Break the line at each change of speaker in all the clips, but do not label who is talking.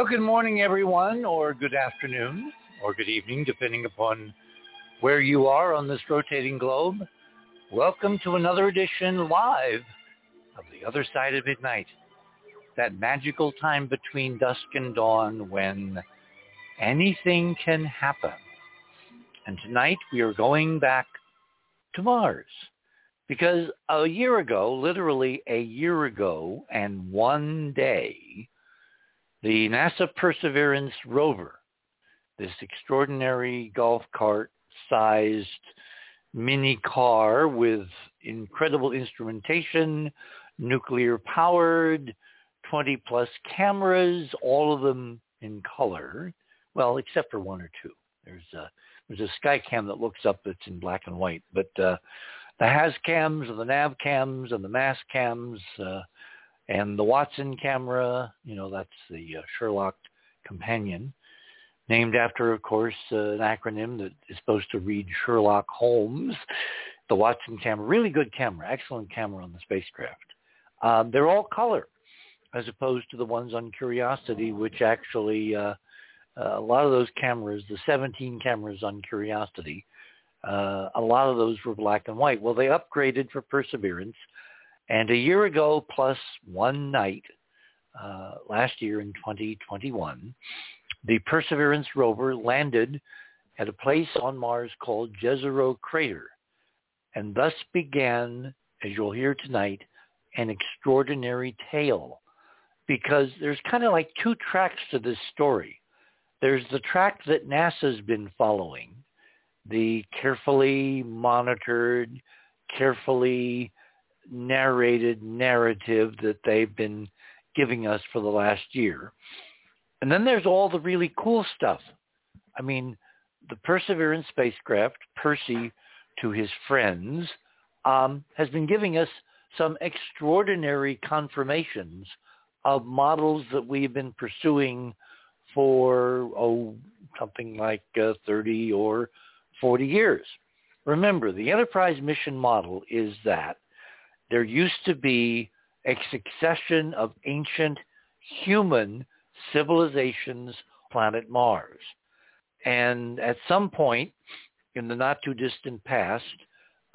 Well, good morning, everyone, or good afternoon, or good evening, depending upon where you are on this rotating globe. Welcome to another edition live of The Other Side of Midnight, that magical time between dusk and dawn when anything can happen. And tonight we are going back to Mars because a year ago, literally a year ago and one day, the NASA Perseverance rover, this extraordinary golf cart sized mini car with incredible instrumentation, nuclear powered, 20 plus cameras, all of them in color. Well, except for one or two. There's a, there's a sky cam that looks up that's in black and white, but uh, the HAZ cams and the nav cams and the Mast cams uh, and the Watson camera, you know, that's the uh, Sherlock companion, named after, of course, uh, an acronym that is supposed to read Sherlock Holmes. The Watson camera, really good camera, excellent camera on the spacecraft. Um, they're all color, as opposed to the ones on Curiosity, which actually, uh, uh, a lot of those cameras, the 17 cameras on Curiosity, uh, a lot of those were black and white. Well, they upgraded for Perseverance, and a year ago plus one night, uh, last year in 2021, the Perseverance rover landed at a place on Mars called Jezero Crater, and thus began, as you'll hear tonight, an extraordinary tale. Because there's kind of like two tracks to this story. There's the track that NASA's been following, the carefully monitored, carefully narrated narrative that they've been giving us for the last year. And then there's all the really cool stuff. I mean, the Perseverance spacecraft, Percy to his friends, um, has been giving us some extraordinary confirmations of models that we've been pursuing for, oh, something like uh, 30 or 40 years. Remember, the Enterprise mission model is that there used to be a succession of ancient human civilizations planet Mars. And at some point in the not too distant past,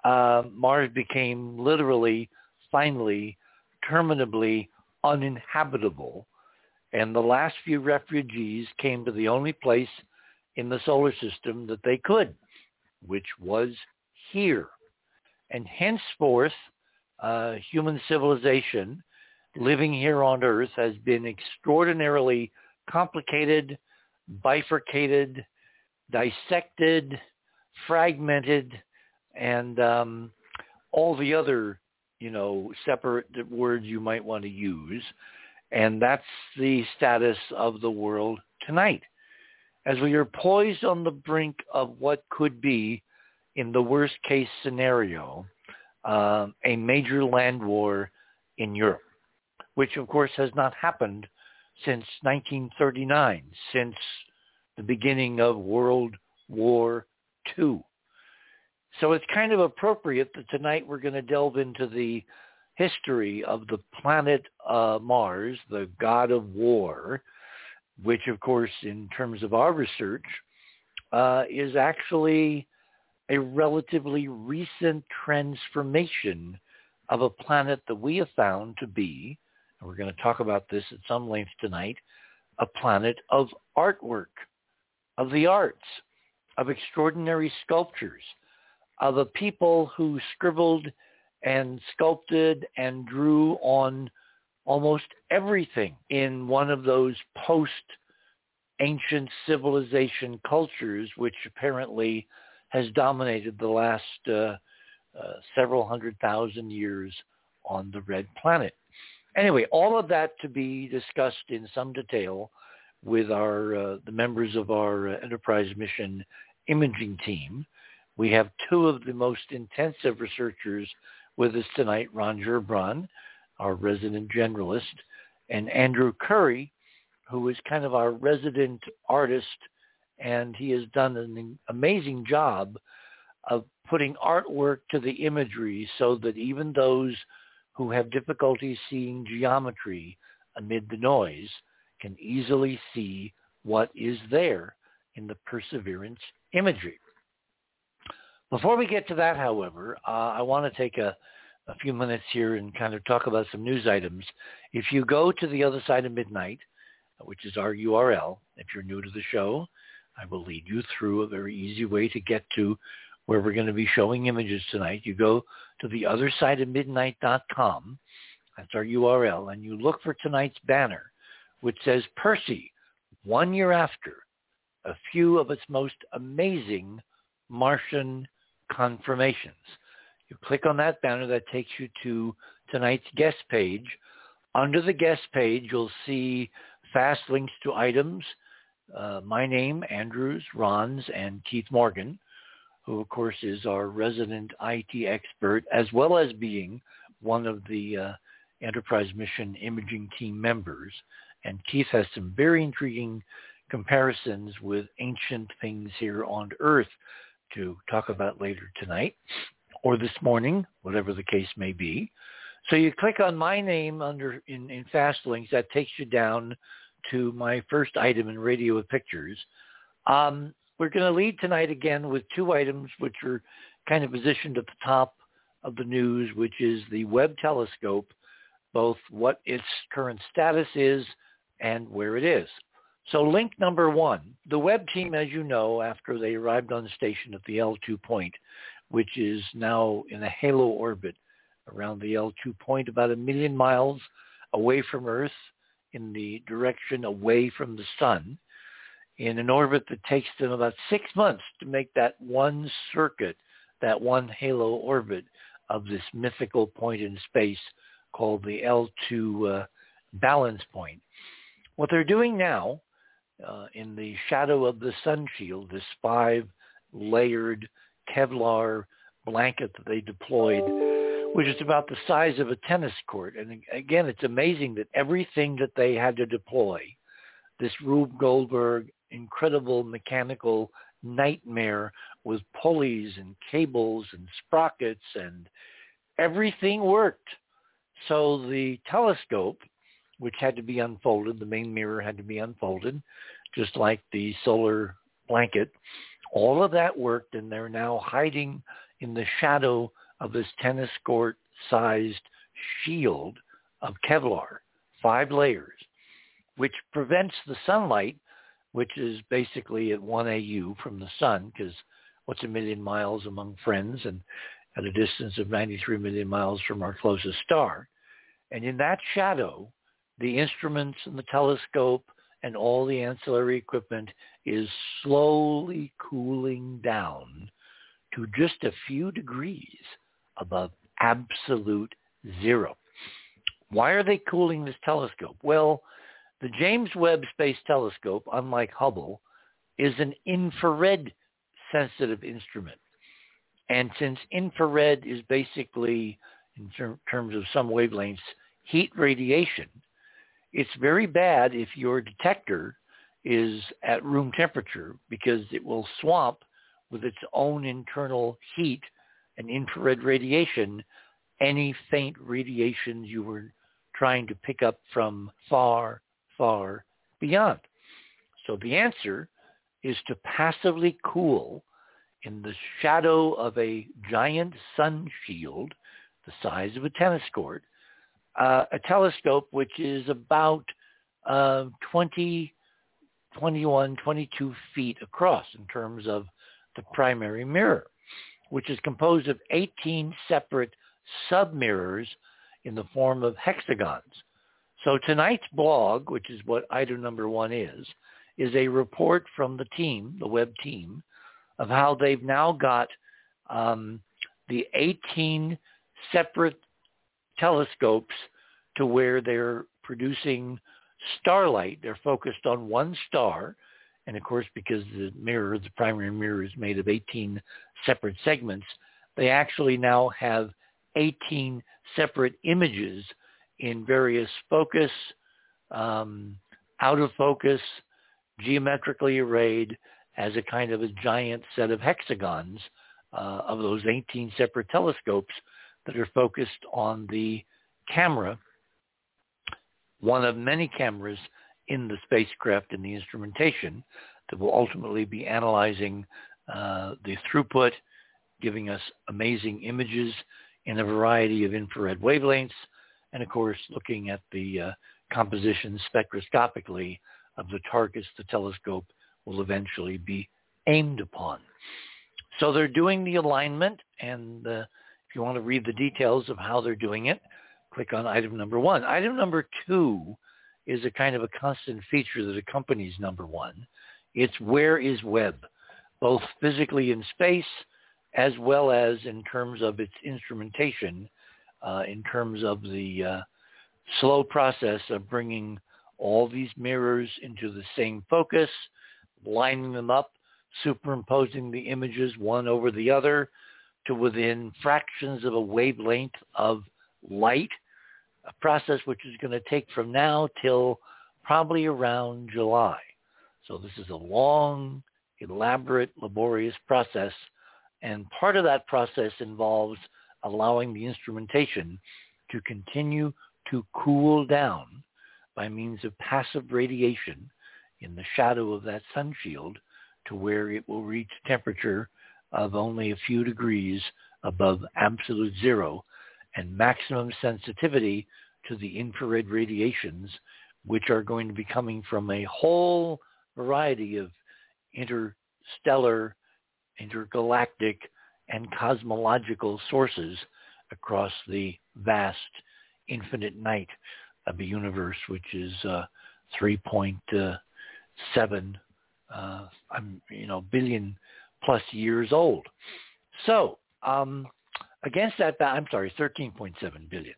uh, Mars became literally, finally, terminably uninhabitable. And the last few refugees came to the only place in the solar system that they could, which was here. And henceforth, uh, human civilization living here on Earth has been extraordinarily complicated, bifurcated, dissected, fragmented, and um, all the other, you know, separate words you might want to use. And that's the status of the world tonight. As we are poised on the brink of what could be, in the worst case scenario, uh, a major land war in Europe, which of course has not happened since 1939, since the beginning of World War II. So it's kind of appropriate that tonight we're going to delve into the history of the planet uh, Mars, the god of war, which of course in terms of our research uh, is actually a relatively recent transformation of a planet that we have found to be, and we're going to talk about this at some length tonight, a planet of artwork, of the arts, of extraordinary sculptures, of a people who scribbled and sculpted and drew on almost everything in one of those post ancient civilization cultures which apparently has dominated the last uh, uh, several hundred thousand years on the red planet. Anyway, all of that to be discussed in some detail with our uh, the members of our uh, enterprise mission imaging team. We have two of the most intensive researchers with us tonight, Ron Gerbron, our resident generalist, and Andrew Curry, who is kind of our resident artist and he has done an amazing job of putting artwork to the imagery so that even those who have difficulty seeing geometry amid the noise can easily see what is there in the Perseverance imagery. Before we get to that, however, uh, I want to take a, a few minutes here and kind of talk about some news items. If you go to the other side of midnight, which is our URL, if you're new to the show, I will lead you through a very easy way to get to where we're going to be showing images tonight. You go to the other side of midnight.com. That's our URL. And you look for tonight's banner, which says Percy, one year after, a few of its most amazing Martian confirmations. You click on that banner that takes you to tonight's guest page. Under the guest page, you'll see fast links to items. Uh, my name, Andrews, Ron's, and Keith Morgan, who of course is our resident IT expert, as well as being one of the uh, Enterprise Mission Imaging Team members. And Keith has some very intriguing comparisons with ancient things here on Earth to talk about later tonight or this morning, whatever the case may be. So you click on my name under in, in Fast Links. That takes you down to my first item in Radio with Pictures. Um, we're going to lead tonight again with two items which are kind of positioned at the top of the news, which is the Webb telescope, both what its current status is and where it is. So link number one, the Webb team, as you know, after they arrived on the station at the L2 point, which is now in a halo orbit around the L2 point, about a million miles away from Earth in the direction away from the sun, in an orbit that takes them about six months to make that one circuit, that one halo orbit of this mythical point in space called the L2 uh, balance point. What they're doing now uh, in the shadow of the sun shield, this five-layered Kevlar blanket that they deployed, which is about the size of a tennis court. And again, it's amazing that everything that they had to deploy, this Rube Goldberg incredible mechanical nightmare with pulleys and cables and sprockets and everything worked. So the telescope which had to be unfolded. The main mirror had to be unfolded, just like the solar blanket. All of that worked, and they're now hiding in the shadow of this tennis court-sized shield of Kevlar, five layers, which prevents the sunlight, which is basically at 1 AU from the sun, because what's a million miles among friends and at a distance of 93 million miles from our closest star. And in that shadow, the instruments and the telescope and all the ancillary equipment is slowly cooling down to just a few degrees above absolute zero. Why are they cooling this telescope? Well, the James Webb Space Telescope, unlike Hubble, is an infrared sensitive instrument. And since infrared is basically, in ter- terms of some wavelengths, heat radiation, it's very bad if your detector is at room temperature because it will swamp with its own internal heat and infrared radiation any faint radiation you were trying to pick up from far, far beyond. So the answer is to passively cool in the shadow of a giant sun shield the size of a tennis court uh, a telescope which is about uh, 20, 21, 22 feet across in terms of the primary mirror, which is composed of 18 separate sub-mirrors in the form of hexagons. So tonight's blog, which is what item number one is, is a report from the team, the Webb team, of how they've now got um, the 18 separate telescopes to where they're producing starlight. They're focused on one star. And of course, because the mirror, the primary mirror is made of 18 separate segments, they actually now have 18 separate images in various focus, um, out of focus, geometrically arrayed as a kind of a giant set of hexagons uh, of those 18 separate telescopes that are focused on the camera, one of many cameras in the spacecraft and the instrumentation that will ultimately be analyzing uh, the throughput, giving us amazing images in a variety of infrared wavelengths, and of course looking at the uh, composition spectroscopically of the targets the telescope will eventually be aimed upon. So they're doing the alignment, and uh, if you want to read the details of how they're doing it, click on item number one. Item number two is a kind of a constant feature that accompanies number one. It's where is Webb, both physically in space as well as in terms of its instrumentation, uh, in terms of the uh, slow process of bringing all these mirrors into the same focus, lining them up, superimposing the images one over the other to within fractions of a wavelength of light, a process which is going to take from now till probably around July. So this is a long, elaborate, laborious process. And part of that process involves allowing the instrumentation to continue to cool down by means of passive radiation in the shadow of that sun shield to where it will reach temperature of only a few degrees above absolute zero and maximum sensitivity to the infrared radiations, which are going to be coming from a whole variety of interstellar, intergalactic, and cosmological sources across the vast infinite night of the universe, which is uh, 3.7 uh, I'm, you know, billion plus years old. So um, against that, I'm sorry, 13.7 billion.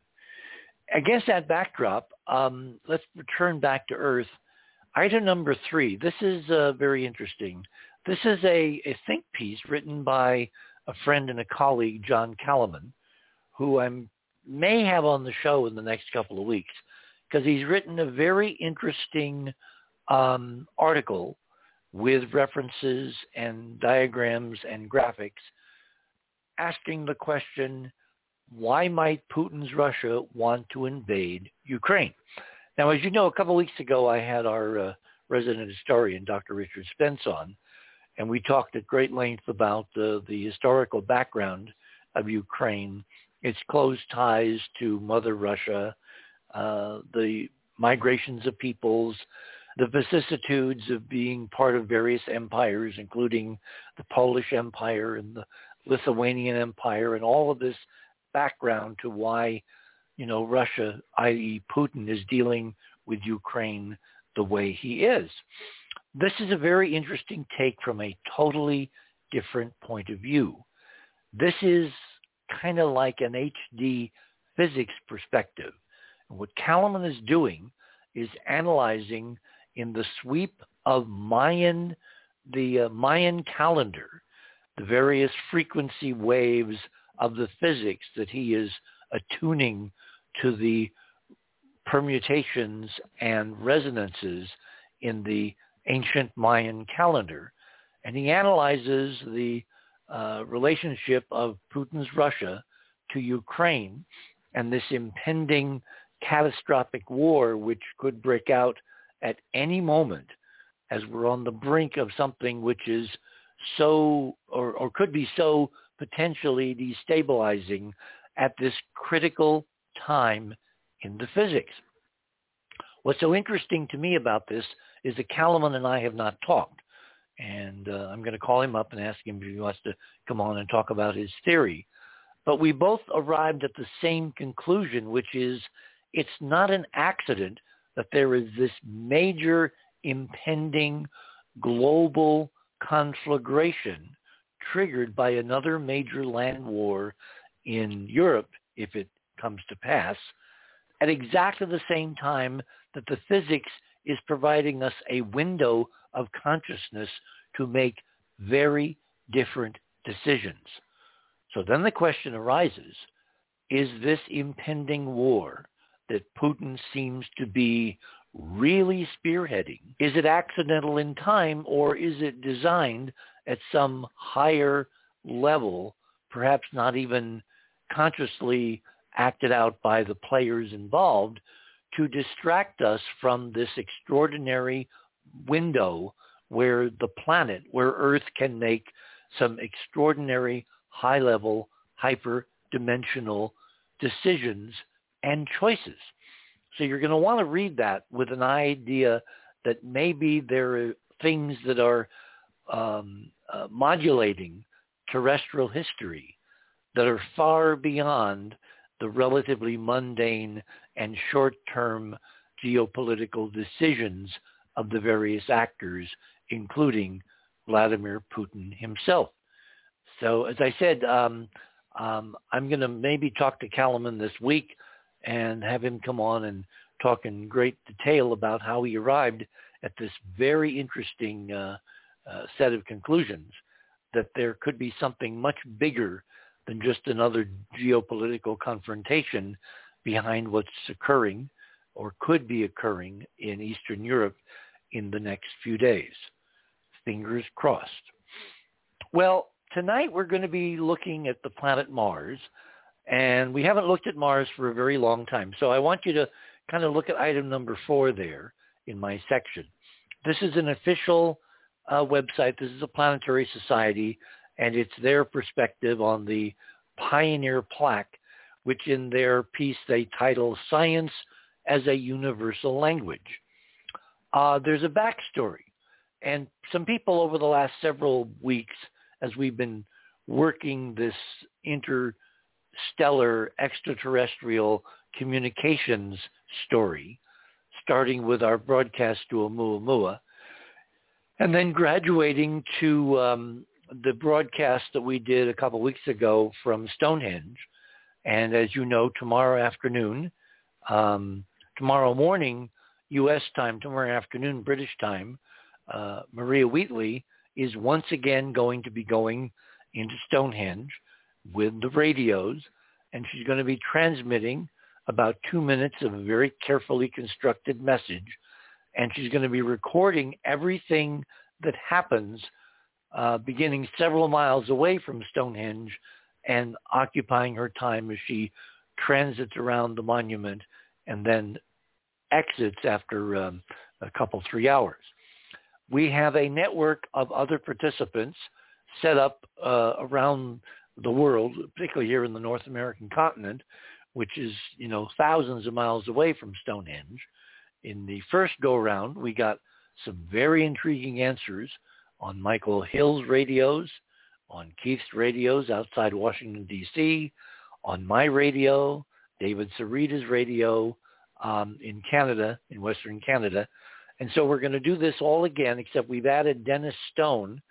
Against that backdrop, um, let's return back to Earth. Item number three. This is uh, very interesting. This is a, a think piece written by a friend and a colleague, John Calleman, who I may have on the show in the next couple of weeks because he's written a very interesting um, article with references and diagrams and graphics asking the question, why might Putin's Russia want to invade Ukraine? Now, as you know, a couple of weeks ago, I had our uh, resident historian, Dr. Richard Spence, on, and we talked at great length about uh, the historical background of Ukraine, its close ties to Mother Russia, uh, the migrations of peoples, the vicissitudes of being part of various empires, including the Polish Empire and the Lithuanian Empire, and all of this background to why, you know, Russia, i.e. Putin, is dealing with Ukraine the way he is. This is a very interesting take from a totally different point of view. This is kind of like an HD physics perspective. What Calleman is doing is analyzing in the sweep of Mayan, the uh, Mayan calendar, the various frequency waves of the physics that he is attuning to the permutations and resonances in the ancient Mayan calendar. And he analyzes the uh, relationship of Putin's Russia to Ukraine and this impending catastrophic war which could break out at any moment as we're on the brink of something which is so or, or could be so potentially destabilizing at this critical time in the physics. What's so interesting to me about this is that Calleman and I have not talked. And uh, I'm going to call him up and ask him if he wants to come on and talk about his theory. But we both arrived at the same conclusion, which is it's not an accident that there is this major impending global conflagration triggered by another major land war in Europe, if it comes to pass, at exactly the same time that the physics is providing us a window of consciousness to make very different decisions. So then the question arises, is this impending war that Putin seems to be really spearheading? Is it accidental in time or is it designed at some higher level, perhaps not even consciously acted out by the players involved to distract us from this extraordinary window where the planet, where Earth can make some extraordinary high-level, hyper-dimensional decisions and choices. So you're going to want to read that with an idea that maybe there are things that are um, uh, modulating terrestrial history that are far beyond the relatively mundane and short-term geopolitical decisions of the various actors, including Vladimir Putin himself. So as I said, um, um, I'm going to maybe talk to Calleman this week and have him come on and talk in great detail about how he arrived at this very interesting uh, uh, set of conclusions that there could be something much bigger than just another geopolitical confrontation behind what's occurring or could be occurring in Eastern Europe in the next few days. Fingers crossed. Well, tonight we're going to be looking at the planet Mars, and we haven't looked at Mars for a very long time. So I want you to kind of look at item number four there in my section. This is an official uh, website. This is a planetary society, and it's their perspective on the Pioneer Plaque, which in their piece they title Science as a Universal Language. Uh, there's a backstory, and some people over the last several weeks, as we've been working this interstellar extraterrestrial communications story, starting with our broadcast to Oumuamua, and then graduating to um, the broadcast that we did a couple weeks ago from Stonehenge. And as you know, tomorrow afternoon, um, tomorrow morning, U.S. time, tomorrow afternoon, British time, uh, Maria Wheatley is once again going to be going into Stonehenge with the radios, and she's going to be transmitting about two minutes of a very carefully constructed message and she's going to be recording everything that happens uh, beginning several miles away from Stonehenge and occupying her time as she transits around the monument and then exits after um, a couple, three hours. We have a network of other participants set up uh, around the world, particularly here in the North American continent, which is, you know, thousands of miles away from Stonehenge in the first go-round, we got some very intriguing answers on Michael Hill's radios, on Keith's radios outside Washington, D.C., on my radio, David Sarita's radio um, in Canada, in Western Canada. And so we're going to do this all again, except we've added Dennis Stone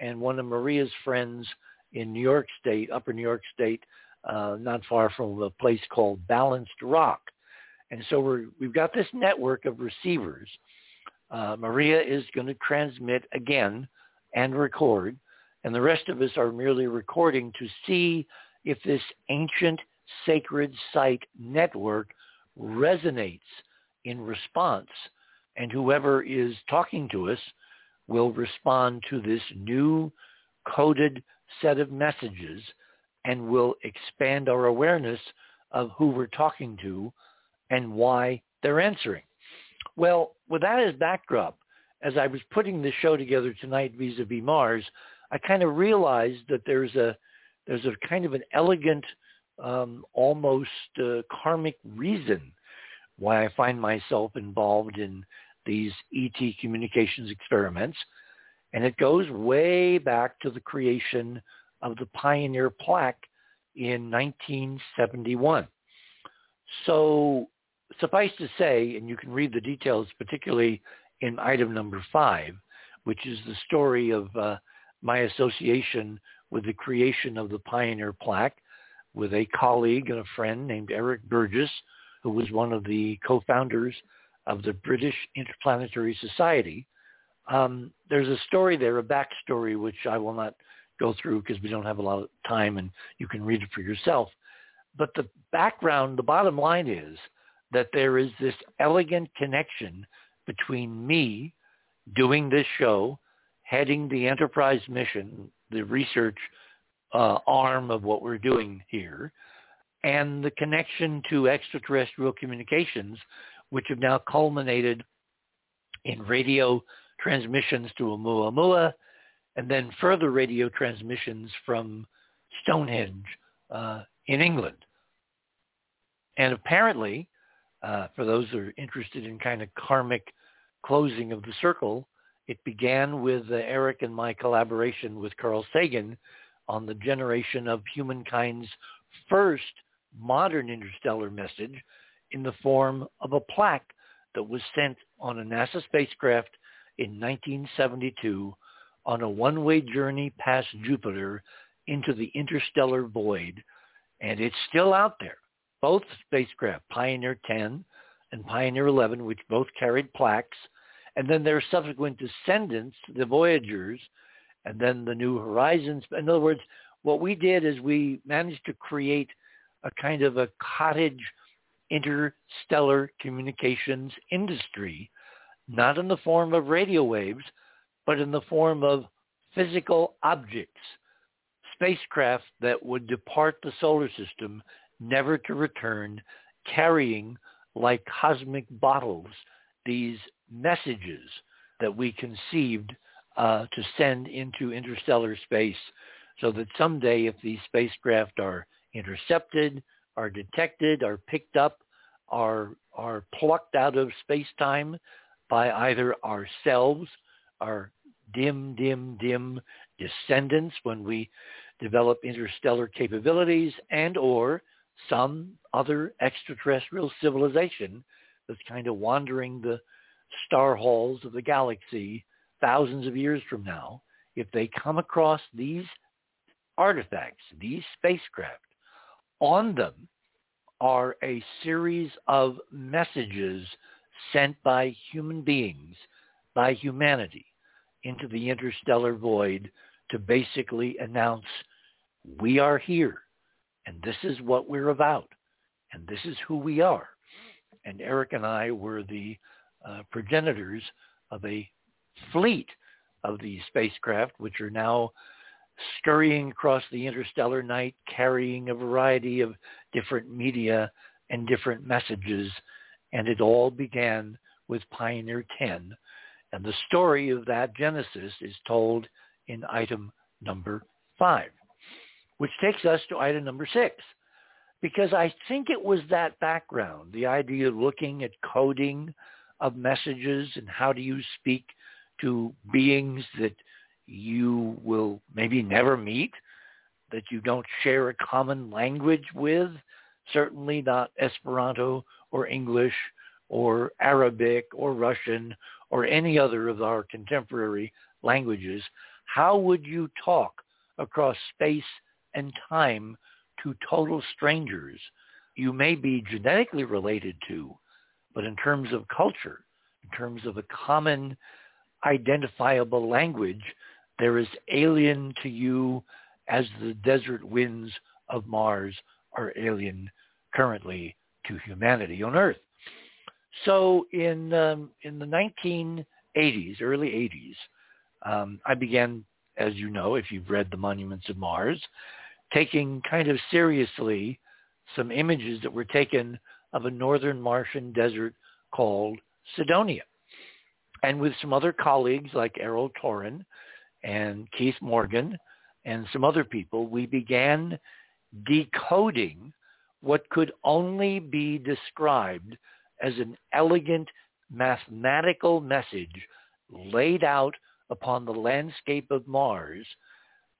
and one of Maria's friends in New York State, Upper New York State, uh, not far from a place called Balanced Rock. And so we're, we've got this network of receivers. Uh, Maria is going to transmit again and record, and the rest of us are merely recording to see if this ancient sacred site network resonates in response. And whoever is talking to us will respond to this new coded set of messages and will expand our awareness of who we're talking to and why they're answering. Well, with that as backdrop, as I was putting the show together tonight vis-a-vis Mars, I kind of realized that there's a there's a kind of an elegant, um, almost uh, karmic reason why I find myself involved in these ET communications experiments. And it goes way back to the creation of the Pioneer plaque in 1971. So suffice to say, and you can read the details, particularly in item number five, which is the story of uh, my association with the creation of the Pioneer Plaque with a colleague and a friend named Eric Burgess, who was one of the co-founders of the British Interplanetary Society. Um, there's a story there, a backstory, which I will not go through because we don't have a lot of time and you can read it for yourself. But the background, the bottom line is that there is this elegant connection between me doing this show, heading the enterprise mission, the research uh, arm of what we're doing here, and the connection to extraterrestrial communications, which have now culminated in radio transmissions to Oumuamua, and then further radio transmissions from Stonehenge uh, in England. And apparently, uh, for those who are interested in kind of karmic closing of the circle, it began with uh, Eric and my collaboration with Carl Sagan on the generation of humankind's first modern interstellar message in the form of a plaque that was sent on a NASA spacecraft in 1972 on a one-way journey past Jupiter into the interstellar void. And it's still out there. Both spacecraft, Pioneer 10 and Pioneer 11, which both carried plaques, and then their subsequent descendants, the Voyagers, and then the New Horizons. In other words, what we did is we managed to create a kind of a cottage interstellar communications industry, not in the form of radio waves, but in the form of physical objects, spacecraft that would depart the solar system never to return, carrying like cosmic bottles these messages that we conceived uh, to send into interstellar space so that someday if these spacecraft are intercepted, are detected, are picked up, are, are plucked out of space-time by either ourselves, our dim, dim, dim descendants when we develop interstellar capabilities and or some other extraterrestrial civilization that's kind of wandering the star halls of the galaxy thousands of years from now, if they come across these artifacts, these spacecraft, on them are a series of messages sent by human beings, by humanity, into the interstellar void to basically announce, we are here, and this is what we're about, and this is who we are. And Eric and I were the uh, progenitors of a fleet of these spacecraft, which are now scurrying across the interstellar night, carrying a variety of different media and different messages. And it all began with Pioneer 10. And the story of that genesis is told in item number five, which takes us to item number six. Because I think it was that background, the idea of looking at coding of messages and how do you speak to beings that you will maybe never meet, that you don't share a common language with, certainly not Esperanto or English or Arabic or Russian or any other of our contemporary languages, how would you talk across space and time to total strangers you may be genetically related to, but in terms of culture, in terms of a common identifiable language, there is alien to you as the desert winds of Mars are alien currently to humanity on Earth. So in um, in the 1980s, early 80s, um, I began, as you know, if you've read the Monuments of Mars, taking kind of seriously some images that were taken of a northern Martian desert called Cydonia. And with some other colleagues like Erol Torun and Keith Morgan and some other people, we began decoding what could only be described as an elegant mathematical message laid out upon the landscape of Mars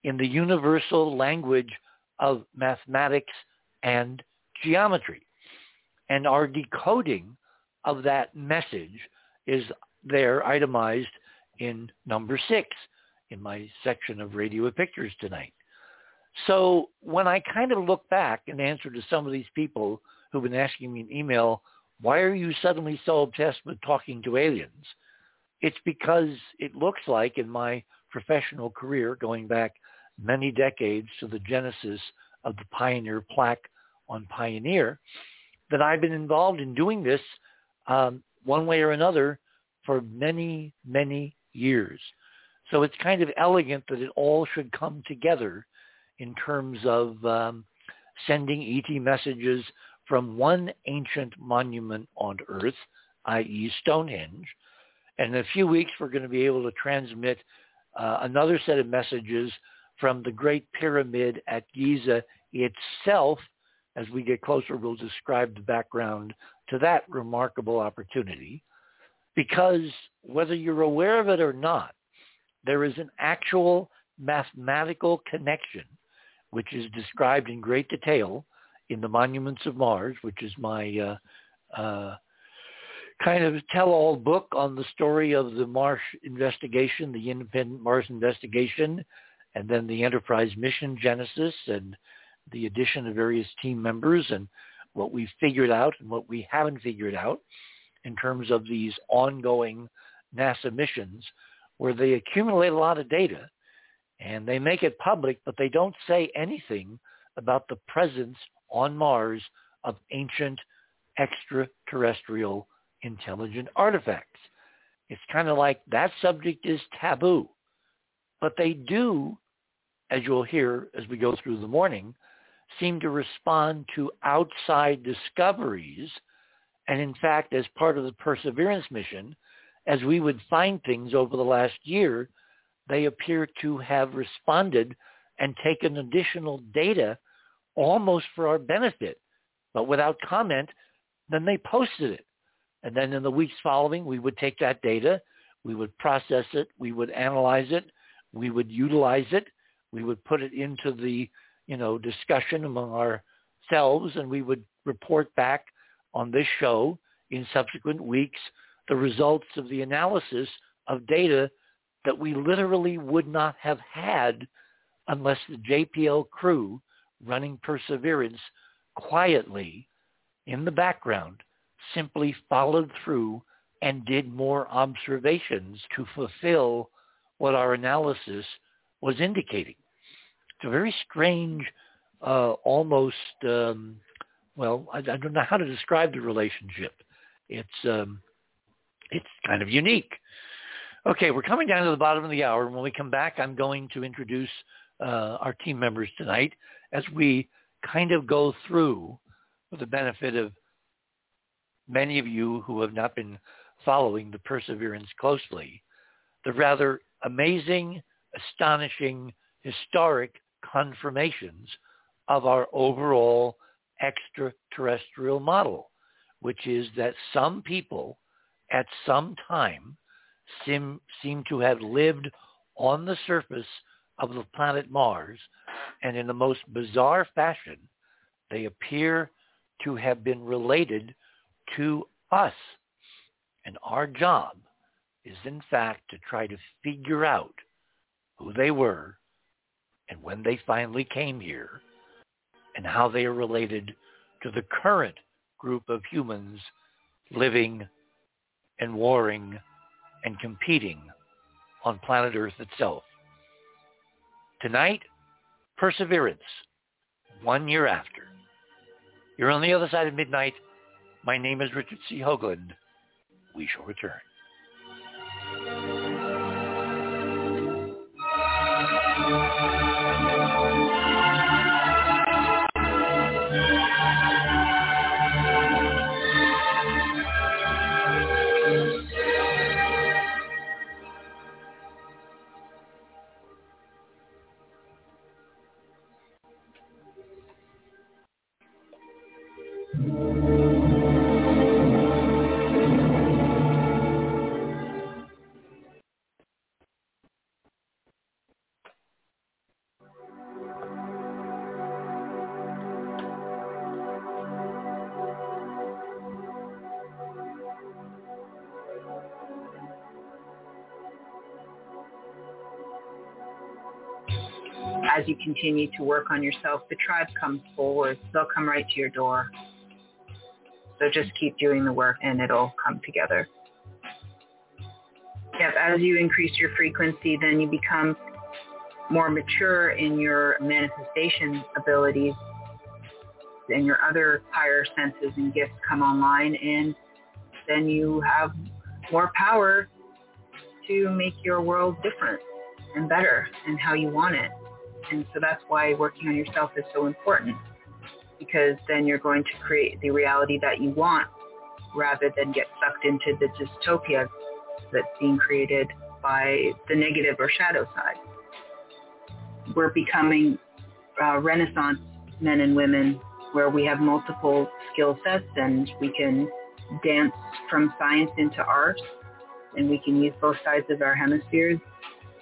in the universal language of mathematics and geometry. And our decoding of that message is there itemized in number six in my section of Radio with Pictures tonight. So when I kind of look back and answer to some of these people who've been asking me in email, why are you suddenly so obsessed with talking to aliens? It's because it looks like in my professional career, going back many decades to the genesis of the Pioneer plaque on Pioneer, that I've been involved in doing this um, one way or another for many, many years. So it's kind of elegant that it all should come together in terms of um, sending ET messages from one ancient monument on Earth, i.e. Stonehenge. And in a few weeks, we're going to be able to transmit uh, another set of messages from the Great Pyramid at Giza itself. As we get closer, we'll describe the background to that remarkable opportunity. Because whether you're aware of it or not, there is an actual mathematical connection, which is described in great detail in the Monuments of Mars, which is my uh, uh, kind of tell-all book on the story of the Mars investigation, the independent Mars investigation, and then the Enterprise mission genesis and the addition of various team members and what we've figured out and what we haven't figured out in terms of these ongoing NASA missions where they accumulate a lot of data and they make it public, but they don't say anything about the presence on Mars of ancient extraterrestrial intelligent artifacts. It's kind of like that subject is taboo. But they do, as you'll hear as we go through the morning, seem to respond to outside discoveries. And in fact, as part of the Perseverance mission, as we would find things over the last year, they appear to have responded and taken additional data almost for our benefit, but without comment, then they posted it. And then in the weeks following, we would take that data, we would process it, we would analyze it, we would utilize it, we would put it into the, you know, discussion among ourselves, and we would report back on this show in subsequent weeks the results of the analysis of data that we literally would not have had unless the JPL crew running Perseverance quietly in the background simply followed through and did more observations to fulfill what our analysis was indicating. It's a very strange, uh, almost, um, well, I, I, don't know how to describe the relationship. It's, um, it's kind of unique. Okay, we're coming down to the bottom of the hour. When we come back, I'm going to introduce uh, our team members tonight as we kind of go through, for the benefit of many of you who have not been following the perseverance closely, the rather amazing, astonishing, historic confirmations of our overall extraterrestrial model, which is that some people at some time seem, seem to have lived on the surface of the planet Mars, and in the most bizarre fashion, they appear to have been related to us. And our job is in fact to try to figure out who they were and when they finally came here and how they are related to the current group of humans living and warring and competing on planet Earth itself. Tonight, Perseverance, one year after. You're on the other side of midnight. My name is Richard C. Hoagland. We shall return.
as you continue to work on yourself, the tribe comes forward. They'll come right to your door. So just keep doing the work and it'll come together. Yep, as you increase your frequency, then you become more mature in your manifestation abilities and your other higher senses and gifts come online and then you have more power to make your world different and better and how you want it. And so that's why working on yourself is so important because then you're going to create the reality that you want rather than get sucked into the dystopia that's being created by the negative or shadow side. We're becoming uh, renaissance men and women where we have multiple skill sets and we can dance from science into art and we can use both sides of our hemispheres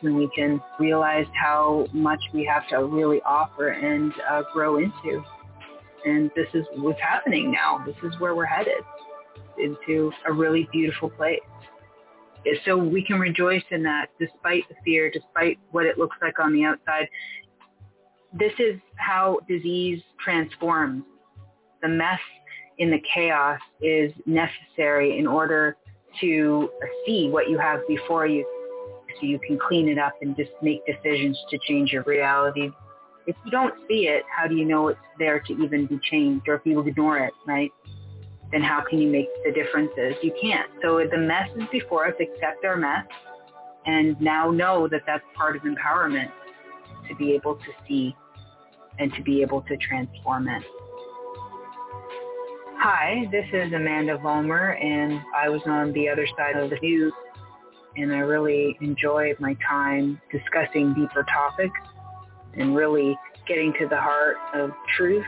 and we can realize how much we have to really offer and uh, grow into. And this is what's happening now. This is where we're headed into a really beautiful place. So we can rejoice in that despite the fear, despite what it looks like on the outside. This is how disease transforms. The mess in the chaos is necessary in order to see what you have before you so you can clean it up and just make decisions to change your reality. If you don't see it, how do you know it's there to even be changed? Or if you ignore it, right? Then how can you make the differences? You can't. So the mess is before us. Accept our mess and now know that that's part of empowerment to be able to see and to be able to transform it. Hi, this is Amanda Vollmer, and I was on the other side of the news, and I really enjoyed my time discussing deeper topics and really getting to the heart of truth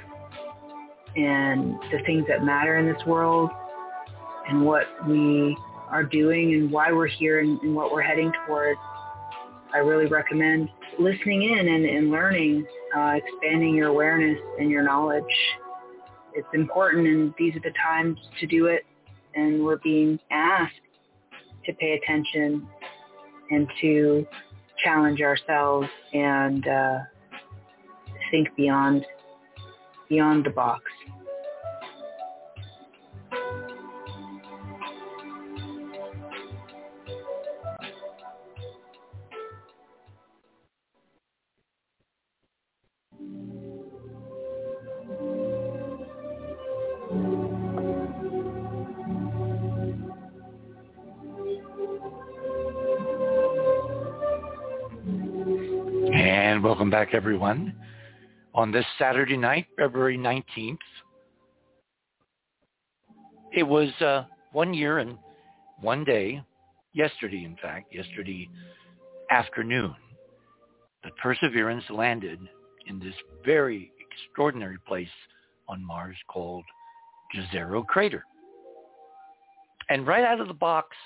and the things that matter in this world and what we are doing and why we're here and, and what we're heading towards. I really recommend listening in and, and learning, uh, expanding your awareness and your knowledge it's important and these are the times to do it and we're being asked to pay attention and to challenge ourselves and uh, think beyond beyond the box.
Back, everyone. On this Saturday night, February 19th, it was uh, one year and one day, yesterday, in fact, yesterday afternoon, that Perseverance landed in this very extraordinary place on Mars called Jezero Crater. And right out of the box,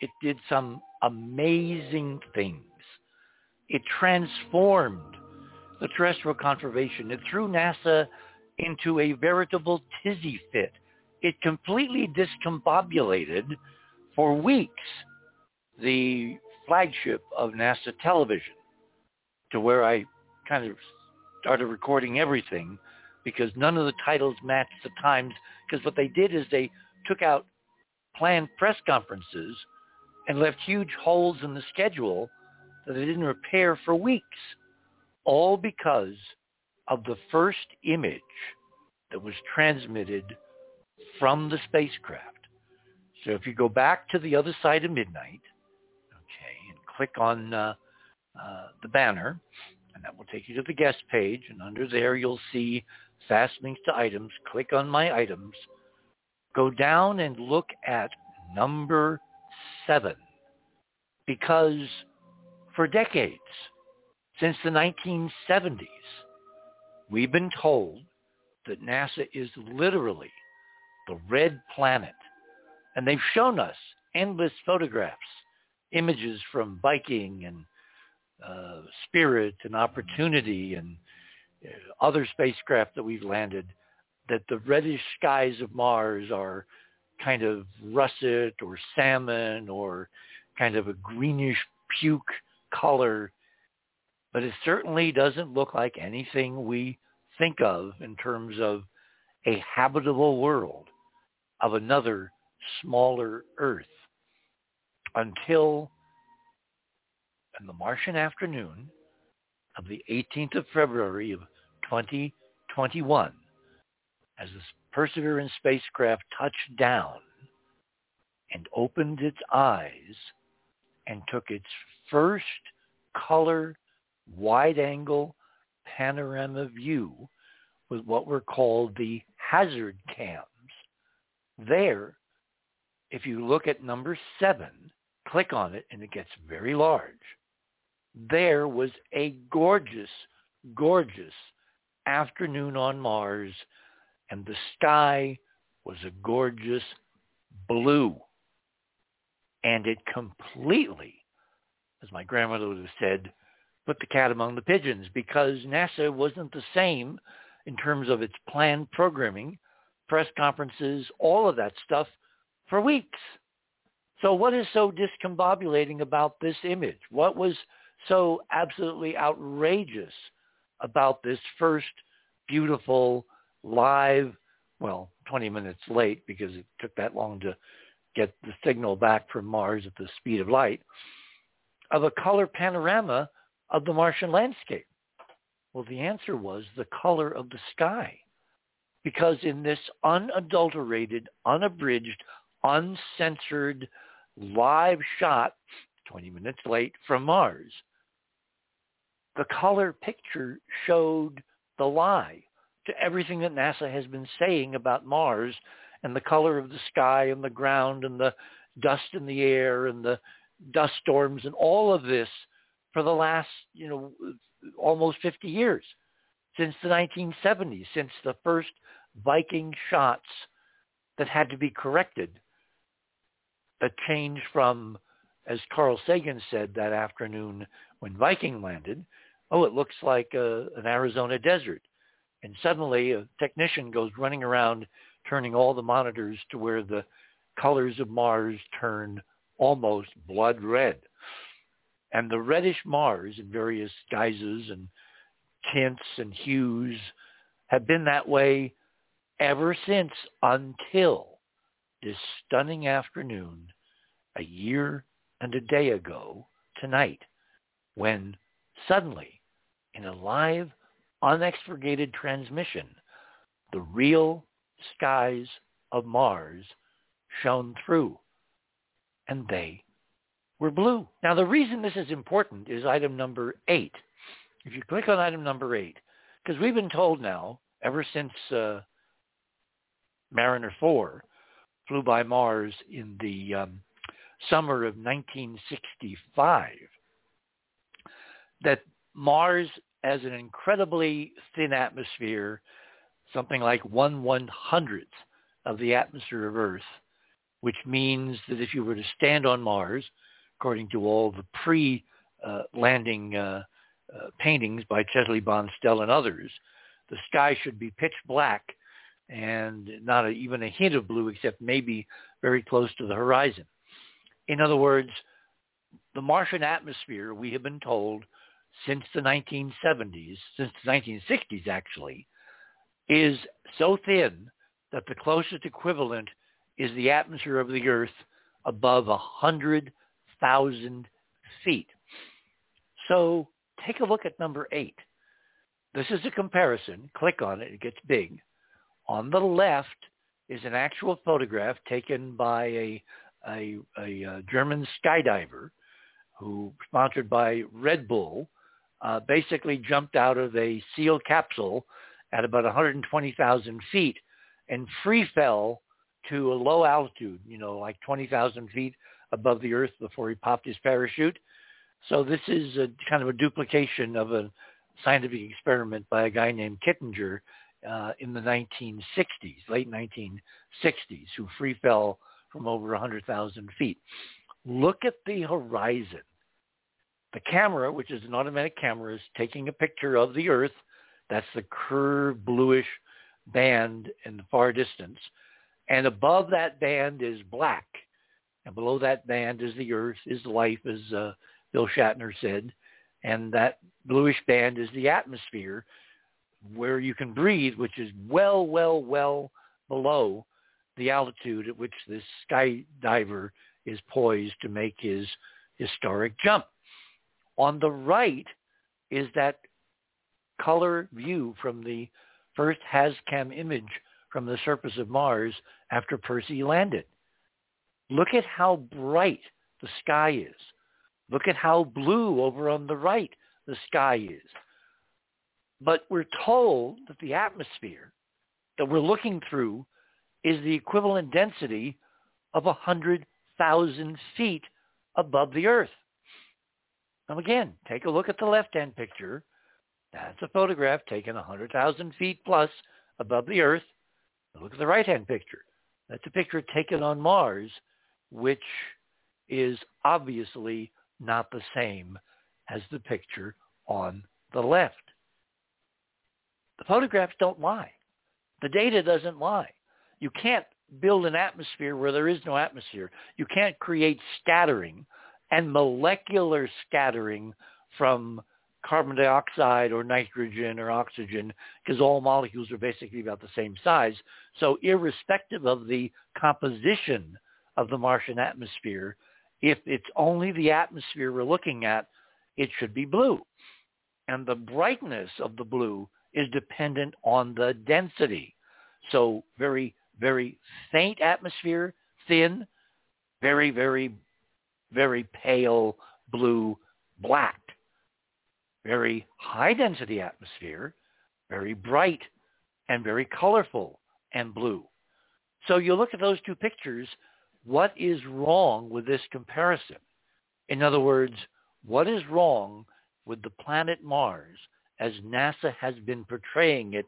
it did some amazing things. It transformed the terrestrial conservation. It threw NASA into a veritable tizzy fit. It completely discombobulated for weeks the flagship of NASA television to where I kind of started recording everything because none of the titles matched the times because what they did is they took out planned press conferences and left huge holes in the schedule that they didn't repair for weeks all because of the first image that was transmitted from the spacecraft. So if you go back to the other side of midnight, okay, and click on uh, uh, the banner, and that will take you to the guest page, and under there you'll see fast links to items. Click on my items. Go down and look at number seven, because for decades, since the 1970s, we've been told that NASA is literally the red planet. And they've shown us endless photographs, images from Viking and uh, Spirit and Opportunity and uh, other spacecraft that we've landed, that the reddish skies of Mars are kind of russet or salmon or kind of a greenish puke color but it certainly doesn't look like anything we think of in terms of a habitable world of another smaller Earth. Until in the Martian afternoon of the 18th of February of 2021 as the Perseverance spacecraft touched down and opened its eyes and took its first color wide-angle panorama view with what were called the hazard cams. There, if you look at number seven, click on it and it gets very large. There was a gorgeous, gorgeous afternoon on Mars and the sky was a gorgeous blue. And it completely, as my grandmother would have said, put the cat among the pigeons because NASA wasn't the same in terms of its planned programming, press conferences, all of that stuff for weeks. So what is so discombobulating about this image? What was so absolutely outrageous about this first beautiful live, well, 20 minutes late because it took that long to get the signal back from Mars at the speed of light, of a color panorama of the Martian landscape? Well, the answer was the color of the sky. Because in this unadulterated, unabridged, uncensored live shot, 20 minutes late from Mars, the color picture showed the lie to everything that NASA has been saying about Mars and the color of the sky and the ground and the dust in the air and the dust storms and all of this for the last, you know, almost 50 years, since the 1970s, since the first Viking shots that had to be corrected that changed from, as Carl Sagan said that afternoon when Viking landed, oh, it looks like a, an Arizona desert. And suddenly a technician goes running around turning all the monitors to where the colors of Mars turn almost blood red. And the reddish Mars in various guises and tints and hues have been that way ever since until this stunning afternoon a year and a day ago tonight when suddenly in a live unexpurgated transmission the real skies of Mars shone through and they were blue. Now the reason this is important is item number eight. If you click on item number eight, because we've been told now ever since uh, Mariner 4 flew by Mars in the um, summer of 1965 that Mars has an incredibly thin atmosphere, something like one one hundredth of the atmosphere of Earth, which means that if you were to stand on Mars, according to all the pre-landing uh, uh, paintings by Chesley Bonestell and others, the sky should be pitch black and not a, even a hint of blue except maybe very close to the horizon. In other words, the Martian atmosphere, we have been told since the 1970s, since the 1960s actually, is so thin that the closest equivalent is the atmosphere of the Earth above 100,000 feet. So take a look at number eight. This is a comparison. Click on it. It gets big. On the left is an actual photograph taken by a, a, a, a German skydiver who, sponsored by Red Bull, uh, basically jumped out of a sealed capsule at about 120,000 feet and free fell to a low altitude, you know, like 20,000 feet above the earth before he popped his parachute. So this is a kind of a duplication of a scientific experiment by a guy named Kittinger uh, in the 1960s, late 1960s, who free fell from over 100,000 feet. Look at the horizon. The camera, which is an automatic camera, is taking a picture of the Earth. That's the curved bluish band in the far distance. And above that band is black. And below that band is the Earth, is life, as uh, Bill Shatner said. And that bluish band is the atmosphere where you can breathe, which is well, well, well below the altitude at which this skydiver is poised to make his historic jump. On the right is that color view from the first HazCam image from the surface of Mars after Percy landed. Look at how bright the sky is. Look at how blue over on the right the sky is. But we're told that the atmosphere that we're looking through is the equivalent density of 100,000 feet above the Earth. Now again, take a look at the left-hand picture. That's a photograph taken 100,000 feet plus above the Earth. Look at the right-hand picture. That's a picture taken on Mars, which is obviously not the same as the picture on the left. The photographs don't lie. The data doesn't lie. You can't build an atmosphere where there is no atmosphere. You can't create scattering and molecular scattering from carbon dioxide or nitrogen or oxygen because all molecules are basically about the same size. So irrespective of the composition of the Martian atmosphere, if it's only the atmosphere we're looking at, it should be blue. And the brightness of the blue is dependent on the density. So very, very faint atmosphere, thin, very, very very pale blue black. Very high density atmosphere, very bright and very colorful and blue. So you look at those two pictures, what is wrong with this comparison? In other words, what is wrong with the planet Mars as NASA has been portraying it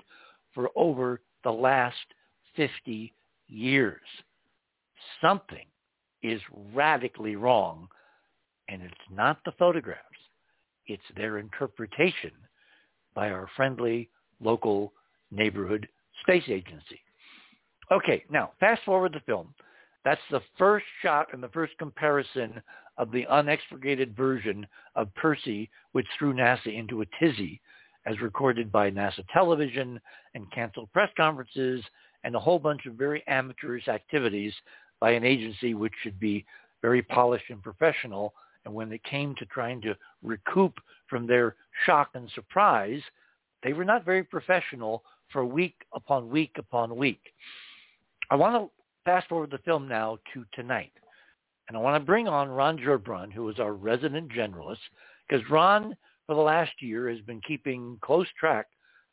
for over the last 50 years? Something is radically wrong, and it's not the photographs. It's their interpretation by our friendly local neighborhood space agency. Okay, now fast forward the film. That's the first shot and the first comparison of the unexpurgated version of Percy, which threw NASA into a tizzy, as recorded by NASA television and canceled press conferences and a whole bunch of very amateurish activities by an agency which should be very polished and professional. And when it came to trying to recoup from their shock and surprise, they were not very professional for week upon week upon week. I want to fast forward the film now to tonight. And I want to bring on Ron Gerbron, who is our resident generalist, because Ron, for the last year, has been keeping close track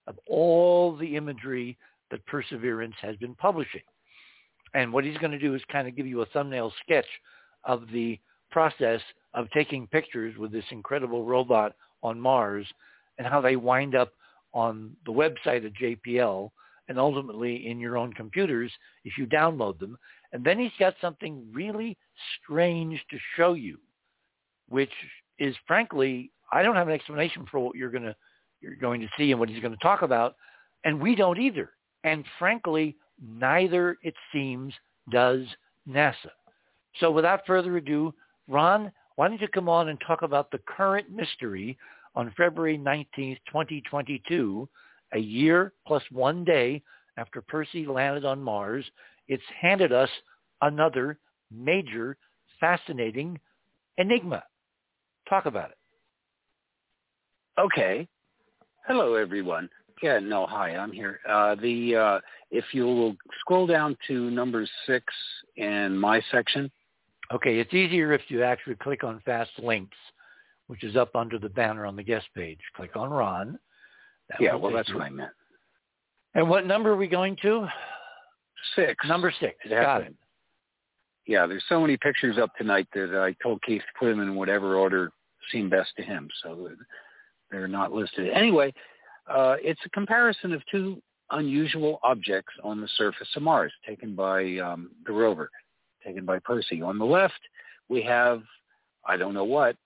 of all the imagery that Perseverance has been publishing. And what he's going to do is kind of give you a thumbnail sketch of the process of taking pictures with this incredible robot on Mars and how they wind up on the website of JPL and ultimately in your own computers if you download them. And then he's got something really strange to show you, which is frankly, I don't have an explanation for what you're going to you're going to see and what he's going to talk about, and we don't either. And frankly, Neither, it seems, does NASA. So without further ado, Ron, why don't you come on and talk about the current mystery on February 19th, 2022, a year plus one day after Percy landed on Mars. It's handed us another major, fascinating enigma. Talk about it.
Okay. Hello, everyone. Yeah, no, hi, I'm here. Uh, the uh, if you will scroll down to number six in my section.
Okay, it's easier if you actually click on Fast Links, which is up under the banner on the guest page. Click on Ron.
That yeah, well, that's what I meant.
And what number are we going to?
Six.
Number six. Got it.
Yeah, there's so many pictures up tonight that I told Keith to put them in whatever order seemed best to him, so they're not listed. Anyway, uh, it's a comparison of two unusual objects on the surface of Mars taken by um, the rover, taken by Percy. On the left, we have, I don't know what,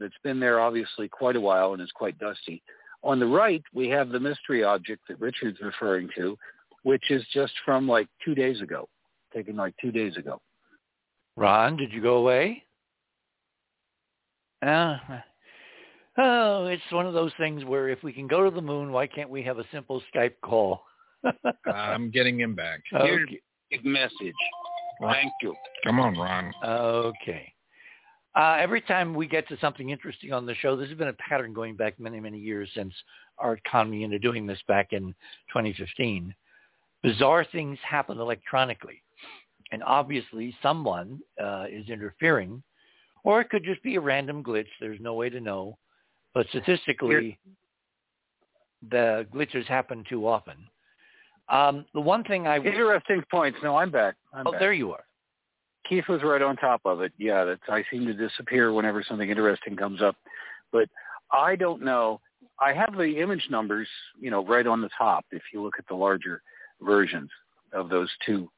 that's been there obviously quite a while and is quite dusty. On the right, we have the mystery object that Richard's referring to, which is just from like two days ago, taken like two days ago.
Ron, did you go away? Uh, Oh, it's one of those things where if we can go to the moon, why can't we have a simple Skype call?
I'm getting him back.
Okay. Big message. Thank you.
Come on, Ron.
Okay. Uh, every time we get to something interesting on the show, this has been a pattern going back many, many years since Art Conmy into doing this back in 2015. Bizarre things happen electronically. And obviously someone uh, is interfering, or it could just be a random glitch. There's no way to know. But statistically, the glitches happen too often. Um, the one thing I
interesting points. No, I'm back. I'm
oh,
back.
there you are.
Keith was right on top of it. Yeah, that's I seem to disappear whenever something interesting comes up, but I don't know. I have the image numbers, you know, right on the top. If you look at the larger versions of those two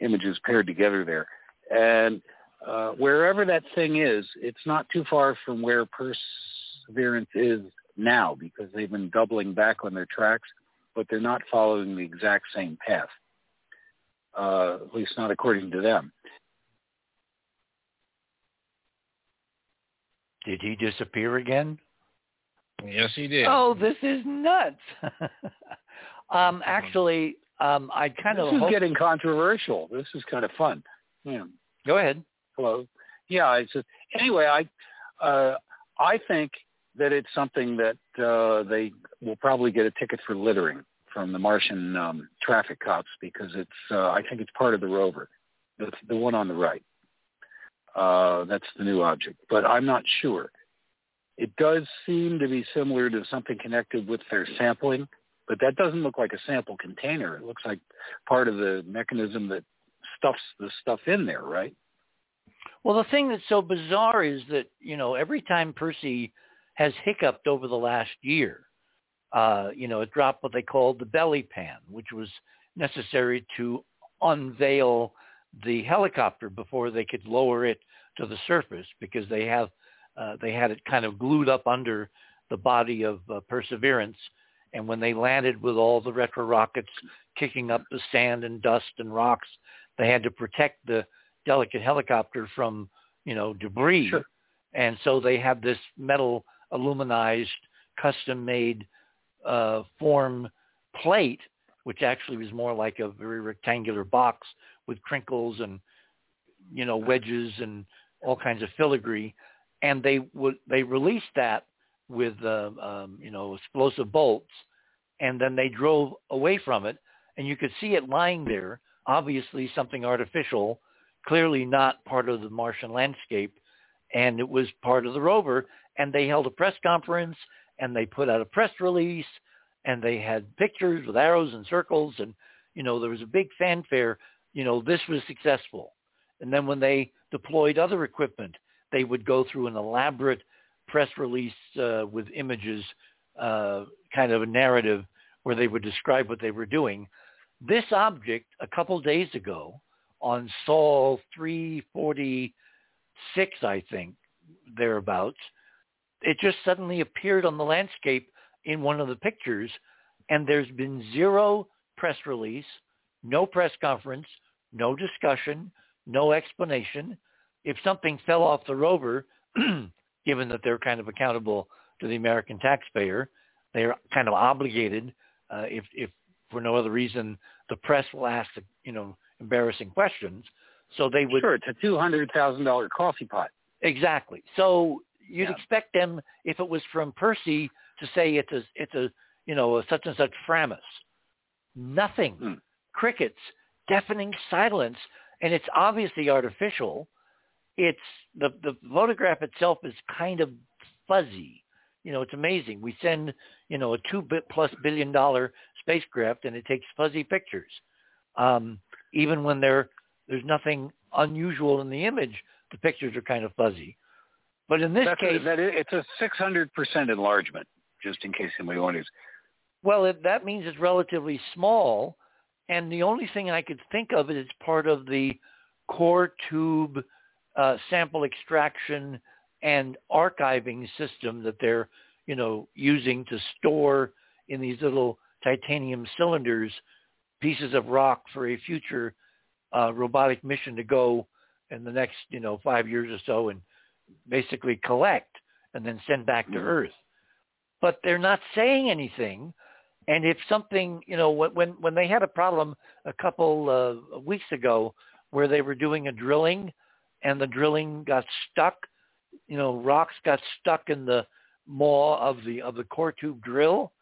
images paired together there, and uh, wherever that thing is, it's not too far from where Perseverance is now because they've been doubling back on their tracks, but they're not following the exact same path. Uh, at least not according to them.
Did he disappear again?
Yes, he did.
Oh, this is nuts. um, actually, um, I kind
this
of
is
hope...
getting controversial. This is kind of fun. Yeah.
Go ahead.
Hello. Yeah. It's just, anyway. I uh, I think that it's something that uh, they will probably get a ticket for littering from the Martian um, traffic cops because it's uh, I think it's part of the rover, the, the one on the right. Uh, that's the new object, but I'm not sure. It does seem to be similar to something connected with their sampling, but that doesn't look like a sample container. It looks like part of the mechanism that stuffs the stuff in there, right?
Well, the thing that's so bizarre is that, you know, every time Percy has hiccuped over the last year, uh, you know, it dropped what they called the belly pan, which was necessary to unveil the helicopter before they could lower it to the surface because they have uh, they had it kind of glued up under the body of uh, Perseverance. And when they landed with all the retro rockets kicking up the sand and dust and rocks, they had to protect the delicate helicopter from, you know, debris.
Sure.
And so they have this metal aluminized, custom-made uh, form plate, which actually was more like a very rectangular box with crinkles and, you know, wedges and all kinds of filigree and they would they released that with uh, um, you know explosive bolts, and then they drove away from it, and you could see it lying there, obviously something artificial, clearly not part of the Martian landscape, and it was part of the rover. And they held a press conference, and they put out a press release, and they had pictures with arrows and circles, and you know there was a big fanfare. You know this was successful. And then when they deployed other equipment they would go through an elaborate press release uh, with images, uh, kind of a narrative where they would describe what they were doing. This object, a couple days ago, on Sol 346, I think, thereabouts, it just suddenly appeared on the landscape in one of the pictures, and there's been zero press release, no press conference, no discussion, no explanation if something fell off the rover, given that they're kind of accountable to the American taxpayer, they're kind of obligated, uh, if, if for no other reason, the press will ask, the, you know, embarrassing questions. So they would.
Sure, it's a two hundred thousand dollar coffee pot.
Exactly. So you'd
Yeah.
expect them, if it was from Percy, to say it's a it's a you know a such and such Framus. Nothing.
Hmm.
Crickets. Deafening silence, and it's obviously artificial it's the the photograph itself is kind of fuzzy. You know, it's amazing. We send you know a two bit plus billion dollar spacecraft, and it takes fuzzy pictures. Um, even when there there's nothing unusual in the image, the pictures are kind of fuzzy. But in this
That's
case,
a, that is, it's a six hundred percent enlargement, just in case anybody wonders.
well, it, that means it's relatively small, and the only thing I could think of is it's part of the core tube uh, sample extraction and archiving system that they're, you know, using to store in these little titanium cylinders pieces of rock for a future uh, robotic mission to go in the next, you know, five years or so and basically collect and then send back to
Mhm.
Earth. But they're not saying anything. And if something, you know, when when they had a problem a couple uh, weeks ago where they were doing a drilling and the drilling got stuck. You know, rocks got stuck in the maw of the of the core tube drill.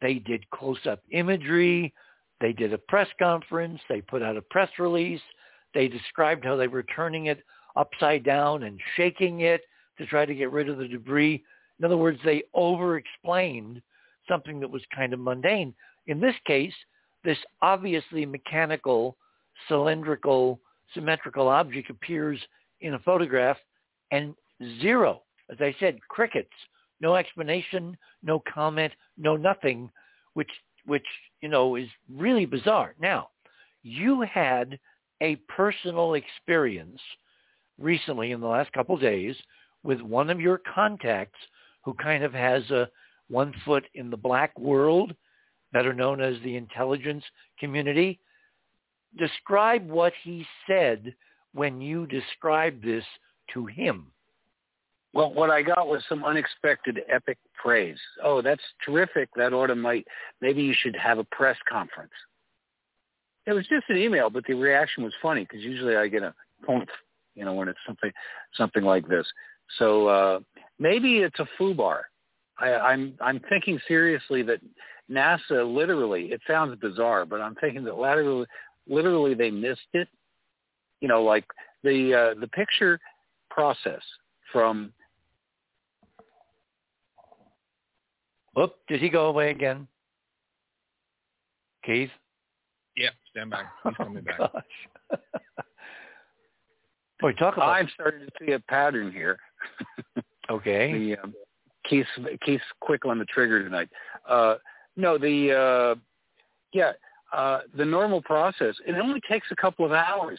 They did close-up imagery. They did a press conference. They put out a press release. They described how they were turning it upside down and shaking it to try to get rid of the debris. In other words, they over-explained something that was kind of mundane. In this case, this obviously mechanical, cylindrical symmetrical object appears in a photograph and zero, as I said, crickets, no explanation, no comment, no nothing, which, which, you know, is really bizarre. Now, you had a personal experience recently in the last couple of days with one of your contacts who kind of has a one foot in the black world, better known as the intelligence community. Describe what he said when you described this to him.
Well, what I got was some unexpected epic praise. Oh, that's terrific. That ought to might maybe you should have a press conference. It was just an email, but the reaction was funny because usually I get a you know, when it's something something like this. So uh, maybe it's a foobar. I, I'm I'm thinking seriously that NASA literally. It sounds bizarre, but I'm thinking that literally, literally they missed it. You know, like the uh, the picture process from.
Whoop! Did he go away again? Keith.
Yeah, stand by. He's coming
oh, back. Boy, talk about.
I'm starting to see a pattern here.
okay.
The um, Keith's Keith's quick on the trigger tonight. Uh, no, the uh, yeah, uh, the normal process. It only takes a couple of hours.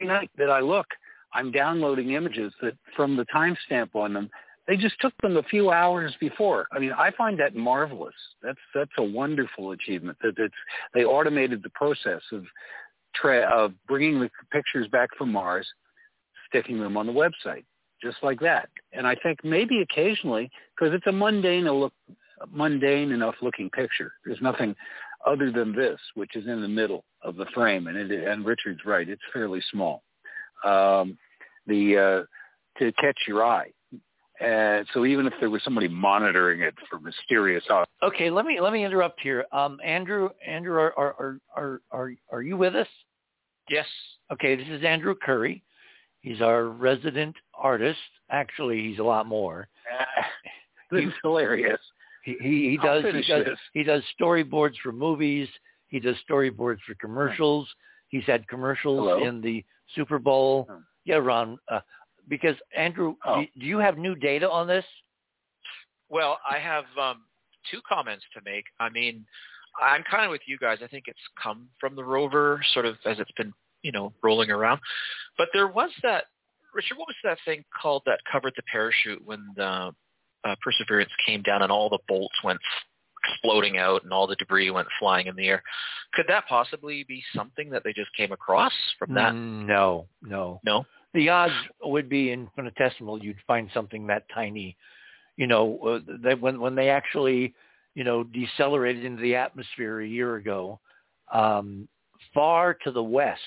Every night that I look, I'm downloading images that from the timestamp on them. They just took them a few hours before. I mean, I find that marvelous. That's that's a wonderful achievement. That it's they automated the process of tra- of bringing the pictures back from Mars, sticking them on the website, just like that. And I think maybe occasionally, because it's a mundane look, mundane enough looking picture. There's nothing other than this, which is in the middle of the frame, and it, and Richard's right, it's fairly small. Um, the uh, to catch your eye. And so even if there was somebody monitoring it for mysterious
okay let me let me interrupt here um andrew andrew are are are are are you with us
Yes.
Okay, this is Andrew Curry. He's our resident artist. Actually, he's a lot more.
this is hilarious.
He he, he does he does this. he does storyboards for movies. He does storyboards for commercials. He's had commercials
Hello?
in the Super Bowl. Oh. Yeah, Ron. Uh, because Andrew, oh. do, do you have new data on this?
Well, I have um, two comments to make. I mean, I'm kind of with you guys. I think it's come from the rover, sort of as it's been, you know, rolling around. But there was that, Richard. What was that thing called that covered the parachute when the uh, Perseverance came down and all the bolts went exploding out and all the debris went flying in the air? Could that possibly be something that they just came across from that?
Mm, no, no,
no.
The odds would be infinitesimal. You'd find something that tiny. You know, uh, that when when they actually you know, decelerated into the atmosphere a year ago, um, far to the west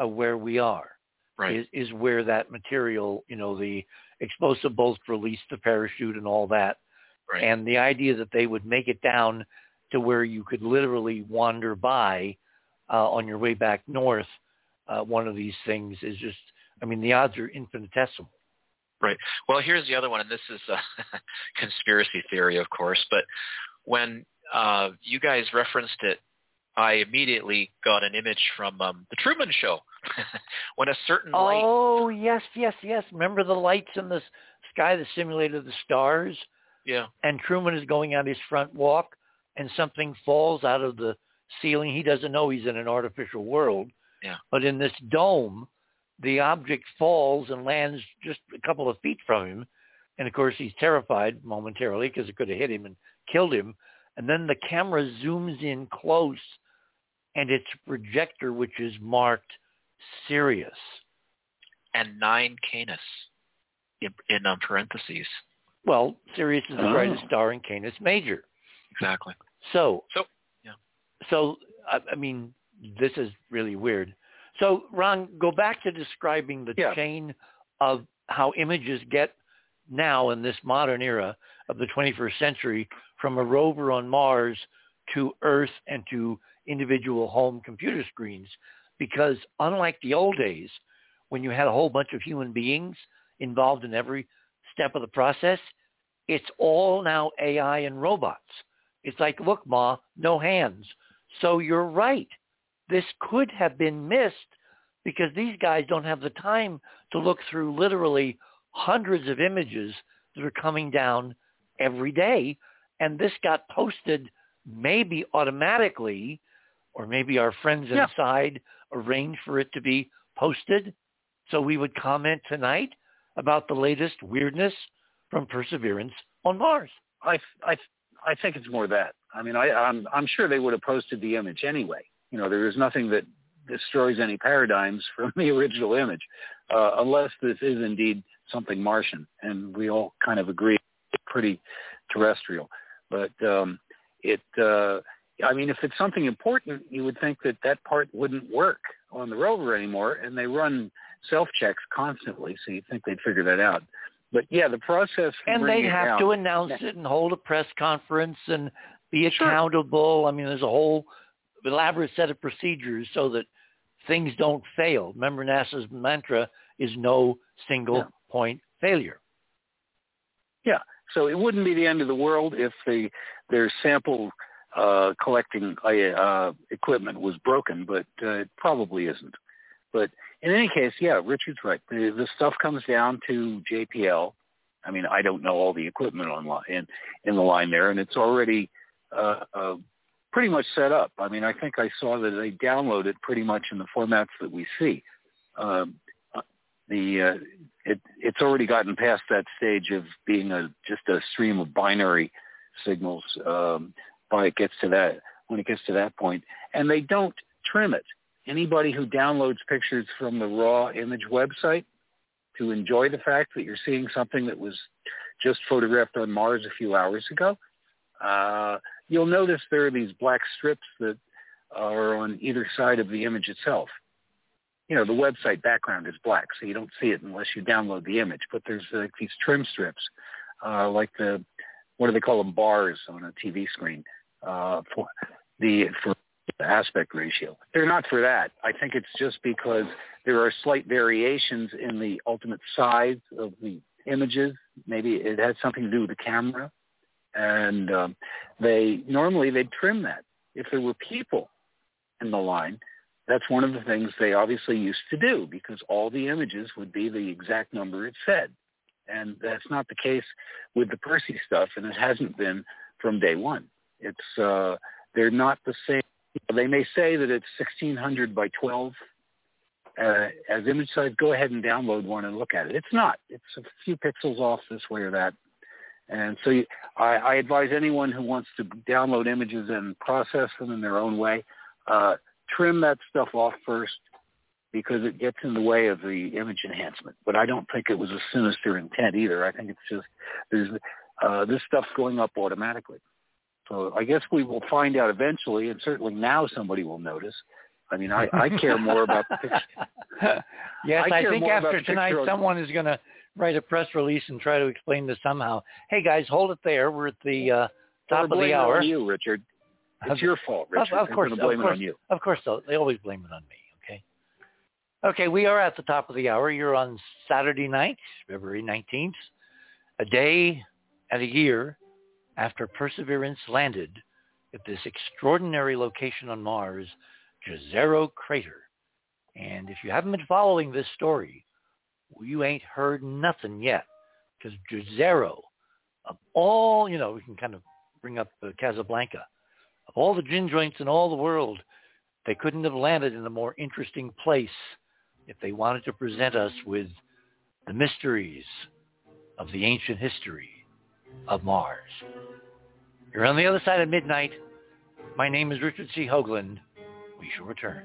of where we are
right.
is, is where that material, you know, the explosive bolts released the parachute and all that.
Right.
And the idea that they would make it down to where you could literally wander by uh, on your way back north, uh, one of these things is just, I mean, the odds are infinitesimal.
Right. Well, here's the other one, and this is a conspiracy theory, of course. But when uh, you guys referenced it, I immediately got an image from um, the Truman Show when a certain light.
Oh yes, yes, yes. Remember the lights in the sky that simulated the stars?
Yeah.
And Truman is going on his front walk, and something falls out of the ceiling. He doesn't know he's in an artificial world.
Yeah.
But in this dome, the object falls and lands just a couple of feet from him. And of course, he's terrified momentarily because it could have hit him and killed him. And then the camera zooms in close and it's projector which is marked Sirius.
And nine Canis in, in um, parentheses.
Well, Sirius is the oh. brightest star in Canis Major.
Exactly.
So,
so yeah.
So, I, I mean, this is really weird. So, Ron, go back to describing the
yeah.
chain of how images get now in this modern era of the 21st century from a rover on Mars to Earth and to individual home computer screens. Because unlike the old days, when you had a whole bunch of human beings involved in every step of the process, it's all now AI and robots. It's like, look, Ma, no hands. So you're right this could have been missed because these guys don't have the time to look through literally hundreds of images that are coming down every day. And this got posted maybe automatically, or maybe our friends
Yeah.
inside arranged for it to be posted. So we would comment tonight about the latest weirdness from Perseverance on Mars.
I I I think it's more that. I mean, I I'm I'm sure they would have posted the image anyway. You know, there is nothing that destroys any paradigms from the original image, uh, unless this is indeed something Martian, and we all kind of agree it's pretty terrestrial. But um, it, uh, I mean, if it's something important, you would think that that part wouldn't work on the rover anymore, and they run self checks constantly, so you'd think they'd figure that out. But yeah, the process
And they'd have to announce it and hold a press conference and be
Sure.
accountable. I mean, there's a whole elaborate set of procedures so that things don't fail. Remember, NASA's mantra is no single
Yeah.
point failure. Yeah.
So it wouldn't be the end of the world if the their sample uh, collecting uh, equipment was broken, but uh, it probably isn't. But in any case, yeah, Richard's right. The, the stuff comes down to JPL. I mean, I don't know all the equipment online in in the line there, and it's already uh, uh, pretty much set up. I mean, I think I saw that they download it pretty much in the formats that we see. Um, uh, the uh, it, it's already gotten past that stage of being a just a stream of binary signals um, it gets to that when it gets to that point, and they don't trim it. Anybody who downloads pictures from the raw image website to enjoy the fact that you're seeing something that was just photographed on Mars a few hours ago, uh, you'll notice there are these black strips that are on either side of the image itself you know, the website background is black, so you don't see it unless you download the image. But there's like these trim strips, uh, like the what do they call them, bars on a TV screen uh, for the for aspect ratio. They're not for that. I think it's just because there are slight variations in the ultimate size of the images. Maybe it has something to do with the camera, and um, they normally they'd trim that. If there were people in the line, that's one of the things they obviously used to do because all the images would be the exact number it said. And that's not the case with the Percy stuff, and it hasn't been from day one. It's uh, they're not the same. They may say that it's 1600 by 12 uh, as image size. Go ahead and download one and look at it. It's not. It's a few pixels off this way or that. And so you, I, I advise anyone who wants to download images and process them in their own way, uh, trim that stuff off first because it gets in the way of the image enhancement. But I don't think it was a sinister intent either. I think it's just there's uh, this stuff's going up automatically. So I guess we will find out eventually, and certainly now somebody will notice. I mean, I, I care more about the picture.
yes,
I
I, think after tonight, someone is going to write a press release and try to explain this somehow. Hey, guys, hold it there. We're at the uh, top of the
it
hour.
on you, Richard. It's your fault, Richard.
of
They're
course,
blame
of
it
course.
on you.
Of course, though. They always blame it on me, okay? Okay, we are at the top of the hour. You're on Saturday night, February 19th, a day and a year after Perseverance landed at this extraordinary location on Mars, Jezero Crater. And if you haven't been following this story, you ain't heard nothing yet. Because Jezero, of all, you know, we can kind of bring up uh, Casablanca. Of all the gin joints in all the world, they couldn't have landed in a more interesting place if they wanted to present us with the mysteries of the ancient history of Mars. You're on the other side of midnight. My name is Richard C. Hoagland. We shall return.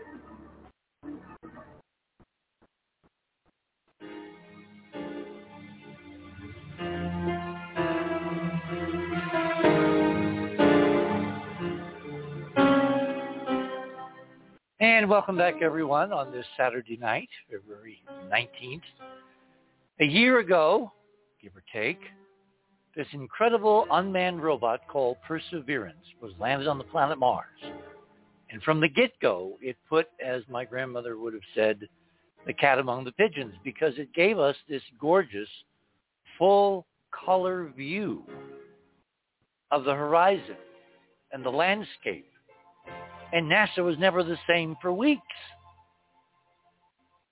And welcome back, everyone, on this Saturday night, February 19th. A year ago, give or take, this incredible unmanned robot called Perseverance was landed on the planet Mars. And from the get-go, it put, as my grandmother would have said, the cat among the pigeons because it gave us this gorgeous full color view of the horizon and the landscape and NASA was never the same for weeks.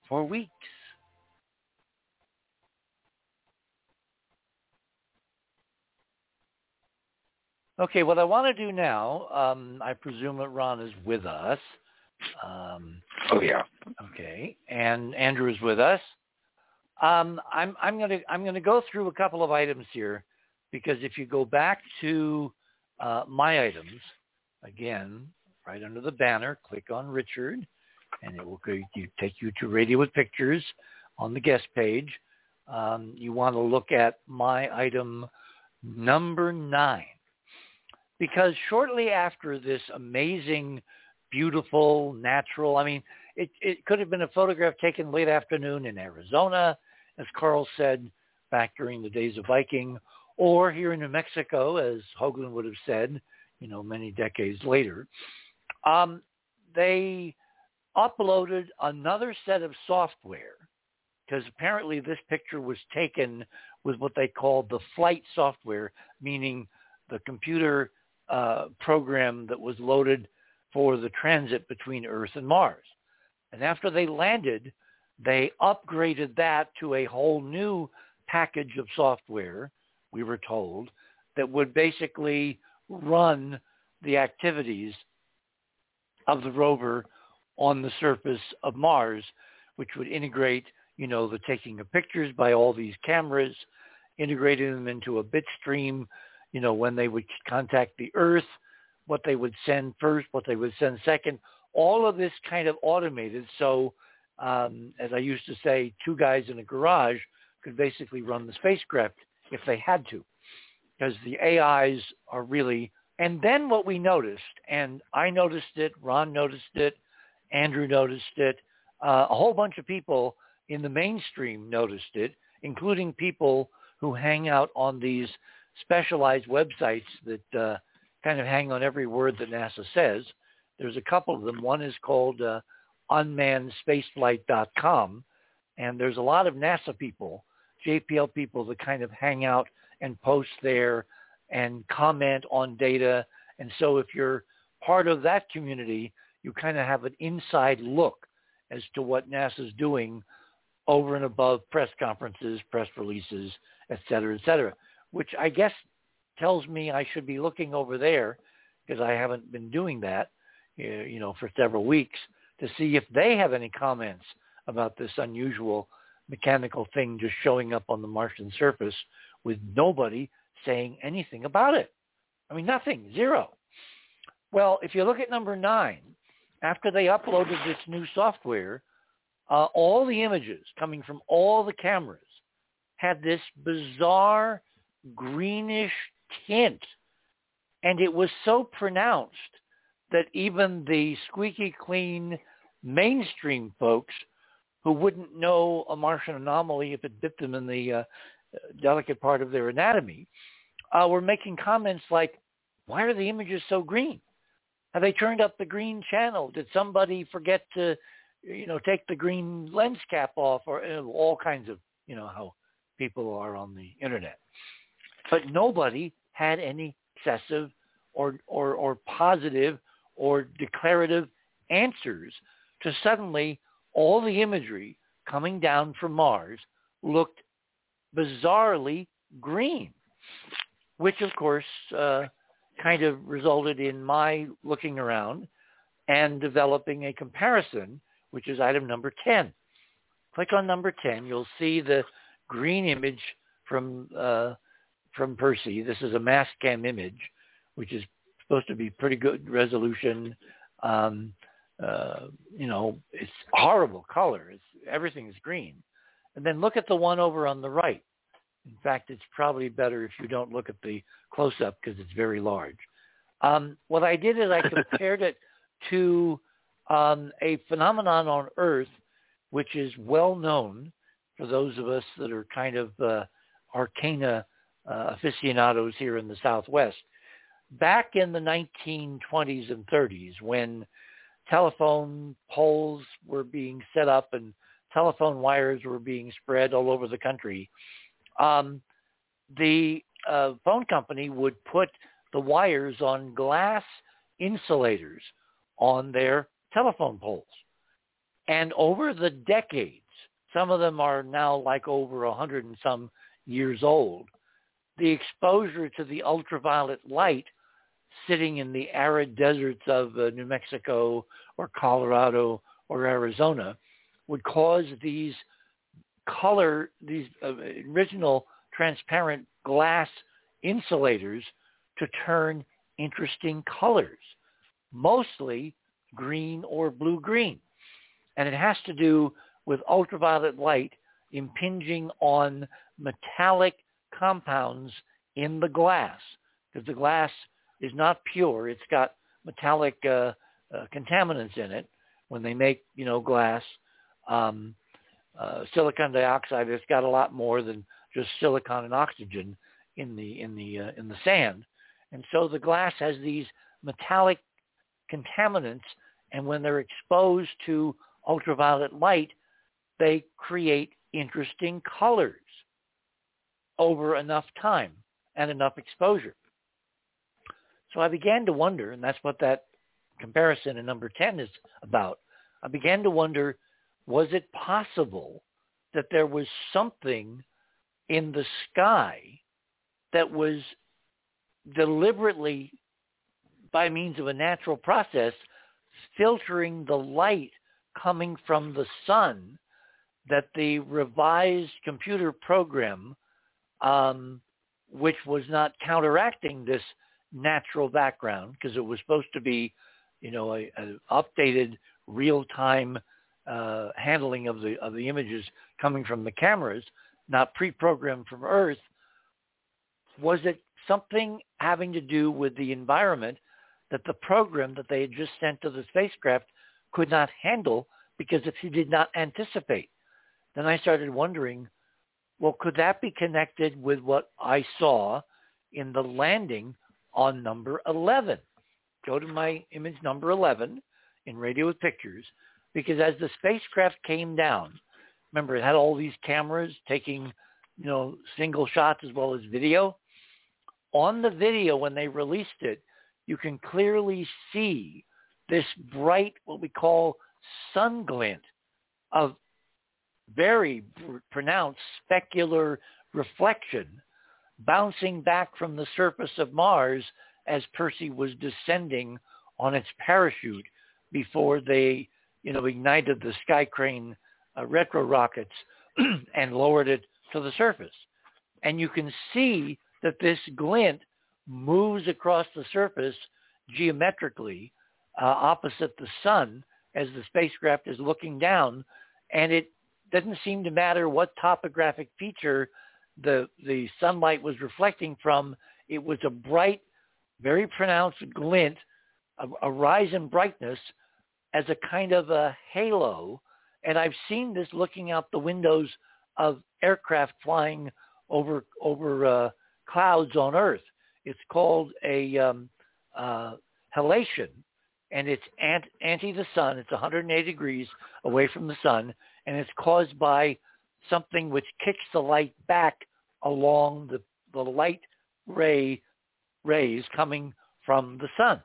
For weeks. Okay, what I want to do now, um, I presume that Ron is with us. Um,
oh yeah.
Okay, and Andrew is with us. Um, I'm I'm gonna I'm gonna go through a couple of items here because if you go back to uh, my items again, right under the banner, click on Richard, and it will take you to Radio with Pictures on the guest page. Um, you want to look at my item number nine. Because shortly after this amazing, beautiful, natural, I mean, it, it could have been a photograph taken late afternoon in Arizona, as Carl said back during the days of Viking, or here in New Mexico, as Hoagland would have said, you know, many decades later. Um, they uploaded another set of software because apparently this picture was taken with what they called the flight software, meaning the computer uh, program that was loaded for the transit between Earth and Mars. And after they landed, they upgraded that to a whole new package of software, we were told, that would basically run the activities of the rover on the surface of Mars, which would integrate, you know, the taking of pictures by all these cameras, integrating them into a bit stream, you know, when they would contact the Earth, what they would send first, what they would send second, all of this kind of automated. So, um, as I used to say, two guys in a garage could basically run the spacecraft if they had to, because the AIs are really and then what we noticed, and I noticed it, Ron noticed it, Andrew noticed it, uh, a whole bunch of people in the mainstream noticed it, including people who hang out on these specialized websites that uh, kind of hang on every word that NASA says. There's a couple of them. One is called uh, unmannedspaceflight.com, and there's a lot of NASA people, JPL people that kind of hang out and post there and comment on data. And so if you're part of that community, you kind of have an inside look as to what NASA's doing over and above press conferences, press releases, et cetera, et cetera, which I guess tells me I should be looking over there because I haven't been doing that, you know, for several weeks to see if they have any comments about this unusual mechanical thing just showing up on the Martian surface with nobody saying anything about it. I mean, nothing, zero. Well, if you look at number nine, after they uploaded this new software, uh, all the images coming from all the cameras had this bizarre greenish tint. And it was so pronounced that even the squeaky clean mainstream folks who wouldn't know a Martian anomaly if it bit them in the uh, delicate part of their anatomy, uh, were making comments like, why are the images so green? Have they turned up the green channel? Did somebody forget to, you know, take the green lens cap off or you know, all kinds of, you know, how people are on the internet. But nobody had any excessive or, or, or positive or declarative answers to suddenly all the imagery coming down from Mars looked bizarrely green, which of course uh, kind of resulted in my looking around and developing a comparison, which is item number 10. Click on number 10. You'll see the green image from uh, from Percy. This is a Mast cam image, which is supposed to be pretty good resolution. Um, uh, you know, it's horrible color. It's everything is green. And then look at the one over on the right. In fact, it's probably better if you don't look at the close-up because it's very large. Um, what I did is I compared it to um, a phenomenon on Earth, which is well known for those of us that are kind of uh, arcana uh, aficionados here in the Southwest. Back in the 1920s and 30s, when telephone poles were being set up and telephone wires were being spread all over the country, um, the uh, phone company would put the wires on glass insulators on their telephone poles. And over the decades, some of them are now like over a hundred and some years old, the exposure to the ultraviolet light sitting in the arid deserts of uh, New Mexico or Colorado or Arizona would cause these color, these uh, original transparent glass insulators to turn interesting colors, mostly green or blue-green. And it has to do with ultraviolet light impinging on metallic compounds in the glass because the glass is not pure. It's got metallic uh, uh, contaminants in it when they make, you know, glass. Um, uh, silicon dioxide. It's got a lot more than just silicon and oxygen in the in the uh, in the sand, and so the glass has these metallic contaminants, and when they're exposed to ultraviolet light, they create interesting colors over enough time and enough exposure. So I began to wonder, and that's what that comparison in number 10 is about. I began to wonder, was it possible that there was something in the sky that was deliberately, by means of a natural process, filtering the light coming from the sun that the revised computer program, um, which was not counteracting this natural background because it was supposed to be, you know, a, a updated real-time uh, handling of the of the images coming from the cameras, not pre-programmed from Earth. Was it something having to do with the environment that the program that they had just sent to the spacecraft could not handle because if he did not anticipate? Then I started wondering, well, could that be connected with what I saw in the landing on number 11? Go to my image number 11 in Radio with Pictures, because as the spacecraft came down, remember it had all these cameras taking, you know, single shots as well as video. On the video, when they released it, you can clearly see this bright, what we call sun glint of very pronounced specular reflection bouncing back from the surface of Mars as Percy was descending on its parachute before they, you know, ignited the Sky Crane uh, retro rockets and lowered it to the surface. And you can see that this glint moves across the surface geometrically uh, opposite the sun as the spacecraft is looking down, and it doesn't seem to matter what topographic feature the the sunlight was reflecting from. It was a bright, very pronounced glint, a, a rise in brightness as a kind of a halo. And I've seen this looking out the windows of aircraft flying over over uh, clouds on Earth. It's called a um, uh, halation, and it's anti the sun. It's 180 degrees away from the sun, and it's caused by something which kicks the light back along the, the light ray rays coming from the sun.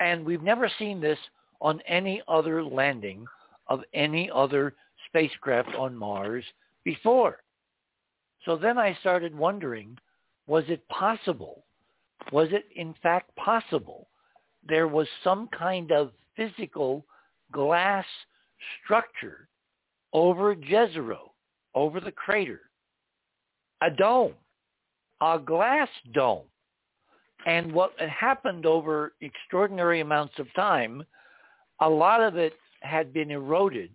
And we've never seen this on any other landing of any other spacecraft on Mars before. So then I started wondering, was it possible? Was it in fact possible there was some kind of physical glass structure over Jezero, over the crater, a dome, a glass dome. And what happened over extraordinary amounts of time, a lot of it had been eroded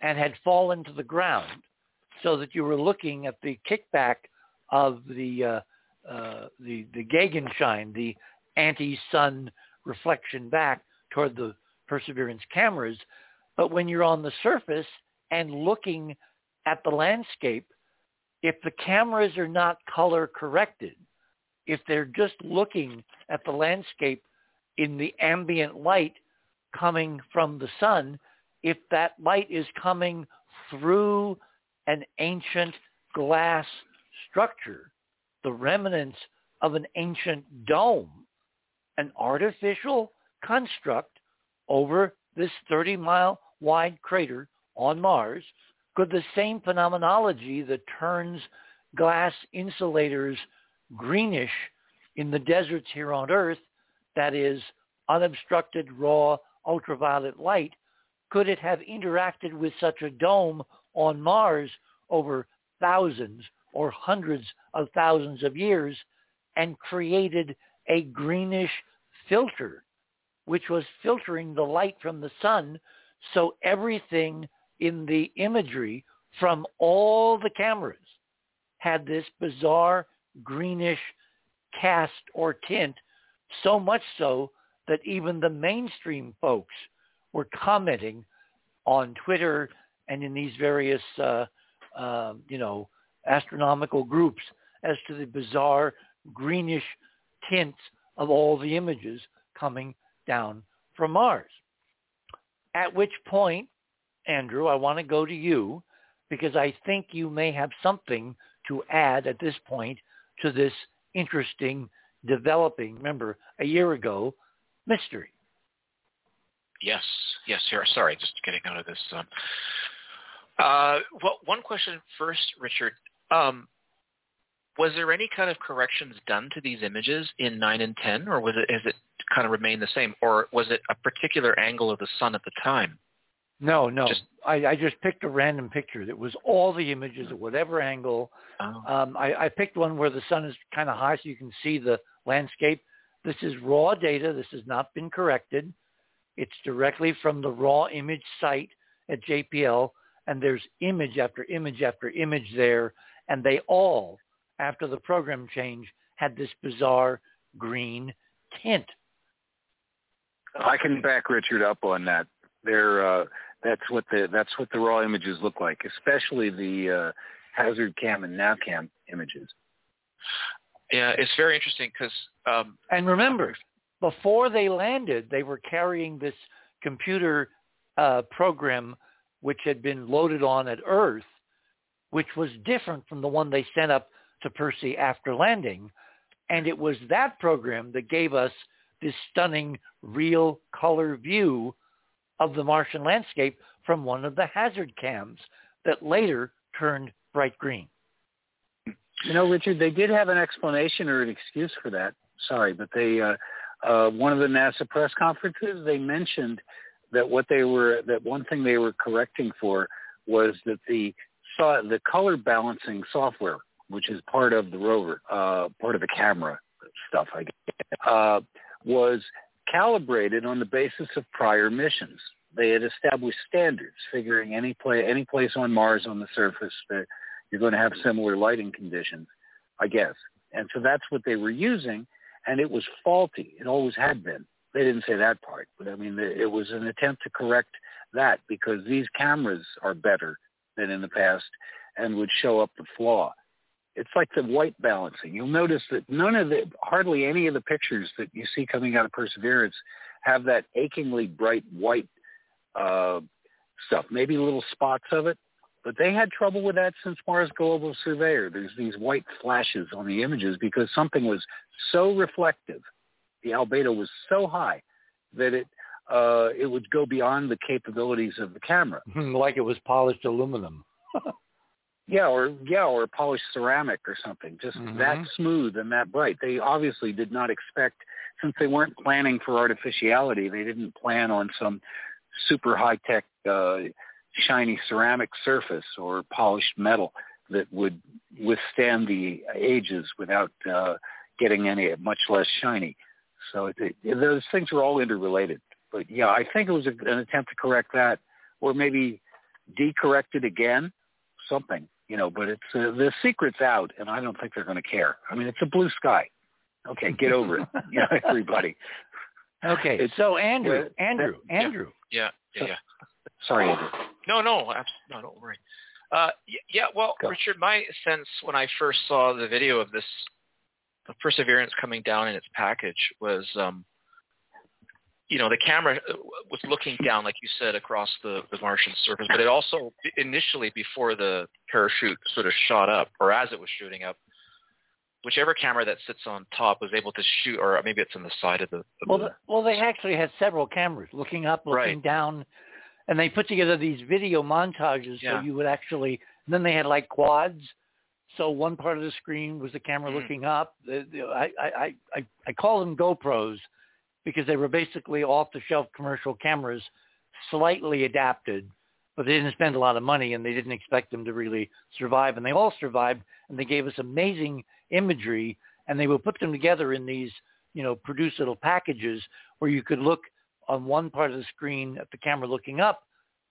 and had fallen to the ground so that you were looking at the kickback of the uh, uh, the the Gegenschein, the anti-sun reflection back toward the Perseverance cameras. But when you're on the surface and looking at the landscape, if the cameras are not color corrected, if they're just looking at the landscape in the ambient light coming from the sun, if that light is coming through an ancient glass structure, the remnants of an ancient dome, an artificial construct over this 30-mile wide crater on Mars, could the same phenomenology that turns glass insulators greenish in the deserts here on Earth, that is unobstructed raw ultraviolet light, could it have interacted with such a dome on Mars over thousands or hundreds of thousands of years and created a greenish filter, which was filtering the light from the sun so everything in the imagery from all the cameras had this bizarre greenish cast or tint, so much so that even the mainstream folks were commenting on Twitter and in these various, uh, uh, you know, astronomical groups as to the bizarre greenish tints of all the images coming down from Mars. At which point, Andrew, I want to go to you because I think you may have something to add at this point to this interesting developing, remember, a year ago, mystery.
Yes, yes, sir. Sorry, just getting out of this. Um, uh, well, one question first, Richard. Um, was there any kind of corrections done to these images in 9 and 10, or was it, has it kind of remained the same? Or was it a particular angle of the sun at the time?
No, no. Just, I, I just picked a random picture. It was all the images at whatever angle. Oh. Um, I, I picked one where the sun is kind of high so you can see the landscape. This is raw data. This has not been corrected. It's directly from the raw image site at JPL, and there's image after image after image there, and they all, after the program change, had this bizarre green tint.
I can back Richard up on that. They're uh, that's what the that's what the raw images look like, especially the uh, hazard cam and navcam images.
Yeah, it's very interesting because. Um,
and remember, before they landed, they were carrying this computer uh, program which had been loaded on at Earth, which was different from the one they sent up to Percy after landing. And it was that program that gave us this stunning real color view of the Martian landscape from one of the hazard cams that later turned bright green.
You know, Richard, they did have an explanation or an excuse for that. Sorry, but they uh, uh, one of the NASA press conferences they mentioned that what they were that one thing they were correcting for was that the saw the color balancing software, which is part of the rover, uh, part of the camera stuff, I guess, uh, was calibrated on the basis of prior missions. They had established standards, figuring any place any place on Mars on the surface that you're going to have similar lighting conditions, I guess. And so that's what they were using, and it was faulty. It always had been. They didn't say that part, but I mean, it was an attempt to correct that because these cameras are better than in the past and would show up the flaw. It's like the white balancing. You'll notice that none of the, hardly any of the pictures that you see coming out of Perseverance have that achingly bright white uh, stuff. Maybe little spots of it, But they had trouble with that since Mars Global Surveyor. There's these white flashes on the images because something was so reflective. The albedo was so high that it uh, it would go beyond the capabilities of the camera.
like it was polished aluminum.
yeah, or yeah, or polished ceramic or something. Just
Mhm.
that smooth and that bright. They obviously did not expect, since they weren't planning for artificiality, they didn't plan on some super high tech, uh, shiny ceramic surface or polished metal that would withstand the ages without uh, getting any much less shiny. So it, it, those things are all interrelated. But yeah, I think it was a, an attempt to correct that, or maybe decorrect it again, something, you know. But it's uh, the secret's out, and I don't think they're going to care. I mean, it's a blue sky. Okay, get over it, you know, everybody.
Okay,
It's-
so Andrew,
yeah,
Andrew,
yeah.
Andrew.
Yeah, yeah, yeah.
Sorry, Andrew.
No, no, abs- no, don't worry. Uh, yeah, well,
Go.
Richard, my sense when I first saw the video of this, of Perseverance coming down in its package was, um, you know, the camera uh, was looking down, like you said, across the, the Martian surface, but it also initially before the parachute sort of shot up, or as it was shooting up, whichever camera that sits on top was able to shoot, or maybe it's on the side of the. Of
Well,
the
the, well, they actually had several cameras looking up, looking
Right.
down, and they put together these video montages
Yeah.
so you would actually. And then they had like quads. So one part of the screen was the camera
Mm.
looking up. The, the, I, I, I, I call them GoPros because they were basically off-the-shelf commercial cameras, slightly adapted, but they didn't spend a lot of money and they didn't expect them to really survive. And they all survived, and they gave us amazing imagery, and they would put them together in these, you know, produced little packages where you could look on one part of the screen at the camera looking up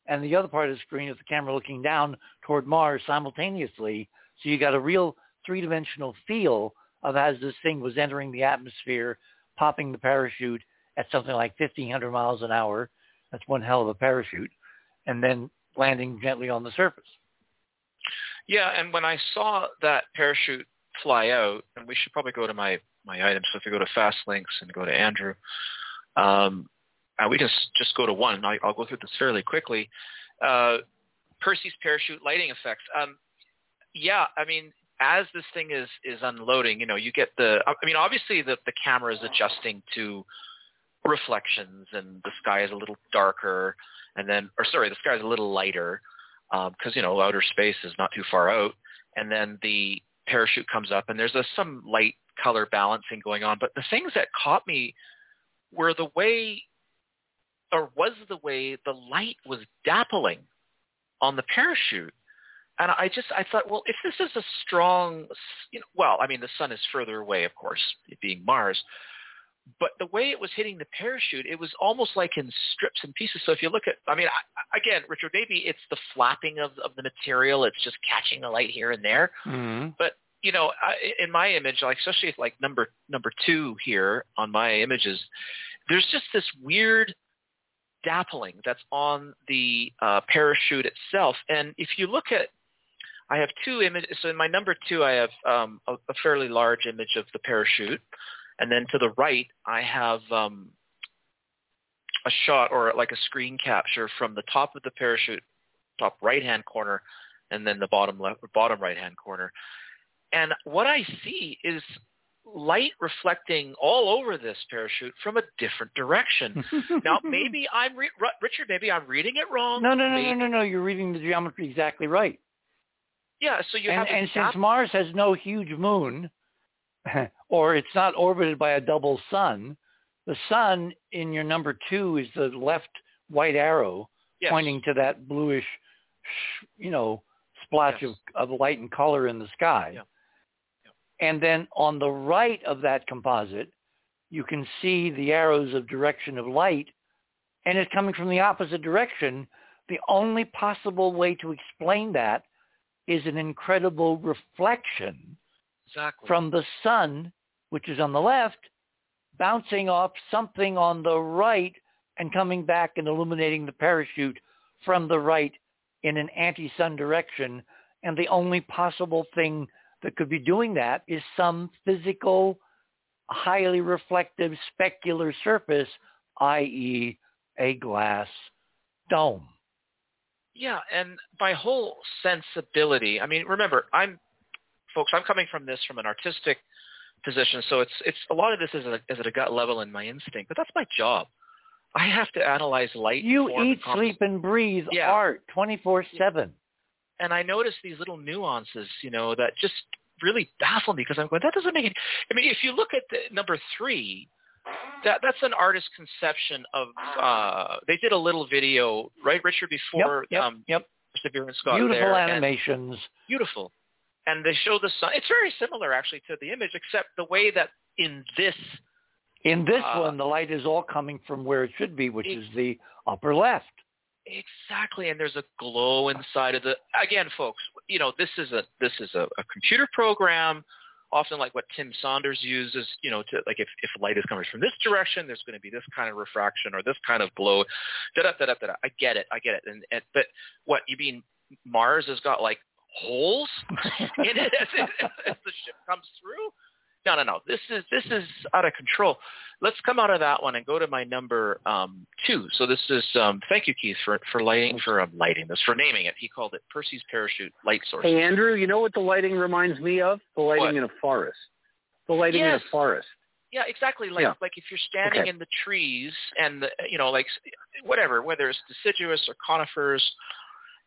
and the other part of the screen at the camera looking down toward Mars simultaneously. So you got a real three-dimensional feel of as this thing was entering the atmosphere, popping the parachute at something like 1,500 miles an hour. That's one hell of a parachute. And then landing gently on the surface.
Yeah, and when I saw that parachute fly out, and we should probably go to my my items. So if you go to Fast Links and go to Andrew, um, uh, we can just go to one. I, I'll go through this fairly quickly. Uh, Percy's parachute lighting effects. Um, yeah, I mean, as this thing is is unloading, you know, you get the. I mean, obviously the the camera is adjusting to reflections, and the sky is a little darker, and then, or sorry, the sky is a little lighter because you know outer space is not too far out, and then the parachute comes up, and there's a some light color balancing going on. But the things that caught me were the way, or was the way the light was dappling on the parachute. And I just I thought, well, if this is a strong, you know, well, I mean, the sun is further away, of course, it being Mars, but the way it was hitting the parachute, it was almost like in strips and pieces. So if you look at, I mean, I, again, Richard, maybe it's the flapping of of the material; it's just catching the light here and there.
Mm-hmm.
But you know, I, in my image, like especially like number number two here on my images, there's just this weird dappling that's on the uh, parachute itself. And if you look at, I have two images. So in my number two, I have um, a, a fairly large image of the parachute, and then to the right, I have um, a shot or like a screen capture from the top of the parachute, top right-hand corner, and then the bottom left, bottom right-hand corner. And what I see is light reflecting all over this parachute from a different direction. now, maybe I'm re- Richard. Maybe I'm reading it wrong.
No, no, no,
Maybe-
no, no, no. You're reading the geometry exactly right.
Yeah. So you
and
have
and since Mars has no huge moon, or it's not orbited by a double sun, the sun in your number two is the left white arrow
yes.
pointing to that bluish, you know, splotch
Yes.
of, of light and color in the sky.
Yeah.
And then on the right of that composite, you can see the arrows of direction of light, and it's coming from the opposite direction. The only possible way to explain that is an incredible reflection
exactly.
from the sun, which is on the left, bouncing off something on the right and coming back and illuminating the parachute from the right in an anti-sun direction. And the only possible thing that could be doing that is some physical, highly reflective specular surface, i.e. a glass dome.
Yeah, and by whole sensibility, I mean, remember, I'm, folks, I'm coming from this from an artistic position, so it's it's a lot of this is, a, is at a gut level in my instinct, but that's my job. I have to analyze light.
You eat, sleep, and breathe
Yeah.
art 24-7.
And I notice these little nuances, you know, that just really baffle me because I'm going, that doesn't make any. I mean, if you look at the, number three, that that's an artist's conception of. uh They did a little video, right, Richard, before
Yep, yep,
um,
yep.
Perseverance got
Beautiful
there, and-
animations.
beautiful, and they show the sun. It's very similar actually to the image, except the way that in this
In this
Uh,
one, the light is all coming from where it should be, which
Ex-
is the upper left.
Exactly, and there's a glow inside of the. Again, folks, you know this is a this is a, a computer program, often like what Tim Saunders uses. You know, to like if if light is coming from this direction, there's going to be this kind of refraction or this kind of glow. Da da da da da. I get it, I get it. And, and but what you mean? Mars has got like holes in it as, it as the ship comes through. No, no, no. This is this is out of control. Let's come out of that one and go to my number um, two. So this is um, thank you, Keith, for for lighting for um, lighting this for naming it. He called it Percy's parachute light source.
Hey, Andrew, you know what the lighting reminds me of? The lighting
What?
in a forest. The lighting
Yes.
in a forest.
Yeah, exactly. Like
Yeah.
like if you're standing
Okay.
in the trees and the, you know like whatever, whether it's deciduous or conifers,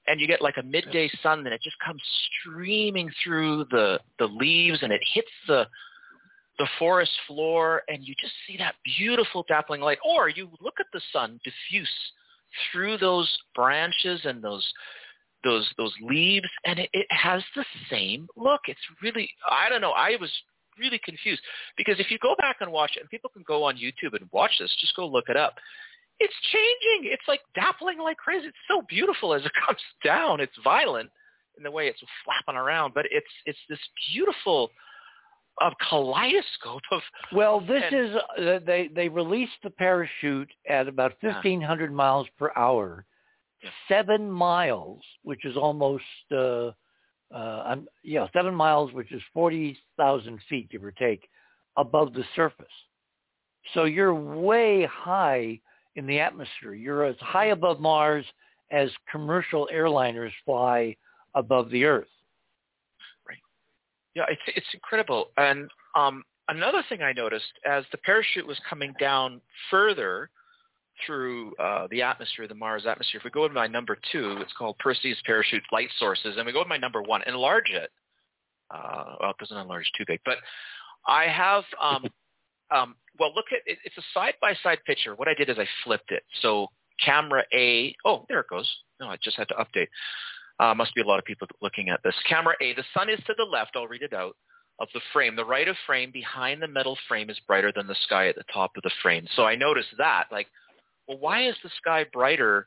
and you get like a midday sun, then it just comes streaming through the the leaves and it hits the the forest floor, and you just see that beautiful dappling light. Or you look at the sun diffuse through those branches and those those those leaves, and it, it has the same look. It's really I don't know. I was really confused because if you go back and watch it, and people can go on YouTube and watch this, just go look it up. It's changing. It's like dappling like crazy. It's so beautiful as it comes down. It's violent in the way it's flapping around, but it's it's this beautiful uh, kaleidoscope of
Well, this
And-
is uh, they they released the parachute at about fifteen hundred miles per hour,
Yeah.
seven miles, which is almost uh, uh, I'm, yeah, seven miles, which is forty thousand feet, give or take, above the surface. So you're way high in the atmosphere. You're as high above Mars as commercial airliners fly above the Earth.
Yeah, it's it's incredible. And um, another thing I noticed as the parachute was coming down further through uh, the atmosphere, the Mars atmosphere. If we go to my number two, it's called Percy's Parachute Light Sources, and we go to my number one, enlarge it. Uh, well, it doesn't enlarge too big, but I have. Um, um, well, look at it, it's a side-by-side picture. What I did is I flipped it. So camera A. Oh, there it goes. No, I just had to update. Uh, must be a lot of people looking at this. Camera A, the sun is to the left, I'll read it out, of the frame. The right of frame behind the metal frame is brighter than the sky at the top of the frame. So I noticed that, like, well, why is the sky brighter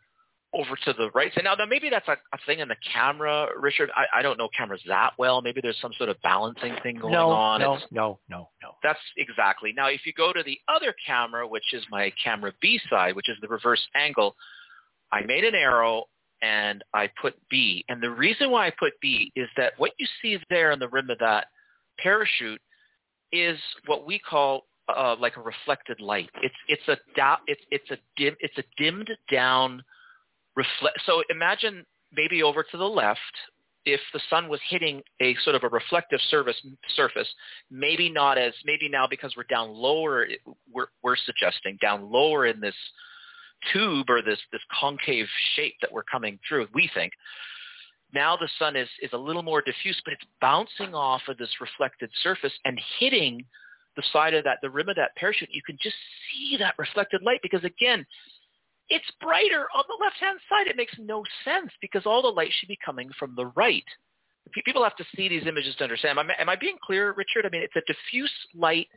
over to the right? So now, now maybe that's a, a thing in the camera, Richard. I, I don't know cameras that well. Maybe there's some sort of balancing thing going
no,
on.
no,
It's-
no, no, no.
that's exactly. Now, if you go to the other camera, which is my camera B side, which is the reverse angle, I made an arrow and I put B. And the reason why I put B is that what you see there on the rim of that parachute is what we call uh, like a reflected light. It's it's a da- it's it's a dim it's a dimmed down reflect. So imagine maybe over to the left, if the sun was hitting a sort of a reflective surface surface, maybe not as maybe now because we're down lower, we're we're suggesting down lower in this tube or this this concave shape that we're coming through. We think now the sun is is a little more diffuse, but it's bouncing off of this reflected surface and hitting the side of that the rim of that parachute. You can just see that reflected light because again, it's brighter on the left-hand side. It makes no sense because all the light should be coming from the right. People have to see these images to understand. Am I, am I being clear, Richard? I mean, it's a diffuse light.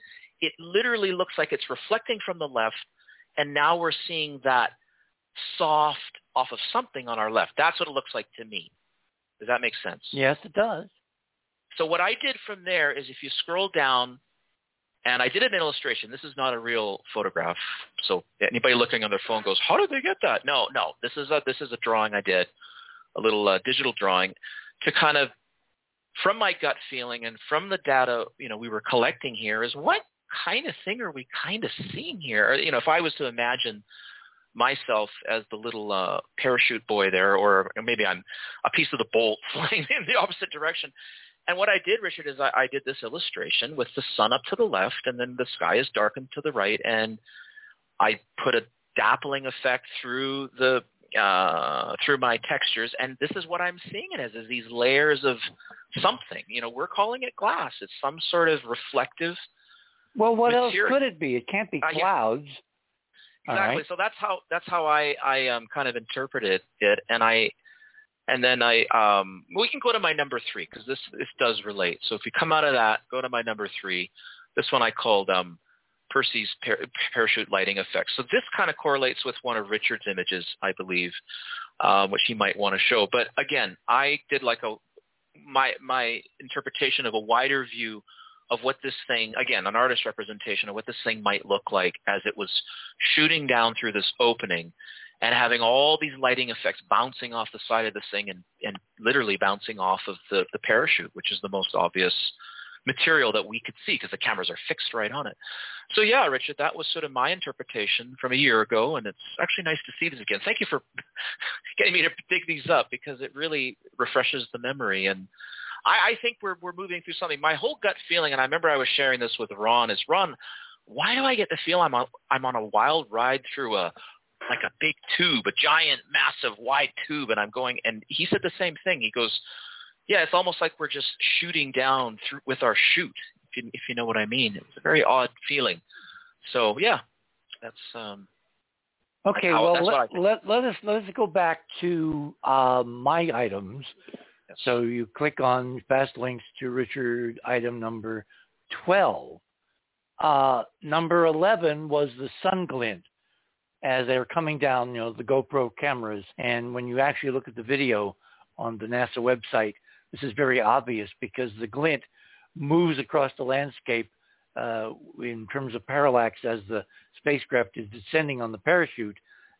It literally looks like it's reflecting from the left, and now we're seeing that soft off of something on our left. That's what it looks like to me. Does that make sense?
Yes, it does.
So what I did from there is if you scroll down, and I did an illustration. This is not a real photograph. So anybody looking on their phone goes, how did they get that? No, no. This is a, this is a drawing I did, a little uh, digital drawing to kind of, from my gut feeling and from the data, you know, we were collecting here is what kind of thing are we kind of seeing here? You know, if I was to imagine myself as the little uh, parachute boy there, or maybe I'm a piece of the bolt flying in the opposite direction. And what I did, Richard, is I, I did this illustration with the sun up to the left, and then the sky is darkened to the right, and I put a dappling effect through the uh, through my textures, and this is what I'm seeing it as: is these layers of something. You know, we're calling it glass. It's some sort of reflective.
Well, what
material.
else could it be? It can't be
Uh, yeah.
clouds.
Exactly.
right.
So that's how that's how I I um, kind of interpreted it, and I and then I um we can go to my number three because this this does relate. So if you come out of that, go to my number three. This one I called um Percy's par- parachute lighting effect. So this kind of correlates with one of Richard's images, I believe, um, which he might want to show. But again, I did like a my my interpretation of a wider view of what this thing, again, an artist representation of what this thing might look like as it was shooting down through this opening and having all these lighting effects bouncing off the side of this thing and, and literally bouncing off of the, the parachute, which is the most obvious material that we could see because the cameras are fixed right on it. So yeah, Richard, that was sort of my interpretation from a year ago, and it's actually nice to see this again. Thank you for getting me to dig these up because it really refreshes the memory. And I, I think we're we're moving through something. My whole gut feeling, and I remember I was sharing this with Ron, is Ron, why do I get the feel I'm on I'm on a wild ride through a like a big tube, a giant, massive, wide tube, and I'm going. And he said the same thing. He goes, "Yeah, it's almost like we're just shooting down through with our chute, if you, if you know what I mean. It's a very odd feeling. So yeah, that's um,
Okay,
how-
well
that's what I
let, let let us let us go back to uh, my items. So you click on fast links to Richard item number twelve. Uh, number eleven was the sun glint as they were coming down, you know, the GoPro cameras. And when you actually look at the video on the NASA website, this is very obvious because the glint moves across the landscape uh, in terms of parallax as the spacecraft is descending on the parachute.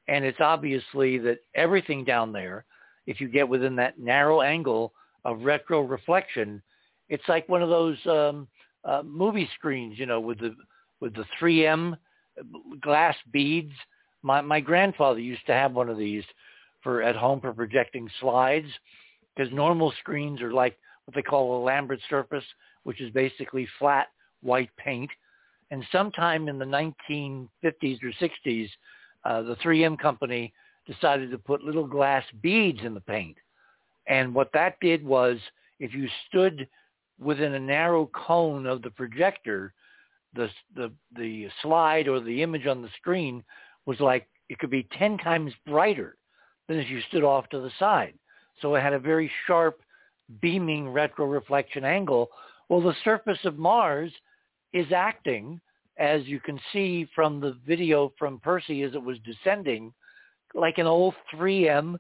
And it's obviously that everything down there, if you get within that narrow angle of retro reflection, it's like one of those um, uh, movie screens, you know, with the with the 3M glass beads. My my grandfather used to have one of these for at home for projecting slides, because normal screens are like what they call a Lambert surface, which is basically flat white paint. And sometime in the 1950s or 60s, uh, the 3M company decided to put little glass beads in the paint. And what that did was if you stood within a narrow cone of the projector, the, the, the slide or the image on the screen was like, it could be 10 times brighter than if you stood off to the side. So it had a very sharp beaming retroreflection angle. Well, the surface of Mars is acting, as you can see from the video from Percy as it was descending, like an old 3M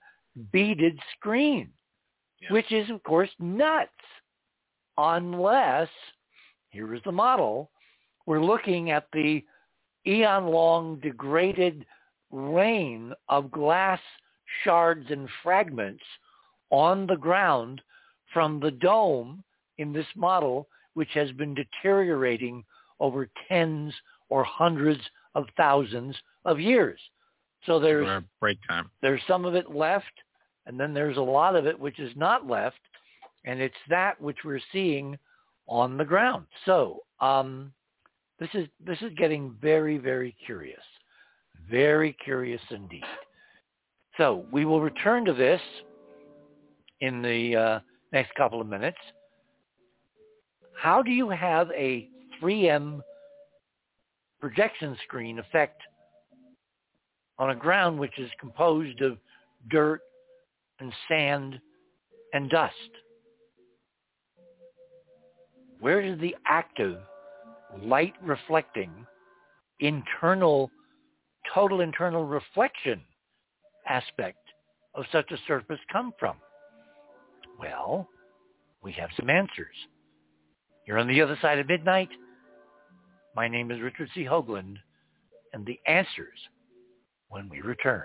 beaded screen,
Yeah.
which is, of course, nuts. Unless, here is the model, we're looking at the eon-long degraded rain of glass shards and fragments on the ground from the dome in this model, which has been deteriorating over tens or hundreds of thousands of years. So there's
break time.
there's some of it left, and then there's a lot of it which is not left, and it's that which we're seeing on the ground. So um, this is this is getting very very curious, very curious indeed. So we will return to this in the uh, next couple of minutes. How do you have a 3M projection screen effect on a ground which is composed of dirt and sand and dust? Where does the active light reflecting internal, total internal reflection aspect of such a surface come from? Well, we have some answers. You're on the other side of midnight. My name is Richard C. Hoagland, and the answers when we return.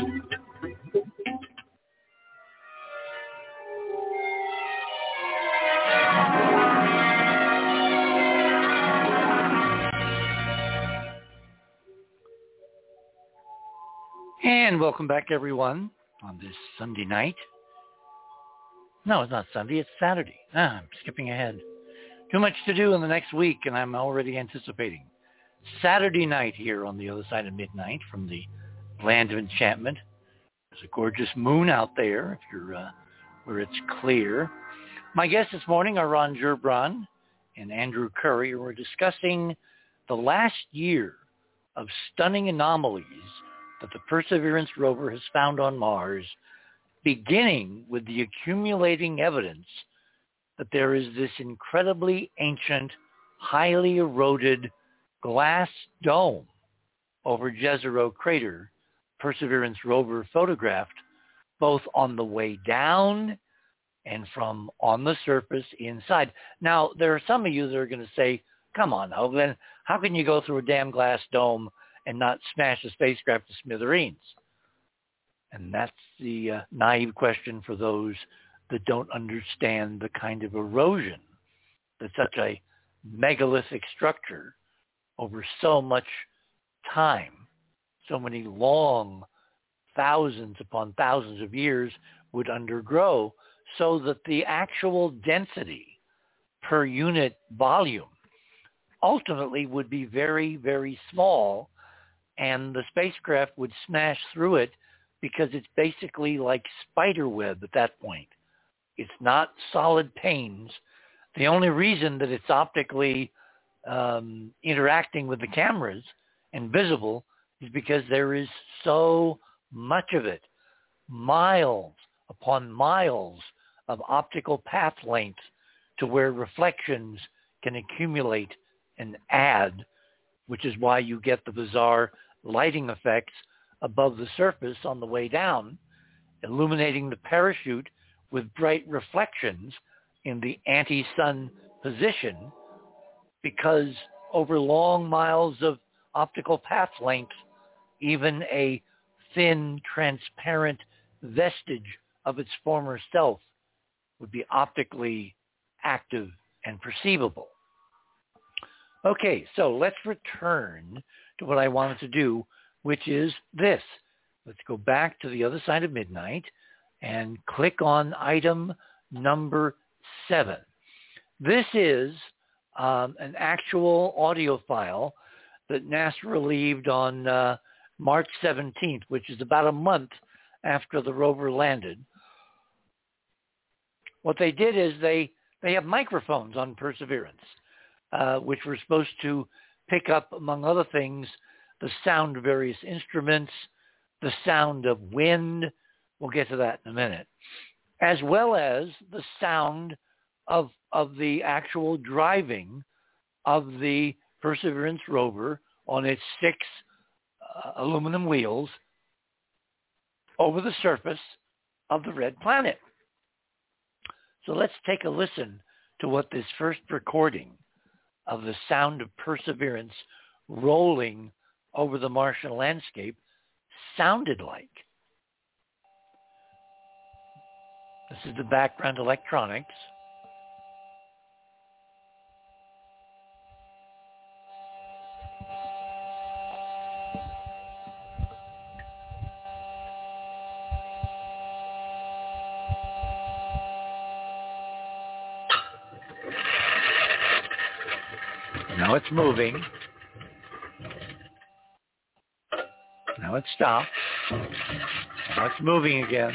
welcome back, everyone, on this Sunday night. No, it's not Sunday. It's Saturday. Ah, I'm skipping ahead. Too much to do in the next week, and I'm already anticipating. Saturday night here on the other side of midnight from the land of enchantment. There's a gorgeous moon out there if you're uh, where it's clear. My guests this morning are Ron Gerbron and Andrew Curry. We're discussing the last year of stunning anomalies that the Perseverance rover has found on Mars, beginning with the accumulating evidence that there is this incredibly ancient, highly eroded glass dome over Jezero crater Perseverance rover photographed both on the way down and from on the surface inside. Now, there are some of you that are going to say, come on, Hoagland, how can you go through a damn glass dome and not smash the spacecraft to smithereens? And that's the uh, naive question for those that don't understand the kind of erosion that such a megalithic structure over so much time, so many long thousands upon thousands of years would undergo so that the actual density per unit volume ultimately would be very, very small and the spacecraft would smash through it because it's basically like spider web at that point. It's not solid panes. The only reason that it's optically um, interacting with the cameras and visible is because there is so much of it, miles upon miles of optical path length to where reflections can accumulate and add, which is why you get the bizarre lighting effects above the surface on the way down, illuminating the parachute with bright reflections in the anti-sun position because over long miles of optical path length, even a thin, transparent vestige of its former self would be optically active and perceivable. Okay, so let's return to what I wanted to do, which is this. Let's go back to the other side of midnight and click on item number seven. This is um, an actual audio file that NASA relieved on uh, March 17th, which is about a month after the rover landed. What they did is they, they have microphones on Perseverance, uh, which were supposed to pick up, among other things, the sound of various instruments, the sound of wind. We'll get to that in a minute. As well as the sound of, of the actual driving of the Perseverance rover on its six uh, aluminum wheels over the surface of the red planet. So let's take a listen to what this first recording of the sound of perseverance rolling over the Martian landscape sounded like. This is the background electronics. Now it's moving. Now it stopped. Now it's moving again.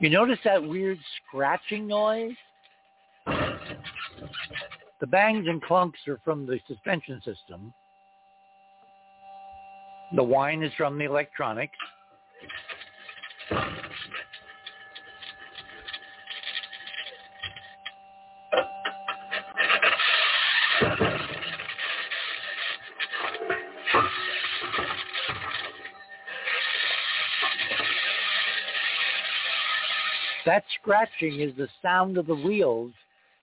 You notice that weird scratching noise? The bangs and clunks are from the suspension system. The whine is from the electronics. Scratching is the sound of the wheels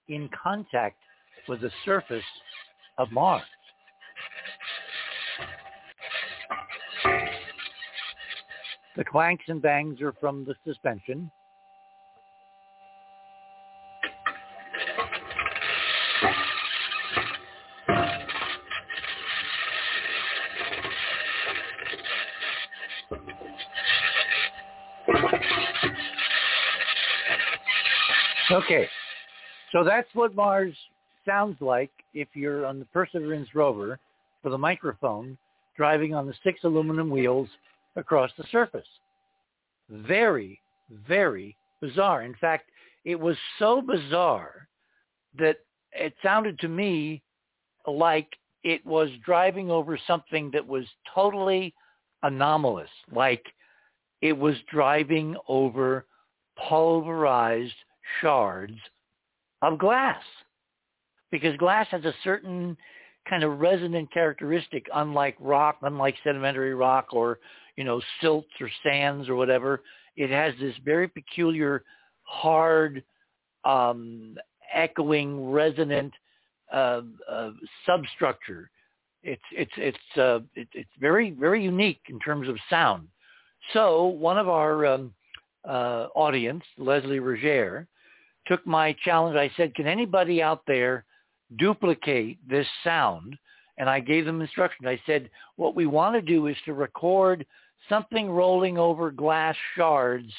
in contact with the surface of Mars. The clanks and bangs are from the suspension. Okay, so that's what Mars sounds like if you're on the Perseverance rover with a microphone driving on the six aluminum wheels across the surface. Very, very bizarre. In fact, it was so bizarre that it sounded to me like it was driving over something that was totally anomalous, like it was driving over pulverized shards of glass. Because glass has a certain kind of resonant characteristic unlike rock unlike sedimentary rock or you know silts or sands or whatever. It has this very peculiar hard um echoing resonant uh, uh substructure. It's it's it's uh it, it's very very unique in terms of sound. So one of our um uh audience leslie roger took my challenge. I said, can anybody out there duplicate this sound? And I gave them instructions. I said, what we want to do is to record something rolling over glass shards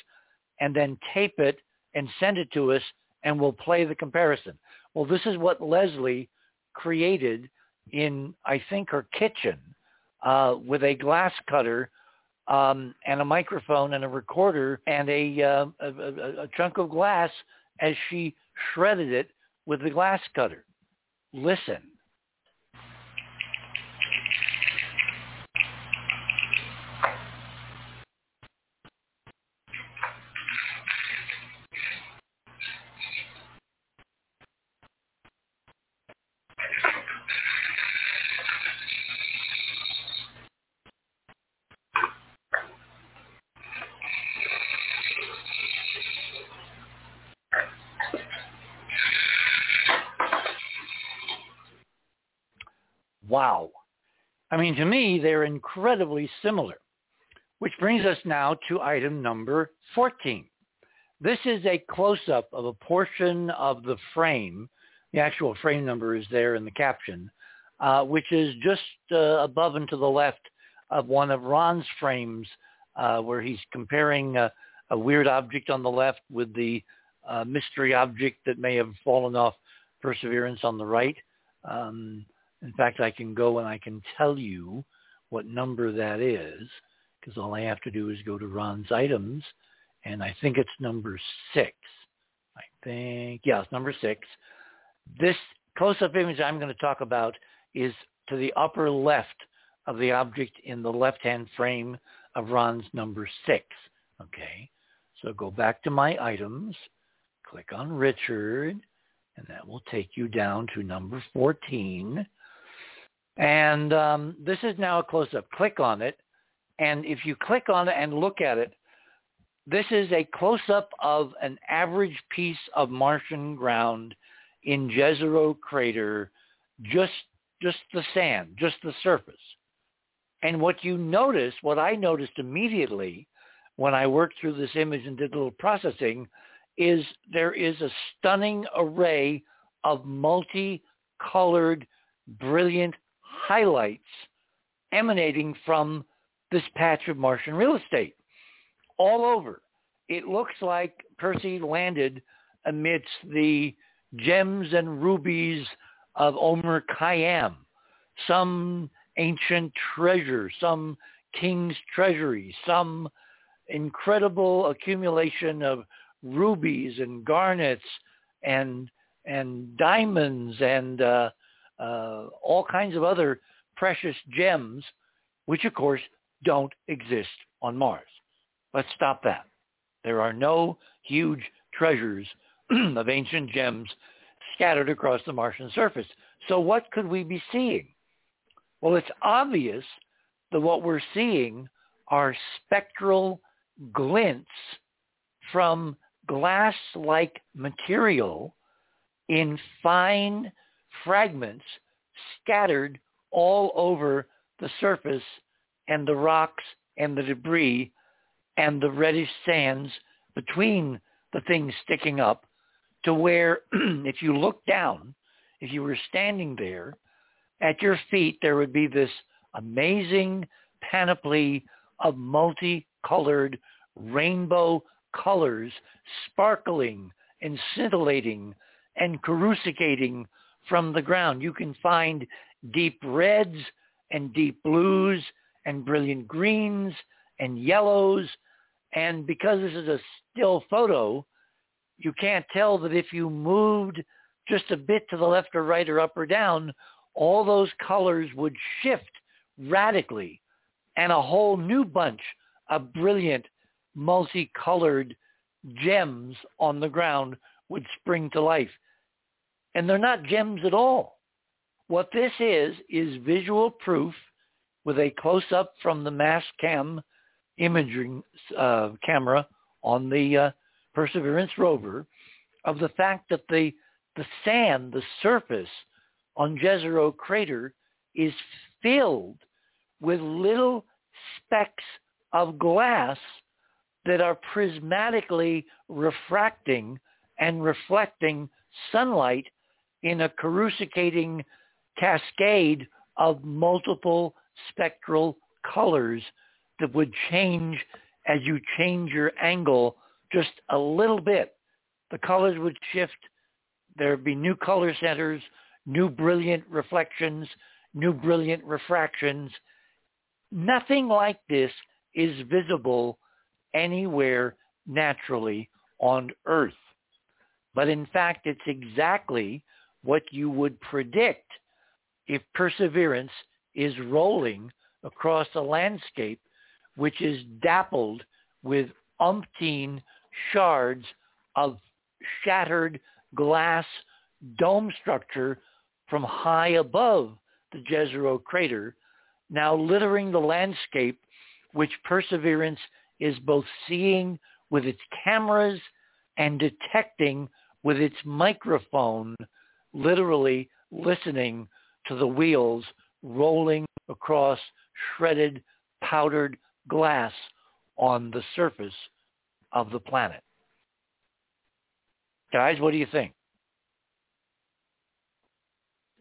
and then tape it and send it to us and we'll play the comparison. Well, this is what Leslie created in, I think, her kitchen uh, with a glass cutter um, and a microphone and a recorder and a, uh, a, a, a chunk of glass as she shredded it with the glass cutter. Listen. Mean, to me, they're incredibly similar, which brings us now to item number 14. This is a close-up of a portion of the frame. The actual frame number is there in the caption, uh, which is just uh, above and to the left of one of Ron's frames uh, where he's comparing a, weird object on the left with the uh, mystery object that may have fallen off Perseverance on the right. Um, in fact, I can go and I can tell you what number that is because all I have to do is go to Ron's items and I think it's number six. I think, yeah, it's number six. This close-up image I'm going to talk about is to the upper left of the object in the left-hand frame of Ron's number six. Okay, so go back to my items, click on Richard, and that will take you down to number 14. And um, this is now a close-up. Click on it. And if you click on it and look at it, this is a close-up of an average piece of Martian ground in Jezero crater, just, just the sand, just the surface. And what you notice, what I noticed immediately when I worked through this image and did a little processing, is there is a stunning array of multicolored, brilliant highlights emanating from this patch of Martian real estate all over. It looks like Percy landed amidst the gems and rubies of Omar Khayyam, some ancient treasure, some king's treasury, some incredible accumulation of rubies and garnets and and diamonds and uh, uh, all kinds of other precious gems, which of course don't exist on Mars. Let's stop that. There are no huge treasures of ancient gems scattered across the Martian surface. So what could we be seeing? Well, it's obvious that what we're seeing are spectral glints from glass-like material in fine fragments scattered all over the surface and the rocks and the debris and the reddish sands between the things sticking up to where if you look down, if you were standing there, at your feet there would be this amazing panoply of multicolored rainbow colors sparkling and scintillating and coruscating from the ground. You can find deep reds and deep blues and brilliant greens and yellows. And because this is a still photo, you can't tell that if you moved just a bit to the left or right or up or down, all those colors would shift radically and a whole new bunch of brilliant multicolored gems on the ground would spring to life. And they're not gems at all. What this is, is visual proof with a close-up from the Mast cam imaging uh, camera on the uh, Perseverance rover of the fact that the, the sand, the surface on Jezero crater is filled with little specks of glass that are prismatically refracting and reflecting sunlight in a coruscating cascade of multiple spectral colors that would change as you change your angle just a little bit. The colors would shift. There'd be new color centers, new brilliant reflections, new brilliant refractions. Nothing like this is visible anywhere naturally on Earth. But in fact, it's exactly what you would predict if perseverance is rolling across a landscape which is dappled with umpteen shards of shattered glass dome structure from high above the Jezero crater, now littering the landscape which Perseverance is both seeing with its cameras and detecting with its microphone, literally listening to the wheels rolling across shredded powdered glass on the surface of the planet. Guys, what do you think?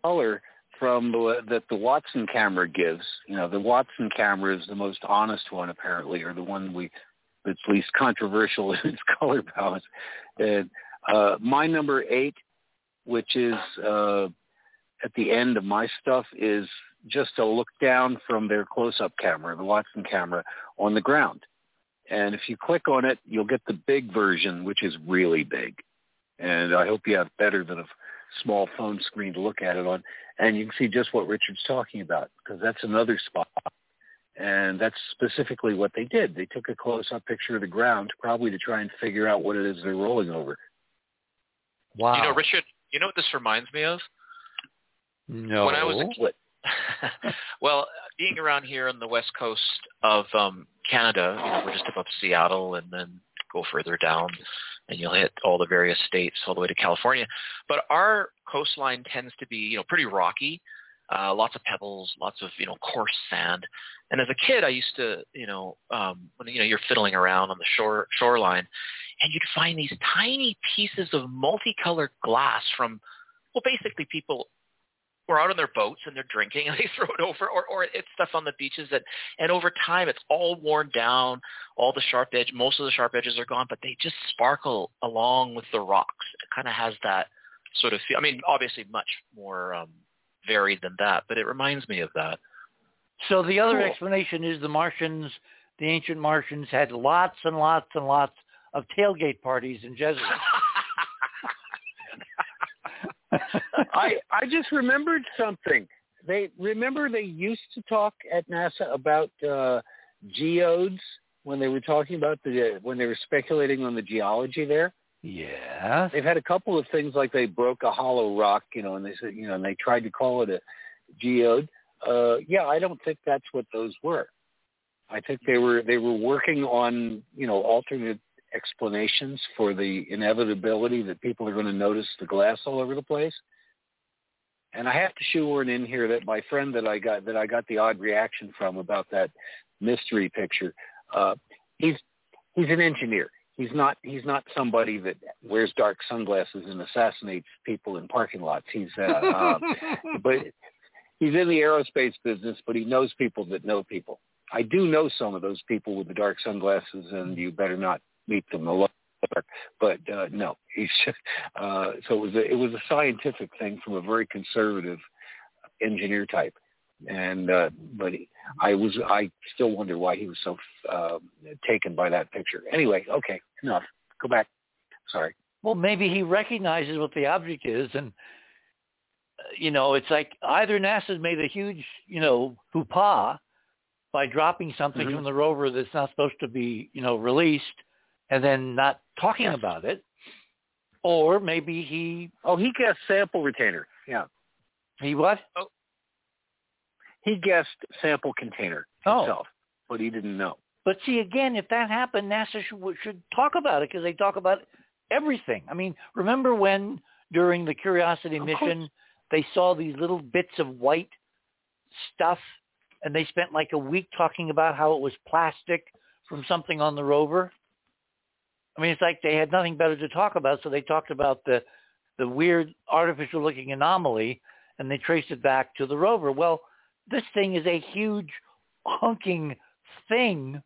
Color from the, that the Watson camera gives. You know, the Watson camera is the most honest one apparently, or the one we that's least controversial in its color balance. And uh, my number eight, which is uh, at the end of my stuff, is just a look down from their close-up camera, the Watson camera, on the ground. And if you click on it, you'll get the big version, which is really big. And I hope you have better than a small phone screen to look at it on. And you can see just what Richard's talking about, because that's another spot. And that's specifically what they did. They took a close-up picture of the ground, probably to try and figure out what it is they're rolling over.
Wow.
You know, Richard, you know what this reminds me of?
No.
When I was a kid, well, being around here on the west coast of um, Canada, you know, we're just above Seattle, and then go further down, and you'll hit all the various states all the way to California. But our coastline tends to be, you know, pretty rocky, uh, lots of pebbles, lots of you know coarse sand. And as a kid, I used to, you know, um, when you know you're fiddling around on the shore shoreline, and you'd find these tiny pieces of multicolored glass from, well, basically people were out on their boats and they're drinking and they throw it over or, or it's stuff on the beaches that and over time it's all worn down all the sharp edge most of the sharp edges are gone but they just sparkle along with the rocks it kind of has that sort of feel. I mean, obviously much more um, varied than that, but it reminds me of that.
So the other
Cool.
explanation is the Martians, the ancient Martians, had lots and lots and lots of tailgate parties in Jezero.
I I just remembered something. They remember they used to talk at NASA about uh, geodes when they were talking about the when they were speculating on the geology there.
Yes.
They've had a couple of things like they broke a hollow rock, you know, and they said, you know, and they tried to call it a geode. Uh, yeah, I don't think that's what those were. I think they were they were working on you know alternate explanations for the inevitability that people are going to notice the glass all over the place. And I have to shoehorn in here that my friend that I got that I got the odd reaction from about that mystery picture. Uh, he's he's an engineer. He's not he's not somebody that wears dark sunglasses and assassinates people in parking lots. He's uh, uh, but he's in the aerospace business, but he knows people that know people. I do know some of those people with the dark sunglasses, and you better not meet them alone. But uh, no, he's uh, so it was a, it was a scientific thing from a very conservative engineer type, and uh, but he, I was I still wonder why he was so uh, taken by that picture. Anyway, okay, enough. Go back. Sorry.
Well, maybe he recognizes what the object is, and uh, you know, it's like either NASA's made a huge, you know, hoopah by dropping something
Mhm.
from the rover that's not supposed to be, you know, released, and then not talking
Yes.
about it, or maybe he
Oh, he guessed sample retainer. Yeah,
he what?
He guessed sample container
Oh.
himself, but he didn't know.
But see, again, if that happened, NASA should should talk about it because they talk about everything. I mean, remember when during the Curiosity
Of
mission they saw these little bits of white stuff, and they spent like a week talking about how it was plastic from something on the rover. I mean, it's like they had nothing better to talk about, so they talked about the the weird artificial-looking anomaly, and they traced it back to the rover. Well, this thing is a huge hunking thing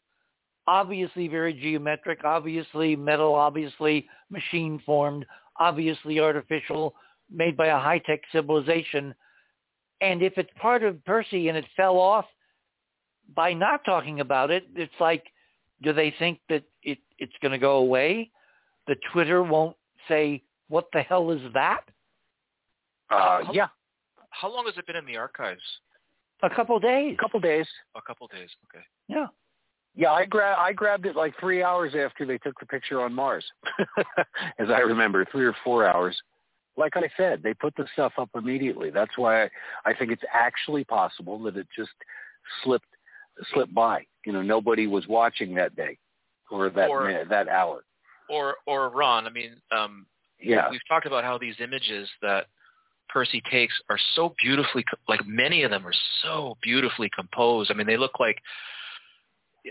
obviously very geometric, obviously metal, obviously machine formed, obviously artificial, made by a high-tech civilization. And if it's part of Percy and it fell off by not talking about it, it's like, do they think that it, it's going to go away? The Twitter won't say, what the hell is that?
Uh,
How-
yeah,
How long has it been in the archives?
A couple days.
a couple days.
A couple days. Okay.
Yeah.
Yeah, I gra- I grabbed it like three hours after they took the picture on Mars, as I remember, three or four hours. Like I said, they put the stuff up immediately. That's why I, I think it's actually possible that it just slipped slipped by. You know, nobody was watching that day or that
Or-
minute, that hour.
Or or Ron, I mean, um,
Yeah,
we've talked about how these images that Percy takes are so beautifully, like many of them are so beautifully composed. I mean, they look like,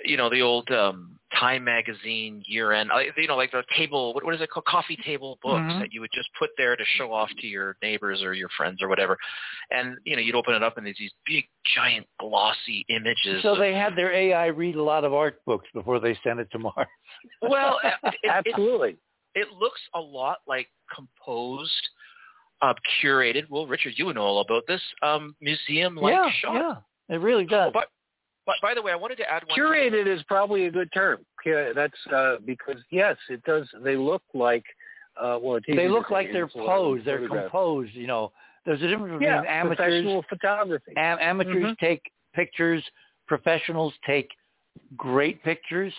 you know, the old um, Time magazine year-end, uh, you know, like the table, what, what is it called, coffee table books
Mhm.
that you would just put there to show off to your neighbors or your friends or whatever. And, you know, you'd open it up and there's these big, giant, glossy images.
So
of-
they had their AI read a lot of art books before they sent it to Mars.
well, it, it, it,
absolutely.
it looks a lot like composed, uh, curated. Well, Richard, you know all about this. Um, museum-like
yeah,
shot.
yeah, it really does.
But, but by the way, I wanted to add one. thing.
Curated is probably a good term. That's uh, because yes, it does. They look like uh, well, it's
they look like they're posed. They're composed. You know, there's a difference between
Yeah,
amateurs.
professional photography.
Am- amateurs
Mhm.
take pictures. Professionals take great pictures.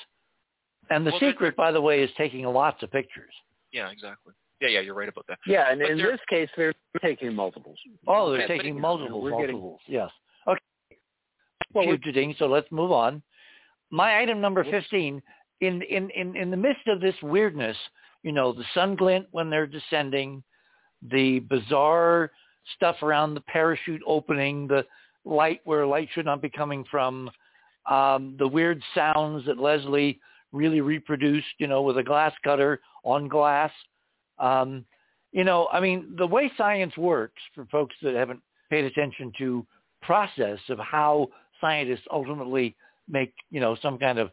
And the
Well,
secret, by the way, is taking lots of pictures.
Yeah, exactly. Yeah, yeah, you're right about that.
Yeah, and
But
in this case, they're taking multiples.
Oh, they're
Okay, but
taking multiples.
we're getting-
multiples. Yes. Okay.
Well, we're-
so let's move on. My item number 15, in, in, in, in the midst of this weirdness, you know, the sun glint when they're descending, the bizarre stuff around the parachute opening, the light where light should not be coming from, um, the weird sounds that Leslie really reproduced, you know, with a glass cutter on glass. Um, you know, I mean, the way science works for folks that haven't paid attention to process of how scientists ultimately make, you know, some kind of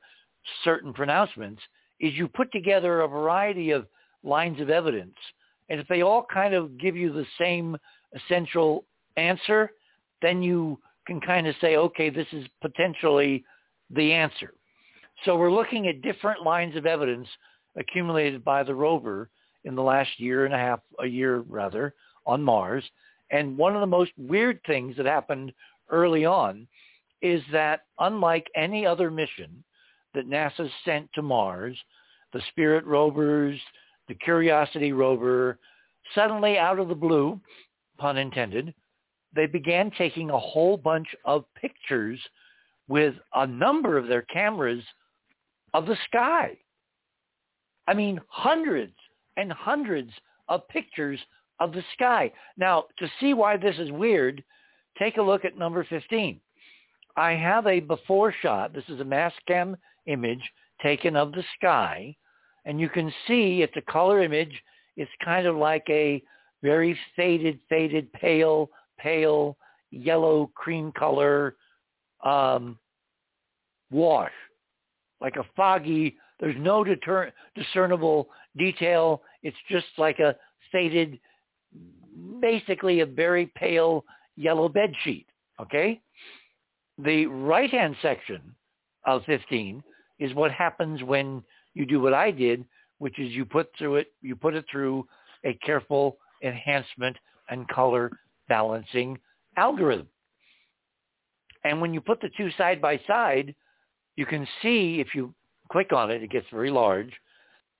certain pronouncements is you put together a variety of lines of evidence And if they all kind of give you the same essential answer, then you can kind of say, okay, this is potentially the answer. So we're looking at different lines of evidence accumulated by the rover in the last year and a half, a year rather, on Mars. And one of the most weird things that happened early on is that unlike any other mission that NASA sent to Mars, the Spirit rovers, the Curiosity rover, suddenly out of the blue, pun intended, they began taking a whole bunch of pictures with a number of their cameras of the sky. I mean, hundreds and hundreds of pictures of the sky. Now, to see why this is weird, take a look at number 15. I have a before shot. This is a Mast cam image taken of the sky, and you can see it's a color image. It's kind of like a very faded, faded, pale, pale yellow cream color um, wash, like a foggy. There's no deter- discernible detail. It's just like a faded, basically a very pale yellow bed sheet. Okay, the right-hand section of 15 is what happens when you do what I did, which is you put through it, you put it through a careful enhancement and color balancing algorithm. And when you put the two side by side, you can see if you click on it, it gets very large,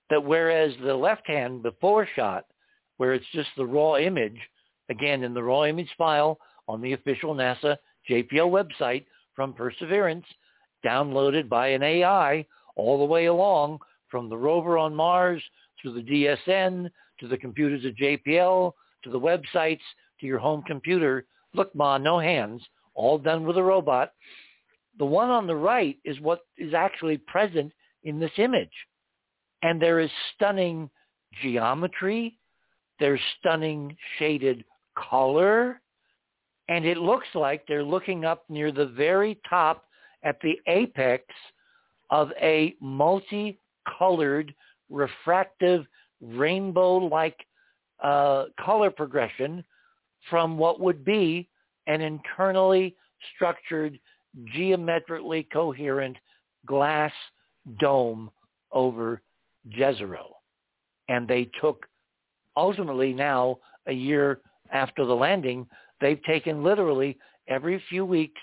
that whereas the left hand before shot, where it's just the raw image, again in the raw image file on the official NASA JPL website from Perseverance, downloaded by an AI all the way along from the rover on Mars to the DSN to the computers at JPL to the websites to your home computer. Look, Ma, no hands, all done with a robot. The one on the right is what is actually present in this image. And there is stunning geometry. There's stunning shaded color. And it looks like they're looking up near the very top at the apex of a multicolored, refractive, rainbow-like uh, color progression from what would be an internally structured, geometrically coherent glass dome over Jezero. And they took, ultimately now, a year after the landing, they've taken literally every few weeks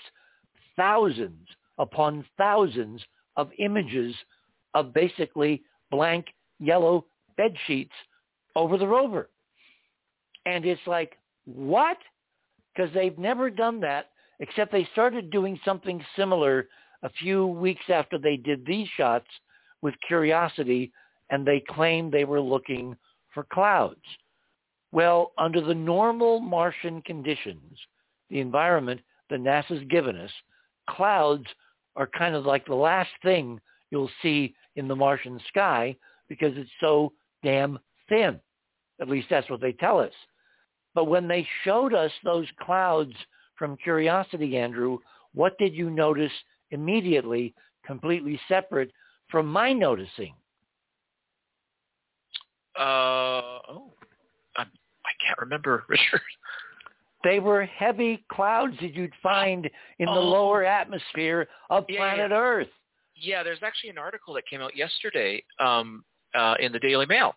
thousands upon thousands of images of basically blank yellow bed sheets over the rover. And it's like, what? Because they've never done that, except they started doing something similar a few weeks after they did these shots with Curiosity, and they claimed they were looking for clouds. Well, under the normal Martian conditions, the environment that NASA's given us, clouds are kind of like the last thing you'll see in the Martian sky because it's so damn thin. At least that's what they tell us. But when they showed us those clouds from Curiosity, Andrew, what did you notice immediately, completely separate from my noticing?
Uh, oh, I, I can't remember, Richard.
They were heavy clouds that you'd find in the
Oh.
lower atmosphere of
Yeah,
planet
yeah.
Earth.
Yeah, there's actually an article that came out yesterday um, uh, in the Daily Mail.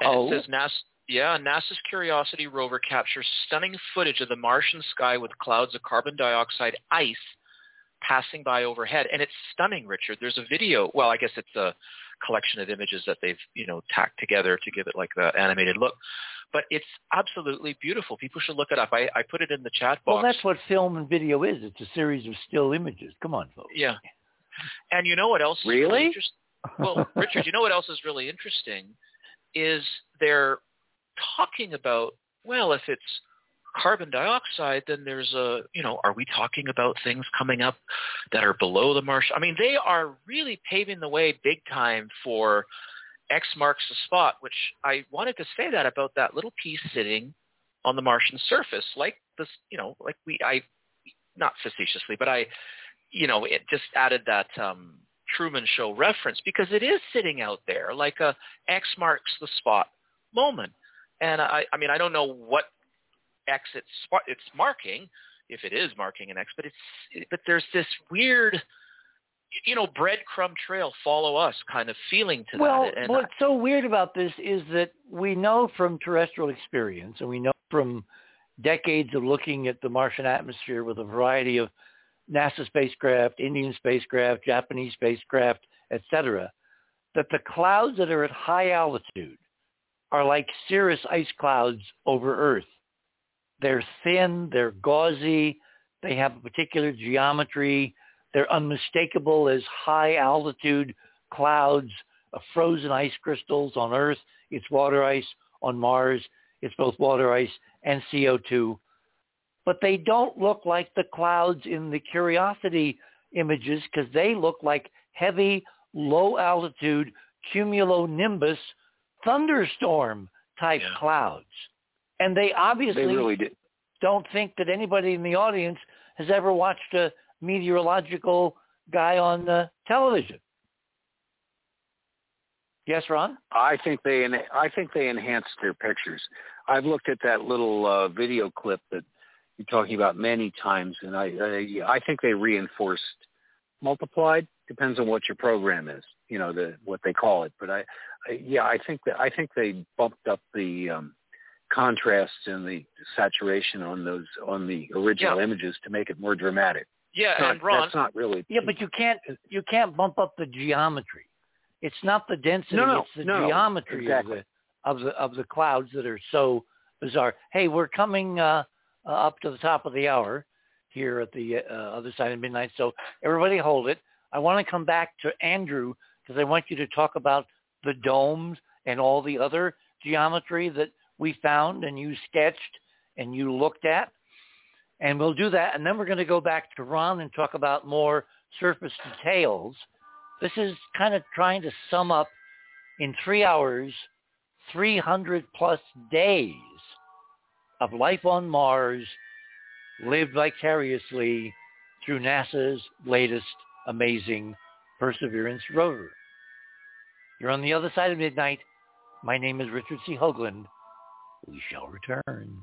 And
Oh.
it says NASA, yeah, NASA's Curiosity rover captures stunning footage of the Martian sky with clouds of carbon dioxide ice passing by overhead. And it's stunning, Richard. There's a video. Well, I guess it's a collection of images that they've, you know, tacked together to give it like the animated look. But it's absolutely beautiful. People should look it up. I, I put it in the chat box.
Well, that's what film and video is. It's a series of still images. Come on, folks.
Yeah. And you know what else? is
Really?
interest- well, Richard, you know what else is really interesting is they're talking about well, if it's carbon dioxide, then there's a you know, are we talking about things coming up that are below the Martian? I mean, they are really paving the way big time for X marks the spot, which I wanted to say that about that little piece sitting on the Martian surface, like this, you know, like we, I, not facetiously, but I, you know, it just added that um, Truman Show reference because it is sitting out there like a X marks the spot moment. And I, I mean, I don't know what X it's it's marking, if it is marking an X, but it's but there's this weird, you know, breadcrumb trail, follow us kind of feeling to
well,
that.
And what's I, so weird about this is that we know from terrestrial experience, and we know from decades of looking at the Martian atmosphere with a variety of NASA spacecraft, Indian spacecraft, Japanese spacecraft, etc., that the clouds that are at high altitude are like cirrus ice clouds over Earth. They're thin, they're mm-hmm. gauzy, they have a particular geometry, they're unmistakable as high altitude clouds of frozen ice crystals on Earth. It's water ice on Mars. It's both water ice and CO2 but they don't look like the clouds in the Curiosity images because they look like heavy, low altitude cumulonimbus thunderstorm type yeah. clouds. And they obviously
they really
don't think that anybody in the audience has ever watched a meteorological guy on the television. Yes, Ron.
I think they I think they enhanced their pictures. I've looked at that little uh, video clip that you're talking about many times, and I I, I think they reinforced multiplied depends on what your program is, you know, the what they call it. But I, I yeah, I think that I think they bumped up the um, contrast and the saturation on those on the original yeah. images to make it more dramatic.
Yeah,
not,
and Ron,
that's not really.
Yeah, but you can't you can't bump up the geometry. It's not the density;
no, no,
it's the
no,
geometry
exactly.
of the of the of the clouds that are so bizarre. Hey, we're coming. uh uh, up to the top of the hour here at the uh, other side of midnight. So everybody hold it. I want to come back to Andrew because I want you to talk about the domes and all the other geometry that we found and you sketched and you looked at. And we'll do that. And then we're going to go back to Ron and talk about more surface details. This is kind of trying to sum up in three hours, 300 plus days of life on Mars lived vicariously through NASA's latest amazing Perseverance rover. You're on the other side of midnight. My name is Richard C. Hoagland. We shall return.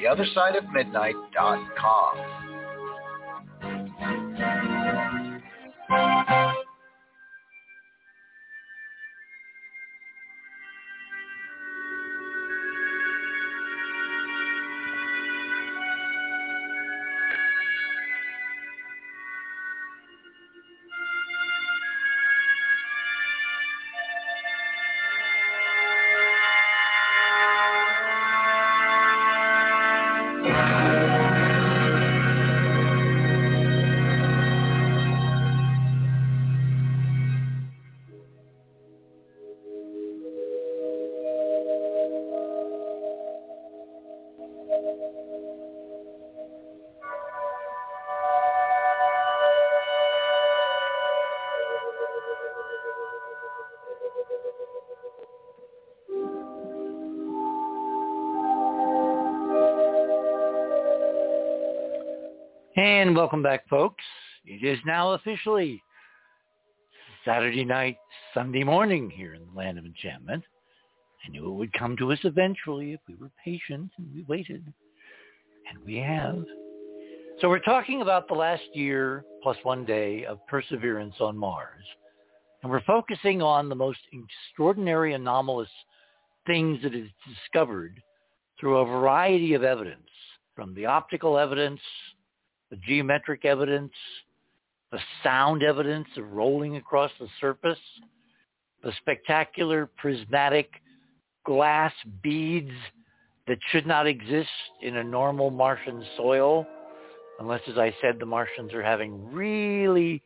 theothersideofmidnight.com.
And welcome back, folks. it is now officially Saturday night, Sunday morning here in the land of enchantment. I knew it would come to us eventually if we were patient and we waited. And we have. So we're talking about the last year plus one day of perseverance on Mars. And we're focusing on the most extraordinary anomalous things that that is discovered through a variety of evidence, from the optical evidence, the geometric evidence, the sound evidence of rolling across the surface, the spectacular prismatic glass beads that should not exist in a normal Martian soil, unless, as I said, the Martians are having really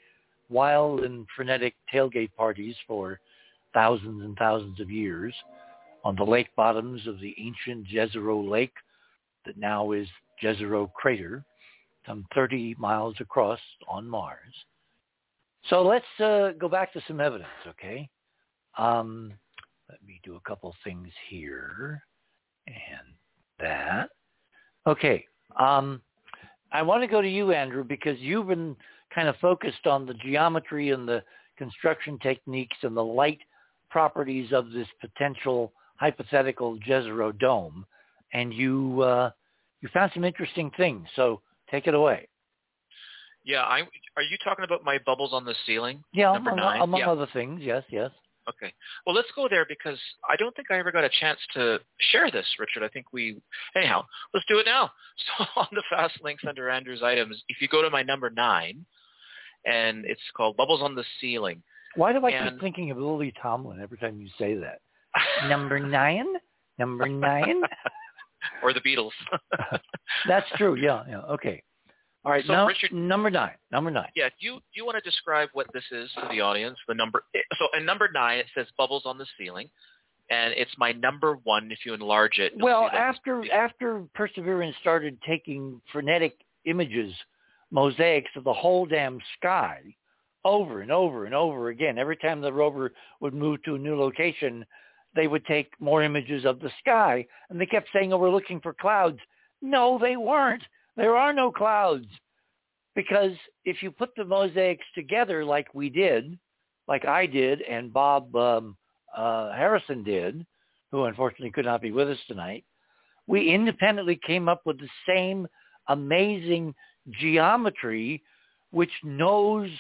wild and frenetic tailgate parties for thousands and thousands of years on the lake bottoms of the ancient Jezero Lake that now is Jezero Crater, some 30 miles across on Mars. So let's uh, go back to some evidence, okay? Um, let me do a couple things here and that. Okay. Um, I want to go to you, Andrew, because you've been kind of focused on the geometry and the construction techniques and the light properties of this potential hypothetical Jezero dome, and you uh, you found some interesting things. So take it away.
Yeah, I are you talking about my bubbles on the ceiling?
Yeah,
Number
among,
nine?
among
Yeah.
other things. Yes, yes.
Okay. Well, let's go there because I don't think I ever got a chance to share this, Richard. I think we, anyhow, let's do it now. So on the fast links under Andrew's items, if you go to my number nine, and it's called Bubbles on the Ceiling.
Why do I
And-
keep thinking of Lily Tomlin every time you say that? Number nine? Number nine?
or the Beatles.
That's true. Yeah, yeah. Okay. All right.
So,
now,
Richard-
number nine. Number nine.
yeah, do you, do you want to describe what this is to the audience? The number, so in number nine, it says Bubbles on the Ceiling. And it's my number one if you enlarge it.
Well, after after Perseverance started taking frenetic images, mosaics of the whole damn sky, over and over and over again, every time the rover would move to a new location, they would take more images of the sky, and they kept saying, "Oh, we're looking for clouds." No, they weren't. There are no clouds, because if you put the mosaics together like we did, like I did, and Bob um, uh, Harrison did, who unfortunately could not be with us tonight, we independently came up with the same amazing geometry which knows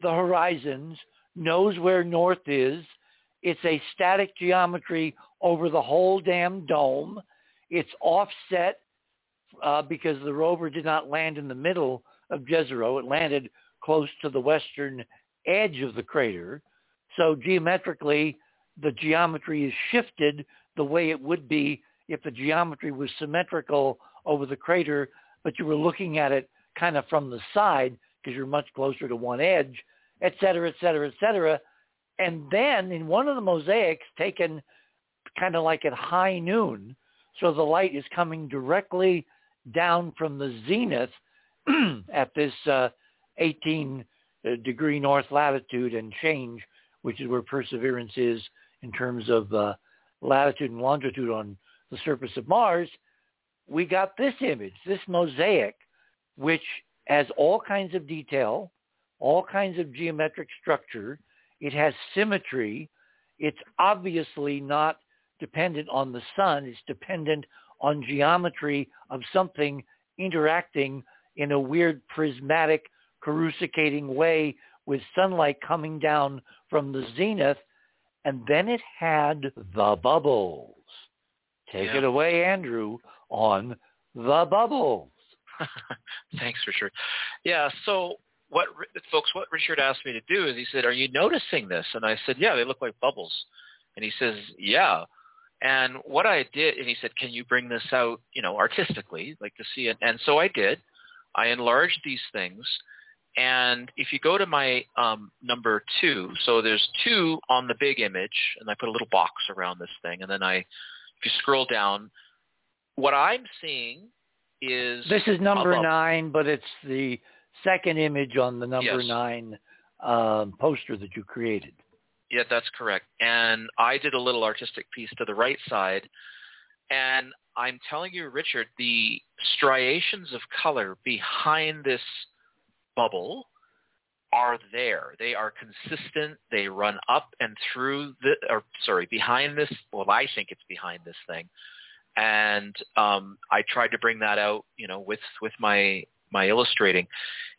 the horizons, knows where north is. It's a static geometry over the whole damn dome. It's offset uh, because the rover did not land in the middle of Jezero. It landed close to the western edge of the crater. So geometrically, the geometry is shifted the way it would be if the geometry was symmetrical over the crater, but you were looking at it kind of from the side because you're much closer to one edge, et cetera, et cetera, et cetera. And then in one of the mosaics taken kind of like at high noon, so the light is coming directly down from the zenith at this uh, 18 uh, degree north latitude and change, which is where Perseverance is in terms of uh, latitude and longitude on the surface of Mars, we got this image, this mosaic, which has all kinds of detail, all kinds of geometric structure. It has symmetry. It's obviously not dependent on the sun. It's dependent on geometry of something interacting in a weird prismatic coruscating way with sunlight coming down from the zenith. And then it had the bubbles. Take
Yeah.
it away, Andrew, on the bubbles.
Thanks, Richard. Yeah. So what, folks, what Richard asked me to do is he said, "Are you noticing this?" And I said, "Yeah, they look like bubbles." And he says, "Yeah." And what I did, and he said, "Can you bring this out, you know, artistically, like to see it?" And so I did. I enlarged these things, and if you go to my um, number two, so there's two on the big image, and I put a little box around this thing, and then I, if you scroll down, what I'm seeing is
This is number nine, but it's the second image on the number
Yes.
nine um, poster that you created.
Yeah, that's correct. And I did a little artistic piece to the right side. And I'm telling you, Richard, the striations of color behind this bubble are there. They are consistent. They run up and through the, or sorry, behind this. Well, I think it's behind this thing, and um, I tried to bring that out, you know, with with my my illustrating.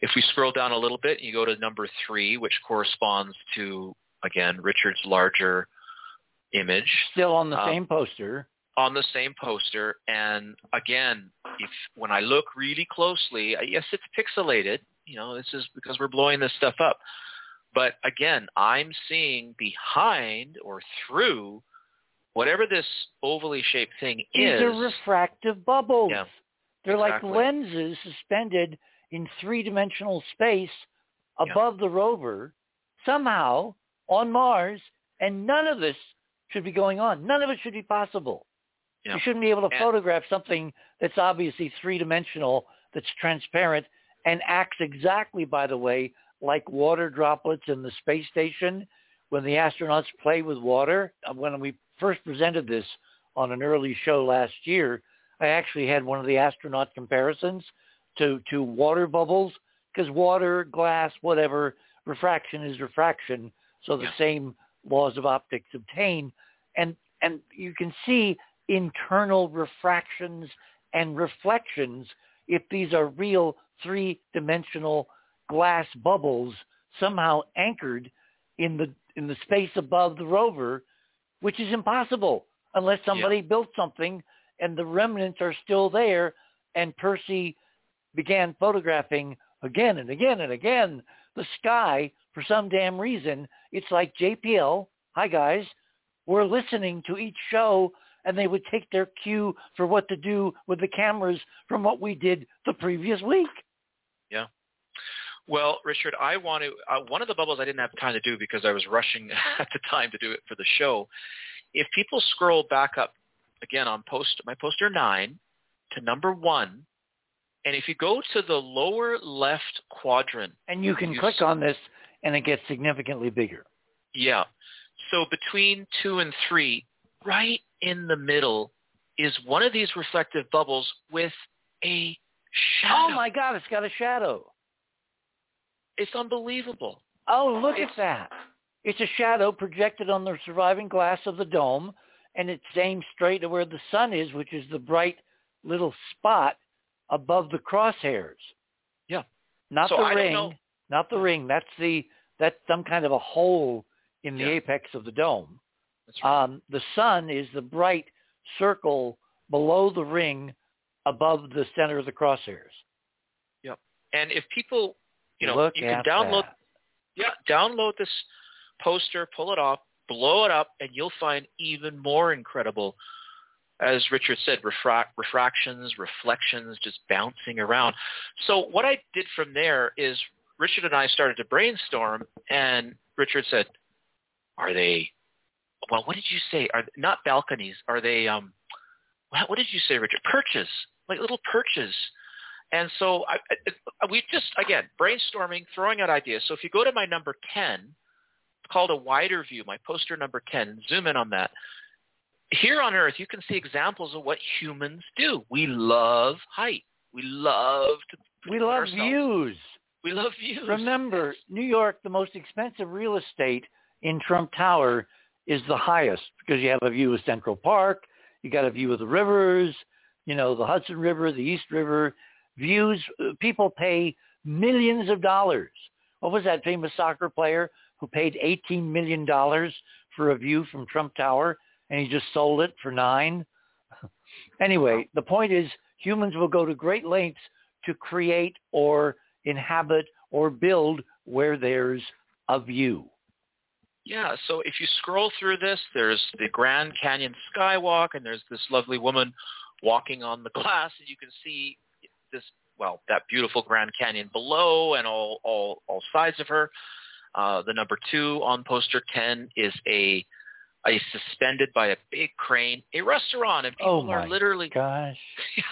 If we scroll down a little bit, you go to number three, which corresponds to again Richard's larger image.
Still on the
Um,
same poster.
on the same poster. And again, if when I look really closely, uh, yes, it's pixelated. You know, this is because we're blowing this stuff up. But again, I'm seeing behind or through whatever this ovally shaped thing
These
is.
are refractive bubbles.
Yeah,
They're like lenses suspended in three-dimensional space above the rover, somehow on Mars, and none of this should be going on. None of it should be possible.
Yeah.
You shouldn't be able to
And-
photograph something that's obviously three-dimensional, that's transparent, and acts exactly, by the way, like water droplets in the space station when the astronauts play with water. Uh, When we first presented this on an early show last year, I actually had one of the astronaut comparisons to, to water bubbles because water, glass, whatever, refraction is refraction. So the
Yeah.
same laws of optics obtain. And, and you can see internal refractions and reflections if these are real three-dimensional glass bubbles somehow anchored in the in the space above the rover, which is impossible unless somebody built something and the remnants are still there. And Percy began photographing again and again and again the sky for some damn reason. It's like JPL. Hi guys, we're listening to each show and they would take their cue for what to do with the cameras from what we did the previous week. Yeah.
Well, Richard, I want to. Uh, one of the bubbles I didn't have time to do because I was rushing at the time to do it for the show. If people scroll back up again on post my poster nine to number one, and if you go to the lower left quadrant,
And you can
You
click
s-
on this and it gets significantly bigger.
yeah. So between two and three, right in the middle, is one of these reflective bubbles with a oh shadow.
Oh my God, it's got a shadow.
It's unbelievable.
Oh, look
It's-
at that. It's a shadow projected on the surviving glass of the dome, and it's aimed straight at where the sun is, which is the bright little spot above the crosshairs.
Yeah.
Not
So
the
I
ring. Not the ring. That's the that's some kind of a hole in the
Yeah.
apex of the dome.
That's right.
Um, the sun is the bright circle below the ring above the center of the crosshairs. Yep.
and if people, you know,
Look
you can download
that.
Yeah, download this poster, pull it off, blow it up, and you'll find even more incredible, as Richard said, refract, refractions, reflections just bouncing around. So what I did from there is Richard and I started to brainstorm, and Richard said, are they, well, what did you say? Are not balconies? Are they, um, what, did you say, Richard? Perches, like little perches. And so I, I, we just, again, brainstorming, throwing out ideas. So if you go to my number 10, it's called a wider view, my poster number 10, zoom in on that. Here on Earth, you can see examples of what humans do. We love height. We love to
We love
ourselves-
views.
We love views.
Remember, New York, the most expensive real estate in Trump Tower is the highest because you have a view of Central Park, you got a view of the rivers, you know, the Hudson River, the East River, views. uh, People pay millions of dollars. What was that famous soccer player who paid $18 million for a view from Trump Tower and he just sold it for nine? anyway, the point is humans will go to great lengths to create or inhabit or build where there's a view.
Yeah, so if you scroll through this, there's the Grand Canyon Skywalk, and there's this lovely woman walking on the glass, and you can see this, well, that beautiful Grand Canyon below and all, all, all sides of her. Uh, the number two on poster 10 is a, a suspended by a big crane, a restaurant, and people
Oh
are literally
Gosh.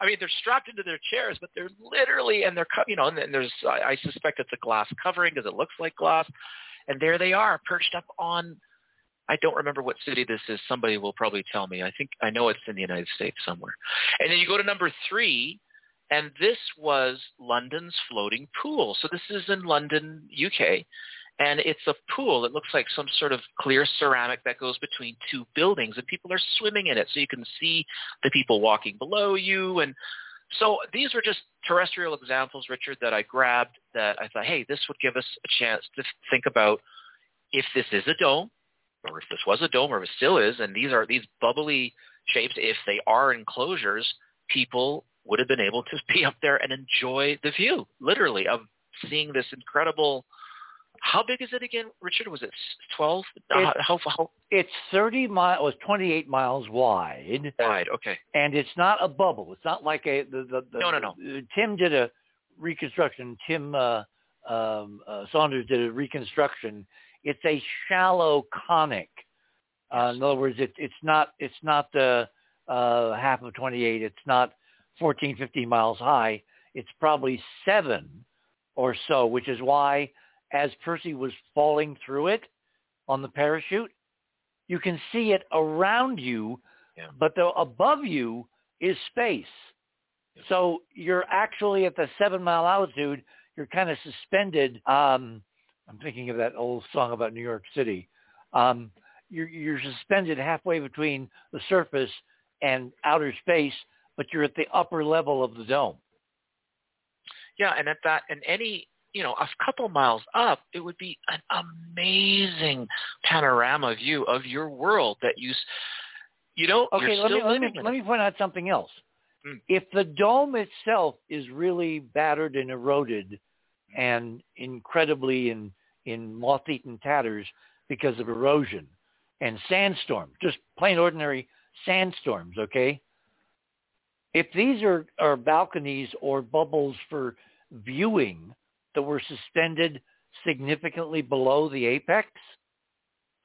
I mean, they're strapped into their chairs, but they're literally, and they're, you know, and then there's, I, I suspect it's a glass covering because it looks like glass, and there they are, perched up on. I don't remember what city this is. Somebody will probably tell me. I think I know it's in the United States somewhere. And then you go to number three, And this was London's floating pool. So this is in London, UK. And it's a pool. It looks like some sort of clear ceramic that goes between two buildings, and people are swimming in it. So you can see the people walking below you. And so these were just terrestrial examples, Richard, that I grabbed that I thought, hey, this would give us a chance to think about if this is a dome, or if this was a dome, or if it still is, and these are these bubbly shapes, if they are enclosures, people would have been able to be up there and enjoy the view, literally, of seeing this incredible. How big is it again, Richard? Was it 12?
It's,
how, how,
it's 30 miles, was 28 miles wide.
Wide, okay.
And it's not a bubble. It's not like a, the, the, the
no, no, no.
Tim did a reconstruction. Tim uh, um, uh, Saunders did a reconstruction. It's a shallow conic. Uh, in other words, it, it's not it's not the uh, half of 28. It's not 14, 15 miles high. It's probably seven or so, which is why as Percy was falling through it on the parachute, you can see it around you,
yeah.
but the above you is space. So you're actually at the seven mile altitude. You're kind of suspended. Um, I'm thinking of that old song about New York City. Um, you're, you're suspended halfway between the surface and outer space, but you're at the upper level of the dome.
Yeah, and at that, and any, you know, a couple miles up, it would be an amazing panorama view of your world that you, you know,
okay. let me let me let me point out something else.
Mm.
If the dome itself is really battered and eroded, and incredibly in in moth-eaten tatters because of erosion and sandstorm, just plain ordinary sandstorms, okay? If these are, are balconies or bubbles for viewing that were suspended significantly below the apex,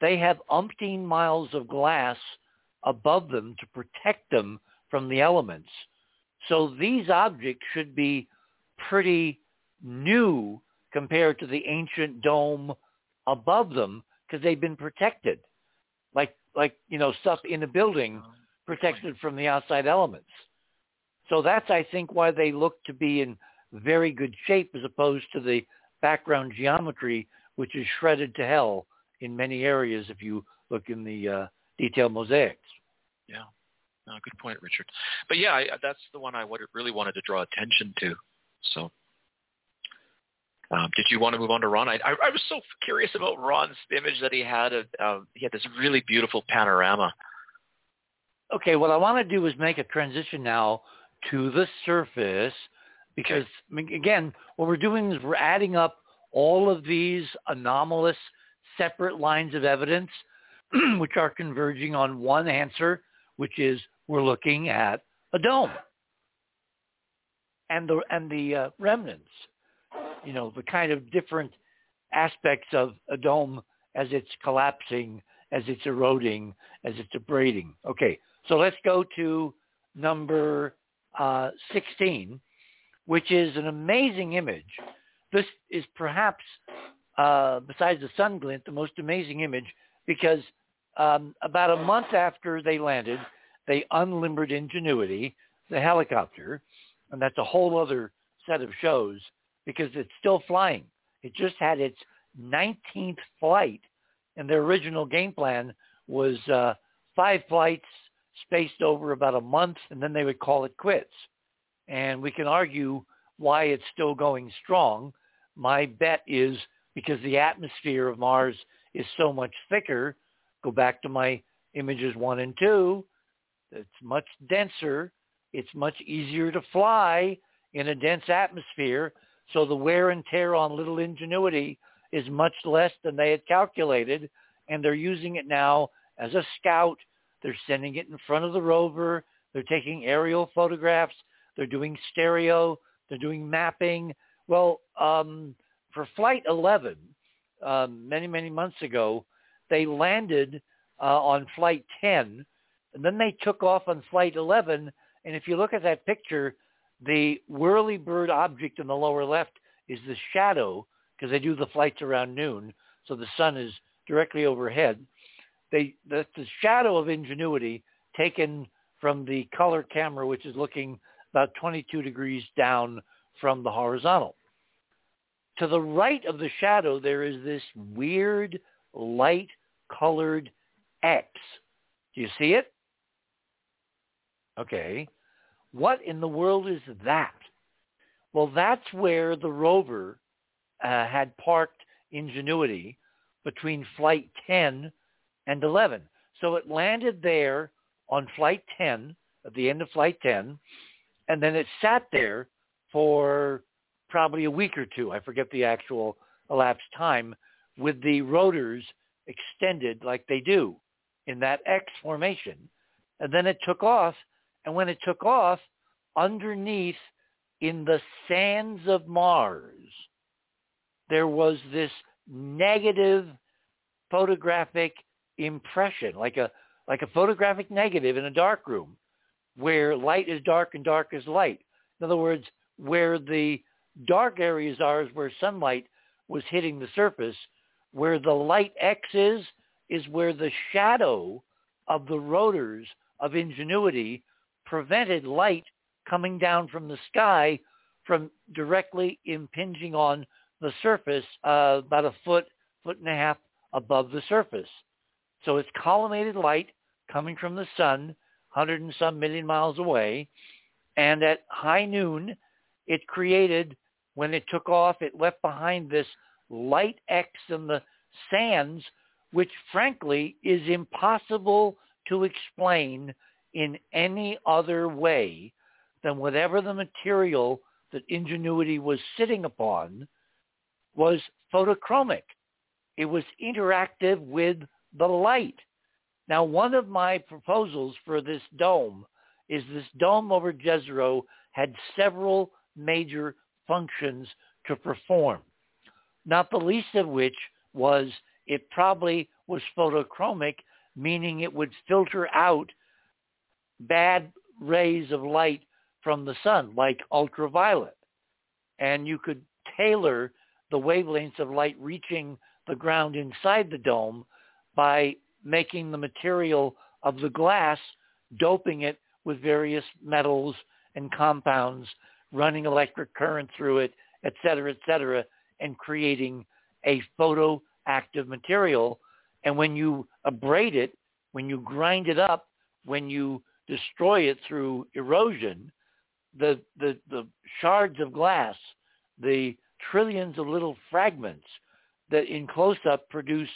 they have umpteen miles of glass above them to protect them from the elements. So these objects should be pretty new compared to the ancient dome above them because they've been protected like like you know stuff in a building protected from the outside elements. So that's I think why they look to be in very good shape as opposed to the background geometry which is shredded to hell in many areas if you look in the uh, detailed mosaics.
Yeah. No, good point, Richard. But yeah, I, that's the one I would, really wanted to draw attention to. So, um, did you want to move on to Ron? I, I, I was so curious about Ron's image that he had. Of, uh, he had this really beautiful panorama.
Okay, what I want to do is make a transition now to the surface because again, what we're doing is we're adding up all of these anomalous separate lines of evidence which are converging on one answer, which is we're looking at a dome and the and the uh, remnants. You know, the kind of different aspects of a dome as it's collapsing, as it's eroding, as it's abrading. Okay, so let's go to number uh, 16, which is an amazing image. This is perhaps, uh, besides the sun glint, the most amazing image because um, about a month after they landed, they unlimbered Ingenuity, the helicopter, and that's a whole other set of shows because it's still flying. It just had its 19th flight, and their original game plan was uh, five flights spaced over about a month, and then they would call it quits. And we can argue why it's still going strong. My bet is because the atmosphere of Mars is so much thicker. Go back to my images one and two. It's much denser. It's much easier to fly in a dense atmosphere. So the wear and tear on little ingenuity is much less than they had calculated. And they're using it now as a scout. They're sending it in front of the rover. They're taking aerial photographs. They're doing stereo. They're doing mapping. Well, um, for Flight 11, um, many, many months ago, they landed uh, on Flight 10, and then they took off on Flight 11. And if you look at that picture, the whirly bird object in the lower left is the shadow because they do the flights around noon, so the sun is directly overhead. They the, the shadow of ingenuity taken from the color camera, which is looking about 22 degrees down from the horizontal. To the right of the shadow, there is this weird light-colored X. Do you see it? Okay. What in the world is that? Well, that's where the rover uh, had parked Ingenuity between flight 10 and 11. So it landed there on flight 10, at the end of flight 10, and then it sat there for probably a week or two. I forget the actual elapsed time with the rotors extended like they do in that X formation. And then it took off. And when it took off, underneath in the sands of Mars, there was this negative photographic impression, like a like a photographic negative in a dark room, where light is dark and dark is light. In other words, where the dark areas are is where sunlight was hitting the surface. Where the light X is, is where the shadow of the rotors of Ingenuity prevented light coming down from the sky from directly impinging on the surface uh, about a foot, foot and a half above the surface. So it's collimated light coming from the sun, 100 and some million miles away. And at high noon, it created, when it took off, it left behind this light X in the sands, which frankly is impossible to explain in any other way than whatever the material that Ingenuity was sitting upon was photochromic. It was interactive with the light. Now, one of my proposals for this dome is this dome over Jezero had several major functions to perform, not the least of which was it probably was photochromic, meaning it would filter out bad rays of light from the sun, like ultraviolet. And you could tailor the wavelengths of light reaching the ground inside the dome by making the material of the glass, doping it with various metals and compounds, running electric current through it, et cetera, et cetera, and creating a photoactive material. And when you abrade it, when you grind it up, when you destroy it through erosion, the, the, the shards of glass, the trillions of little fragments that in close-up produce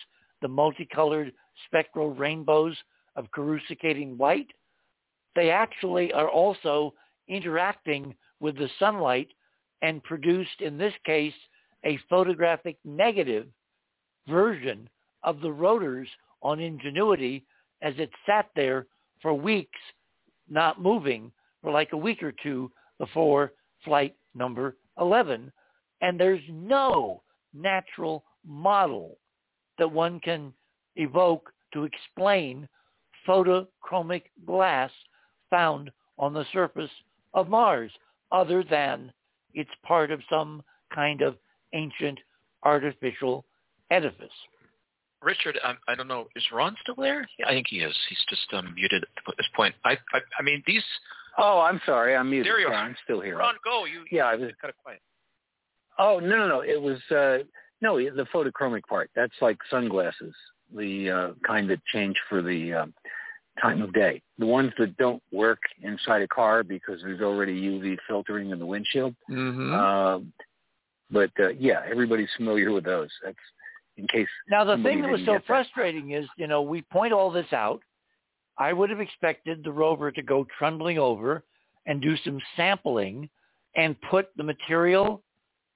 the multicolored spectral rainbows of coruscating white, they actually are also interacting with the sunlight and produced, in this case, a photographic negative version of the rotors on Ingenuity as it sat there for weeks, not moving for like a week or two before flight number 11. And there's no natural model that one can evoke to explain photochromic glass found on the surface of Mars, other than it's part of some kind of ancient artificial edifice.
Richard, I, I don't know. Is Ron still there? Yeah, I think he is. He's just um, muted at this point. I, I, I mean, these.
Oh, I'm sorry. I'm muted.
There you are.
I'm still here.
Ron, go. You.
Yeah, I was
kind of quiet.
Oh no, no, no. It was uh, no the photochromic part. That's like sunglasses, the uh, kind that change for the uh, time of day. The ones that don't work inside a car because there's already UV filtering in the windshield.
Mm-hmm.
Uh, but uh, yeah, everybody's familiar with those. That's in case.
Now the thing that was so
that.
frustrating is, you know, we point all this out. I would have expected the rover to go trundling over and do some sampling and put the material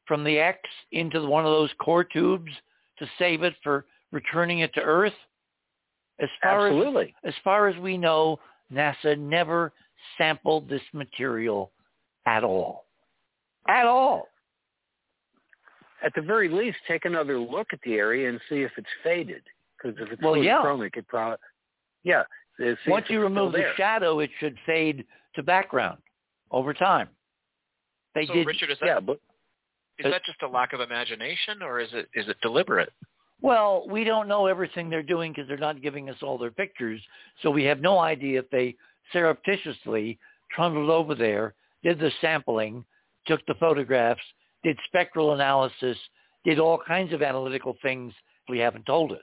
from the X into one of those core tubes to save it for returning it to Earth. As far
Absolutely.
as as far as we know, NASA never sampled this material at all. At all.
At the very least, take another look at the area and see if it's faded. Because if it's
Well, yeah.
photochromic, it probably yeah. see
Once you remove the shadow, it should fade to background over time. They
so,
did
Richard, is that
yeah, but
is that just a lack of imagination, or is it is it deliberate?
Well, we don't know everything they're doing because they're not giving us all their pictures, so we have no idea if they surreptitiously trundled over there, did the sampling, took the photographs, did spectral analysis, did all kinds of analytical things we haven't told us.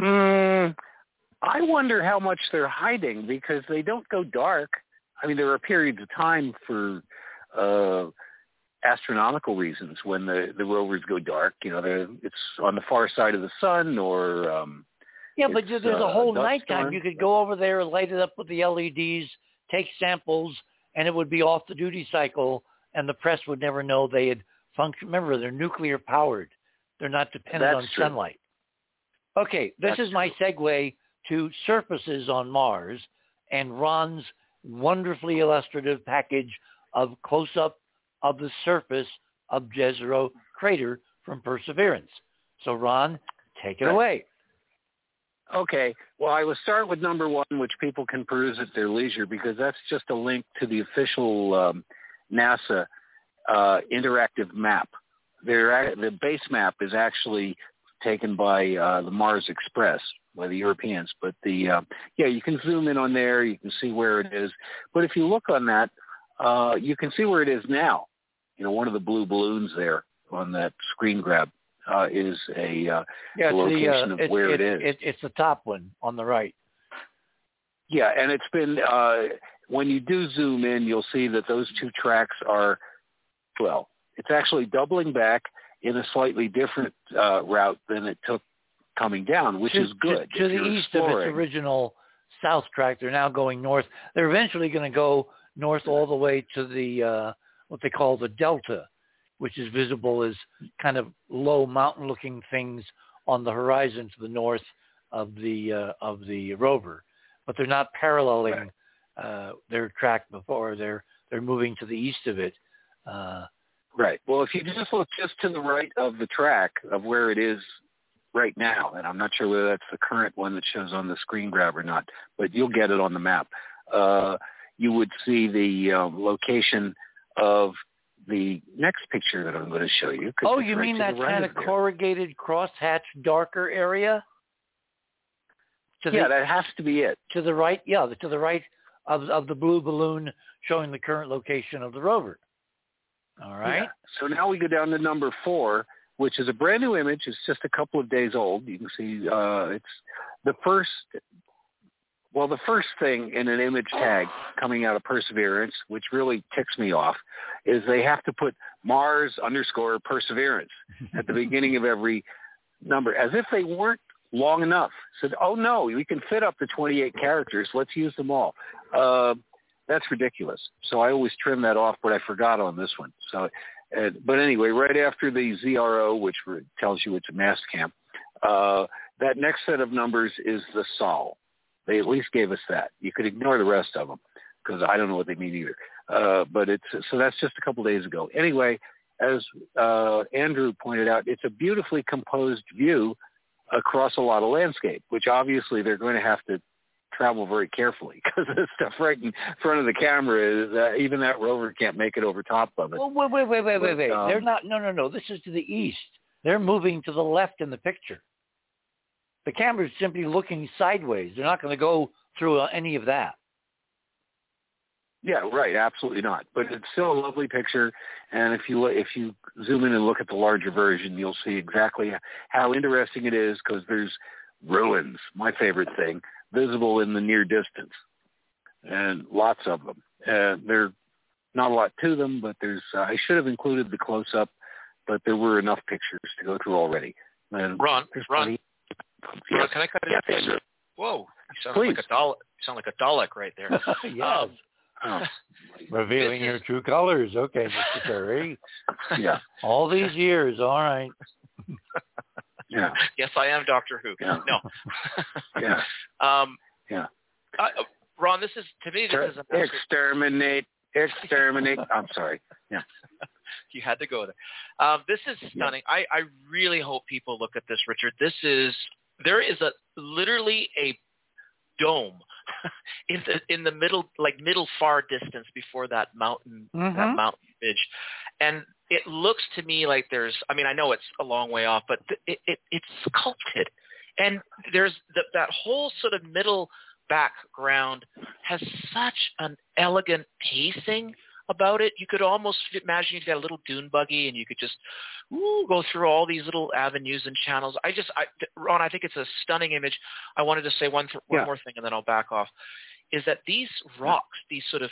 Mm, I wonder how much they're hiding because they don't go dark. I mean, there are periods of time for uh, astronomical reasons when the the rovers go dark. You know, it's on the far side of the sun, or um,
yeah, but there's a
uh,
whole
dust
nighttime.
storm.
You could go over there, light it up with the LEDs, take samples, and it would be off the duty cycle, and the press would never know they had functioned. Remember, they're nuclear powered. They're not dependent
That's
on
true.
sunlight. Okay, this
That's
is my segue to surfaces on Mars and Ron's wonderfully illustrative package of close-up of the surface of Jezero crater from Perseverance. So Ron, take it away.
Okay. Well, I will start with number one, which people can peruse at their leisure, because that's just a link to the official um, NASA uh, interactive map. Their, the base map is actually taken by uh, the Mars Express by the Europeans, but the uh, yeah, you can zoom in on there, you can see where it is. But if you look on that, uh, you can see where it is now. You know, one of the blue balloons there on that screen grab uh, is a uh,
Yeah,
The location
the, uh,
of
it's,
where it
it's,
is.
It's, it's the top one on the right.
Yeah, and it's been uh, when you do zoom in, you'll see that those two tracks are well. It's actually doubling back in a slightly different uh, route than it took coming down, which
to,
is good.
To, to the east of its original south track, they're now going north. They're eventually going to go north all the way to the uh, what they call the delta, which is visible as kind of low mountain-looking things on the horizon to the north of the uh, of the rover. But they're not paralleling uh, their track before. They're they're moving to the east of it. Uh,
Right. Well, if you just look just to the right of the track of where it is right now, and I'm not sure whether that's the current one that shows on the screen grab or not, but you'll get it on the map. Uh, you would see the um, location of the next picture that I'm going to show you.
oh, you
right
mean that
right
kind of
there.
corrugated, crosshatch, darker area? To
Yeah,
the,
that has to be it.
to the right, yeah, to the right of of the blue balloon showing the current location of the rover. All right.
Yeah. So now we go down to number four, which is a brand new image. It's just a couple of days old. You can see uh, it's the first. Well, the first thing in an image tag coming out of Perseverance, which really ticks me off, is they have to put Mars underscore Perseverance at the beginning of every number, as if they weren't long enough. Said, oh no, we can fit up to 28 characters. Let's use them all. Uh, that's ridiculous. So I always trim that off, but I forgot on this one. So, uh, but anyway, right after the ZRO, which re- tells you it's a Mast cam, uh, that next set of numbers is the Sol. They at least gave us that. You could ignore the rest of them because I don't know what they mean either. Uh, but it's so that's just a couple days ago. Anyway, as uh, Andrew pointed out, it's a beautifully composed view across a lot of landscape, which obviously they're going to have to travel very carefully because the stuff right in front of the camera is uh, even that rover can't make it over top of it.
Well, wait, wait, wait, wait, wait, wait.
um,
They're not. No, no, no. This is to the east. They're moving to the left in the picture. The camera's simply looking sideways. They're not going to go through uh, any of that.
Yeah, right. Absolutely not. But it's still a lovely picture, and if you if you zoom in and look at the larger version, you'll see exactly how interesting it is because there's ruins, my favorite thing, visible in the near distance, and lots of them. Uh, there not a lot to them, but there's uh, I should have included the close up, but there were enough pictures to go through already. And
Ron,
there's
Ron,
plenty-
Ron,
Yes.
can I cut it?
Yes, Andrew.
Whoa, you sound
Please.
like a Dalek. You sound like a Dalek right there.
yes.
Um,
Oh,
Revealing your true colors. Okay, Mr. Perry.
yeah,
All these years. All right.
yeah,
yes, I am Doctor Who.
Yeah.
No.
yeah.
um,
Yeah.
uh, Ron, this is to me. This is an absolute
Exterminate, exterminate. I'm sorry. Yeah.
you had to go there. Um, this is stunning. I, I really hope people look at this, Richard. This is there is a literally a dome in the in the middle, like middle far distance before that mountain that
Mhm.
mountain ridge, and it looks to me like there's. I mean, I know it's a long way off, but it, it it's sculpted, and there's the, that whole sort of middle background has such an elegant pacing about it. You could almost imagine you got a little dune buggy and you could just ooh, go through all these little avenues and channels. I just, I, Ron, I think it's a stunning image. I wanted to say one, th- one
Yeah.
more thing and then I'll back off. Is that these rocks, these sort of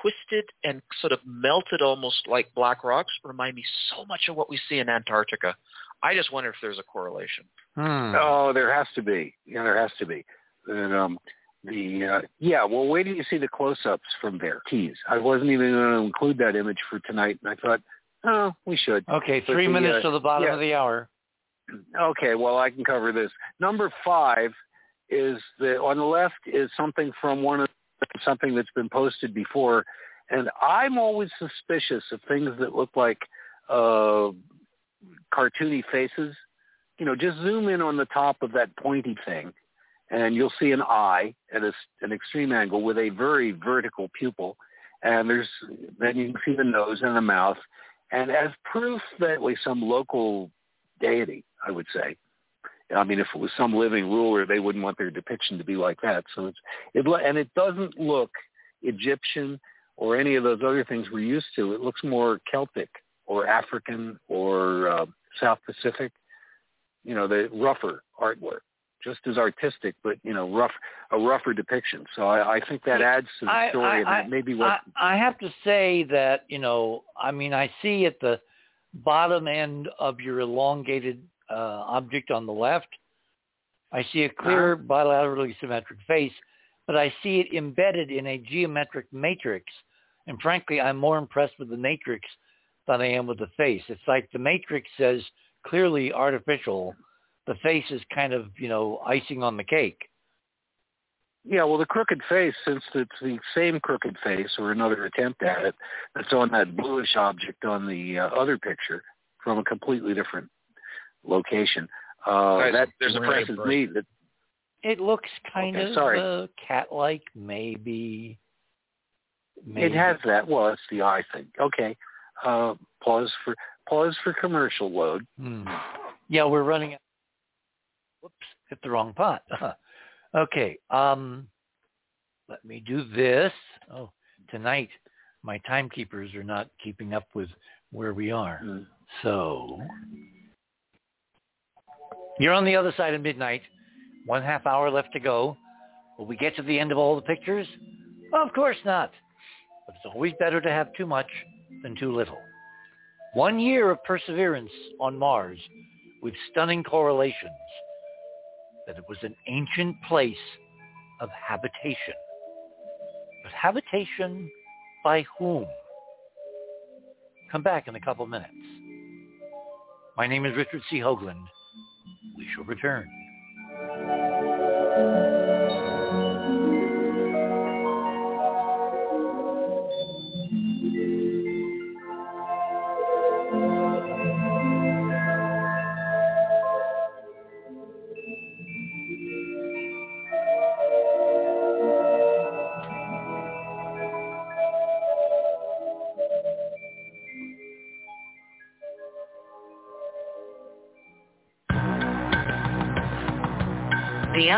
twisted and sort of melted almost like black rocks remind me so much of what we see in Antarctica. I just wonder if there's a correlation.
Hmm.
Oh, there has to be. Yeah, there has to be. And um, the uh, yeah. Well, wait till you see the close-ups from there. Keys. I wasn't even going to include that image for tonight, and I thought, oh, we should.
Okay, three
the,
minutes
uh,
to the bottom
yeah.
of the hour.
Okay, well, I can cover this. Number five is the on the left is something from one of something that's been posted before, and I'm always suspicious of things that look like uh, cartoony faces. You know, just zoom in on the top of that pointy thing, and you'll see an eye at a, an extreme angle with a very vertical pupil, and there's then you can see the nose and the mouth, and as proof that was some local deity, I would say. I mean, if it was some living ruler, they wouldn't want their depiction to be like that. So it's it and it doesn't look Egyptian or any of those other things we're used to. It looks more Celtic or African or uh, South Pacific. You know, the rougher artwork, just as artistic, but you know, rough a rougher depiction. So I, I think that adds to the story,
I-
and
I-
maybe what
I, I have to say that you know, I mean, I see at the bottom end of your elongated uh, object on the left, I see a clear bilaterally symmetric face, but I see it embedded in a geometric matrix. And frankly, I'm more impressed with the matrix than I am with the face. It's like the matrix says clearly artificial. The face is kind of, you know, icing on the cake.
Yeah, well, the crooked face, since it's the same crooked face or another attempt at it, that's on that bluish object on the uh, other picture from a completely different location. Uh,
Guys,
that
there's a
impresses
break.
me. That
It looks kind
Okay,
of
sorry.
uh, cat-like, maybe. maybe.
it has that. Well, it's the eye thing. Okay. Uh, pause for pause for commercial load.
Hmm. Yeah, we're running. Whoops, hit the wrong pot. okay. Um, let me do this. Oh, tonight my timekeepers are not keeping up with where we are.
Mm.
So you're on the other side of midnight. One half hour left to go. Will we get to the end of all the pictures? Of course not. But it's always better to have too much than too little. One year of perseverance on Mars with stunning correlations that it was an ancient place of habitation. But habitation by whom? Come back in a couple minutes. My name is Richard C. Hoagland. We shall return.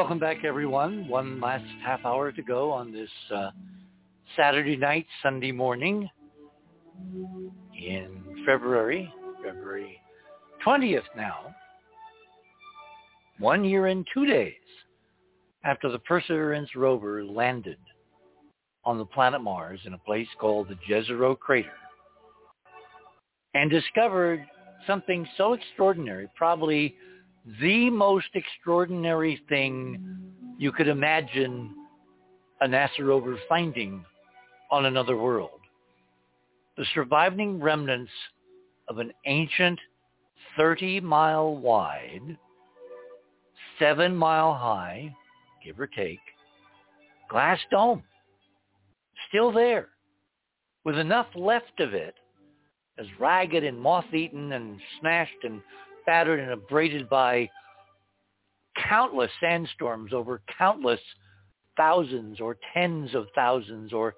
welcome back, everyone. One last half hour to go on this uh, Saturday night, Sunday morning in February, February 20th now. One year and two days after the Perseverance rover landed on the planet Mars in a place called the Jezero Crater and discovered something so extraordinary, probably the most extraordinary thing you could imagine a NASA rover finding on another world. The surviving remnants of an ancient 30 mile wide, 7 mile high, give or take, glass dome. Still there, with enough left of it as ragged and moth-eaten and smashed and battered and abraded by countless sandstorms over countless thousands or tens of thousands or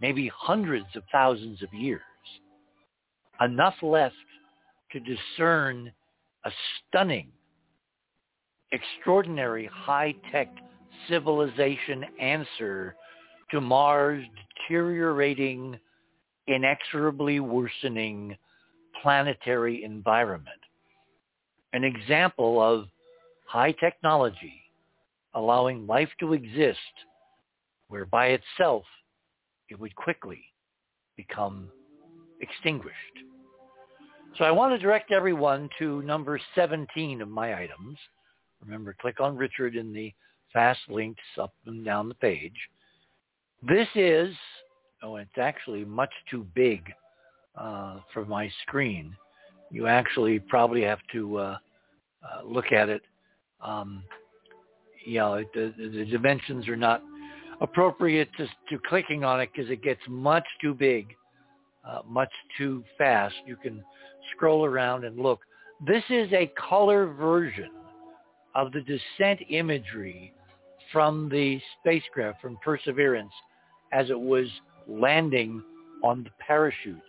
maybe hundreds of thousands of years. Enough left to discern a stunning, extraordinary high-tech civilization answer to Mars' deteriorating, inexorably worsening planetary environment an example of high technology allowing life to exist where by itself it would quickly become extinguished. So I want to direct everyone to number 17 of my items. Remember, click on Richard in the fast links up and down the page. This is, oh, it's actually much too big uh, for my screen you actually probably have to uh, uh, look at it. Um, you know, the, the dimensions are not appropriate to, to clicking on it because it gets much too big, uh, much too fast. You can scroll around and look. This is a color version of the descent imagery from the spacecraft, from Perseverance, as it was landing on the parachutes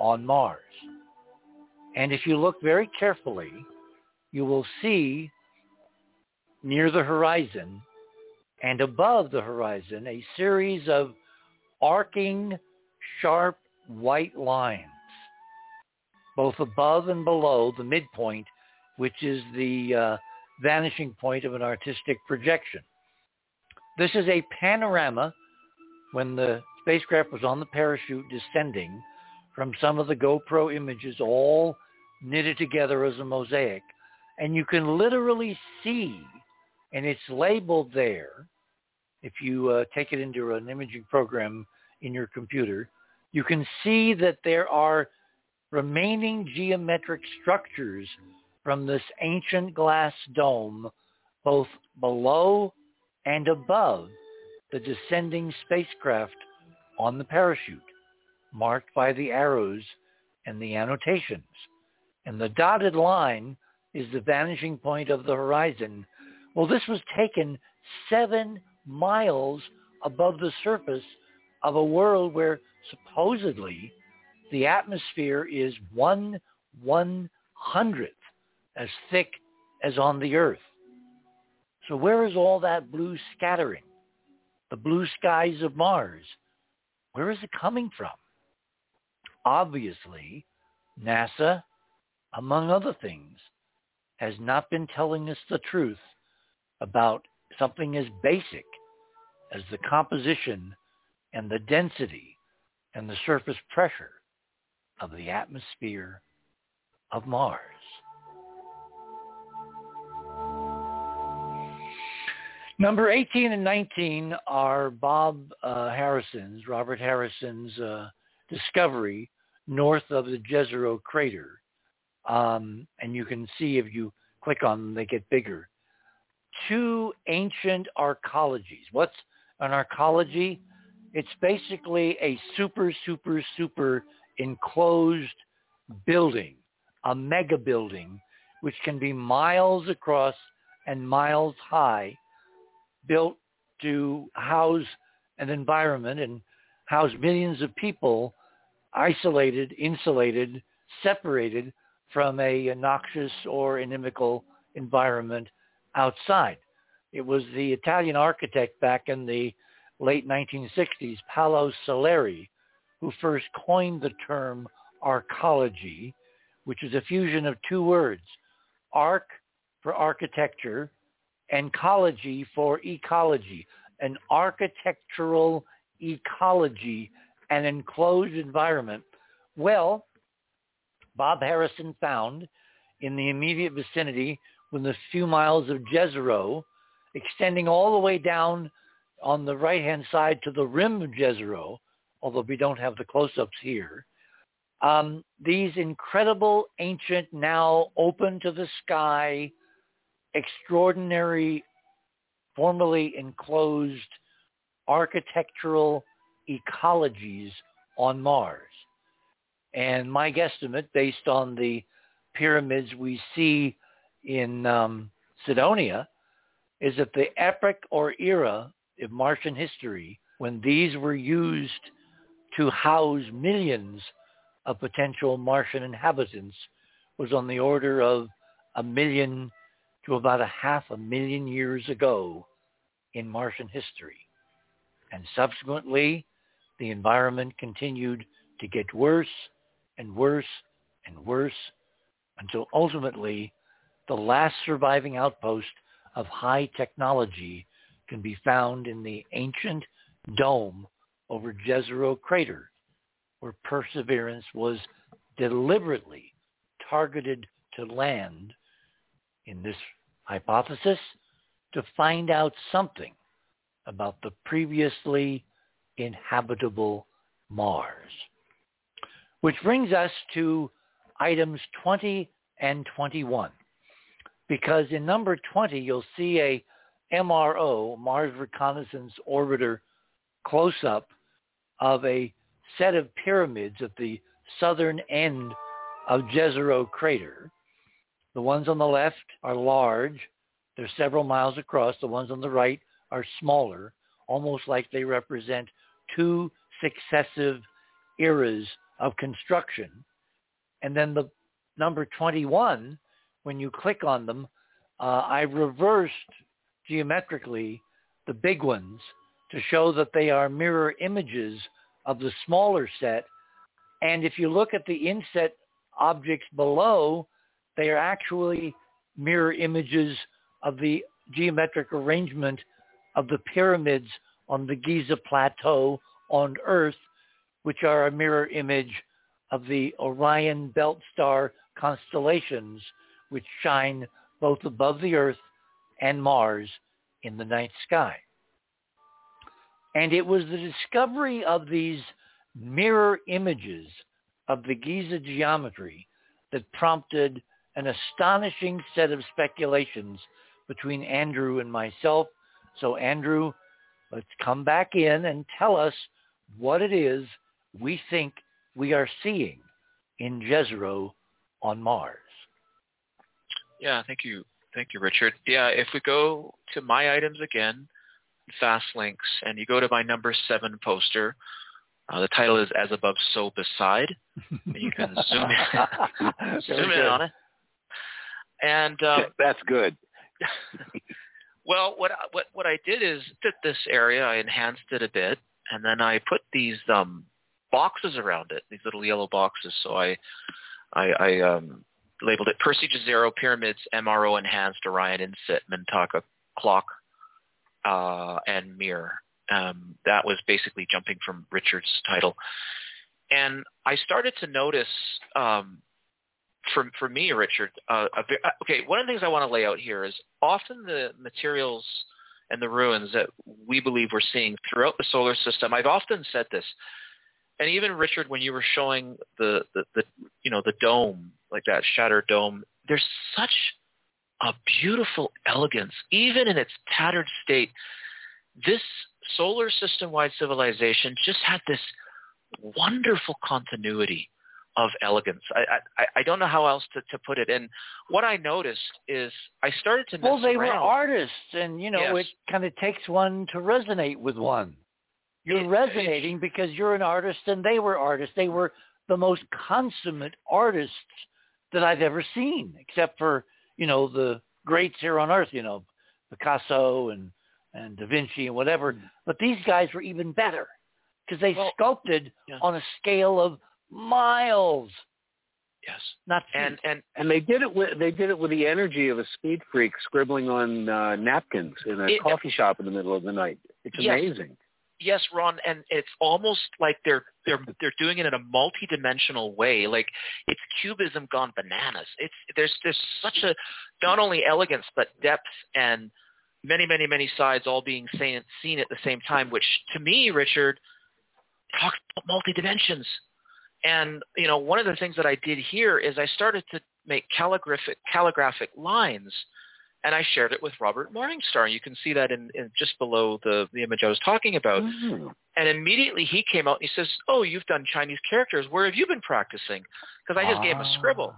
on Mars. And if you look very carefully, you will see near the horizon and above the horizon a series of arcing, sharp white lines, both above and below the midpoint, which is the uh, vanishing point of an artistic projection. This is a panorama when the spacecraft was on the parachute descending from some of the GoPro images all knitted together as a mosaic. And you can literally see, and it's labeled there, if you uh, take it into an imaging program in your computer, you can see that there are remaining geometric structures from this ancient glass dome both below and above the descending spacecraft on the parachute, marked by the arrows and the annotations. And the dotted line is the vanishing point of the horizon. Well, this was taken seven miles above the surface of a world where supposedly the atmosphere is one one hundredth as thick as on the earth. So where is all that blue scattering? The blue skies of Mars. Where is it coming from? Obviously, NASA among other things, has not been telling us the truth about something as basic as the composition and the density and the surface pressure of the atmosphere of Mars. Number 18 and 19 are Bob uh, Harrison's, Robert Harrison's uh, discovery north of the Jezero crater um, and you can see if you click on them, they get bigger. Two ancient arcologies. What's an arcology? It's basically a super, super, super enclosed building, a mega building, which can be miles across and miles high, built to house an environment and house millions of people isolated, insulated, separated from a noxious or inimical environment outside. It was the Italian architect back in the late 1960s, Paolo Soleri, who first coined the term arcology, which is a fusion of two words, arc for architecture and ecology for ecology, an architectural ecology, an enclosed environment. Well, Bob Harrison found in the immediate vicinity within a few miles of Jezero, extending all the way down on the right-hand side to the rim of Jezero, although we don't have the close-ups here, um, these incredible, ancient, now open to the sky, extraordinary, formerly enclosed architectural ecologies on Mars. And my guesstimate, based on the pyramids we see in um, Cydonia, is that the epoch or era of Martian history, when these were used to house millions of potential Martian inhabitants, was on the order of a million to about a half a million years ago in Martian history. And subsequently, the environment continued to get worse and worse and worse until ultimately the last surviving outpost of high technology can be found in the ancient dome over Jezero crater, where Perseverance was deliberately targeted to land in this hypothesis to find out something about the previously inhabitable Mars. Which brings us to items 20 and 21. Because in number 20, you'll see a MRO, Mars Reconnaissance Orbiter, close-up of a set of pyramids at the southern end of Jezero crater. The ones on the left are large. They're several miles across. The ones on the right are smaller, almost like they represent two successive eras of construction. And then the number 21, when you click on them, uh, I reversed geometrically the big ones to show that they are mirror images of the smaller set. And if you look at the inset objects below, they are actually mirror images of the geometric arrangement of the pyramids on the Giza Plateau on Earth, which are a mirror image of the Orion belt star constellations, which shine both above the Earth and Mars in the night sky. And it was the discovery of these mirror images of the Giza geometry that prompted an astonishing set of speculations between Andrew and myself. So Andrew, let's come back in and tell us what it is we think we are seeing in Jezero on Mars.
Yeah, thank you. Thank you, Richard. Yeah, if we go to my items again, fast links, and you go to my number seven poster, uh, the title is As Above, So Beside. And you can zoom in, zoom in on it. And um,
that's good.
well, what what what I did is fit this area. I enhanced it a bit, and then I put these um, boxes around it, these little yellow boxes. So I I, I um, labeled it Percy Jezero Pyramids MRO Enhanced Orion Inset Mintaka Clock uh, and Mirror. Um, that was basically jumping from Richard's title. And I started to notice um, for for me, Richard. Uh, a, uh, okay, one of the things I want to lay out here is often the materials and the ruins that we believe we're seeing throughout the solar system. I've often said this, and even Richard, when you were showing the the, the you know the dome, like that shattered dome, there's such a beautiful elegance, even in its tattered state. This solar system-wide civilization just had this wonderful continuity of elegance. I, I, I don't know how else to, to put it. And what I noticed is I started to
well, they
around.
were artists, and you know
yes.
it kind of takes one to resonate with one. You're resonating because you're an artist, and they were artists. They were the most consummate artists that I've ever seen, except for you know the greats here on Earth. You know, Picasso and and Da Vinci and whatever. But these guys were even better because they
Well,
sculpted
yeah.
on a scale of miles,
Yes.
not feet.
And and
And they did it with they did it with the energy of a speed freak scribbling on uh, napkins in a
It-
coffee shop in the middle of the night. It's
Yes.
amazing.
Yes, Ron, and it's almost like they're they're they're doing it in a multi-dimensional way. Like it's cubism gone bananas. It's there's there's such a not only elegance but depth and many many many sides all being seen seen at the same time. Which to me, Richard, talks about multi-dimensions. And you know, one of the things that I did here is I started to make calligraphic calligraphic lines and I shared it with Robert Morningstar. You can see that in, in just below the, the image I was talking about.
Mhm.
And immediately he came out and he says, "Oh, you've done Chinese characters. Where have you been practicing?" Because I just gave him a scribble,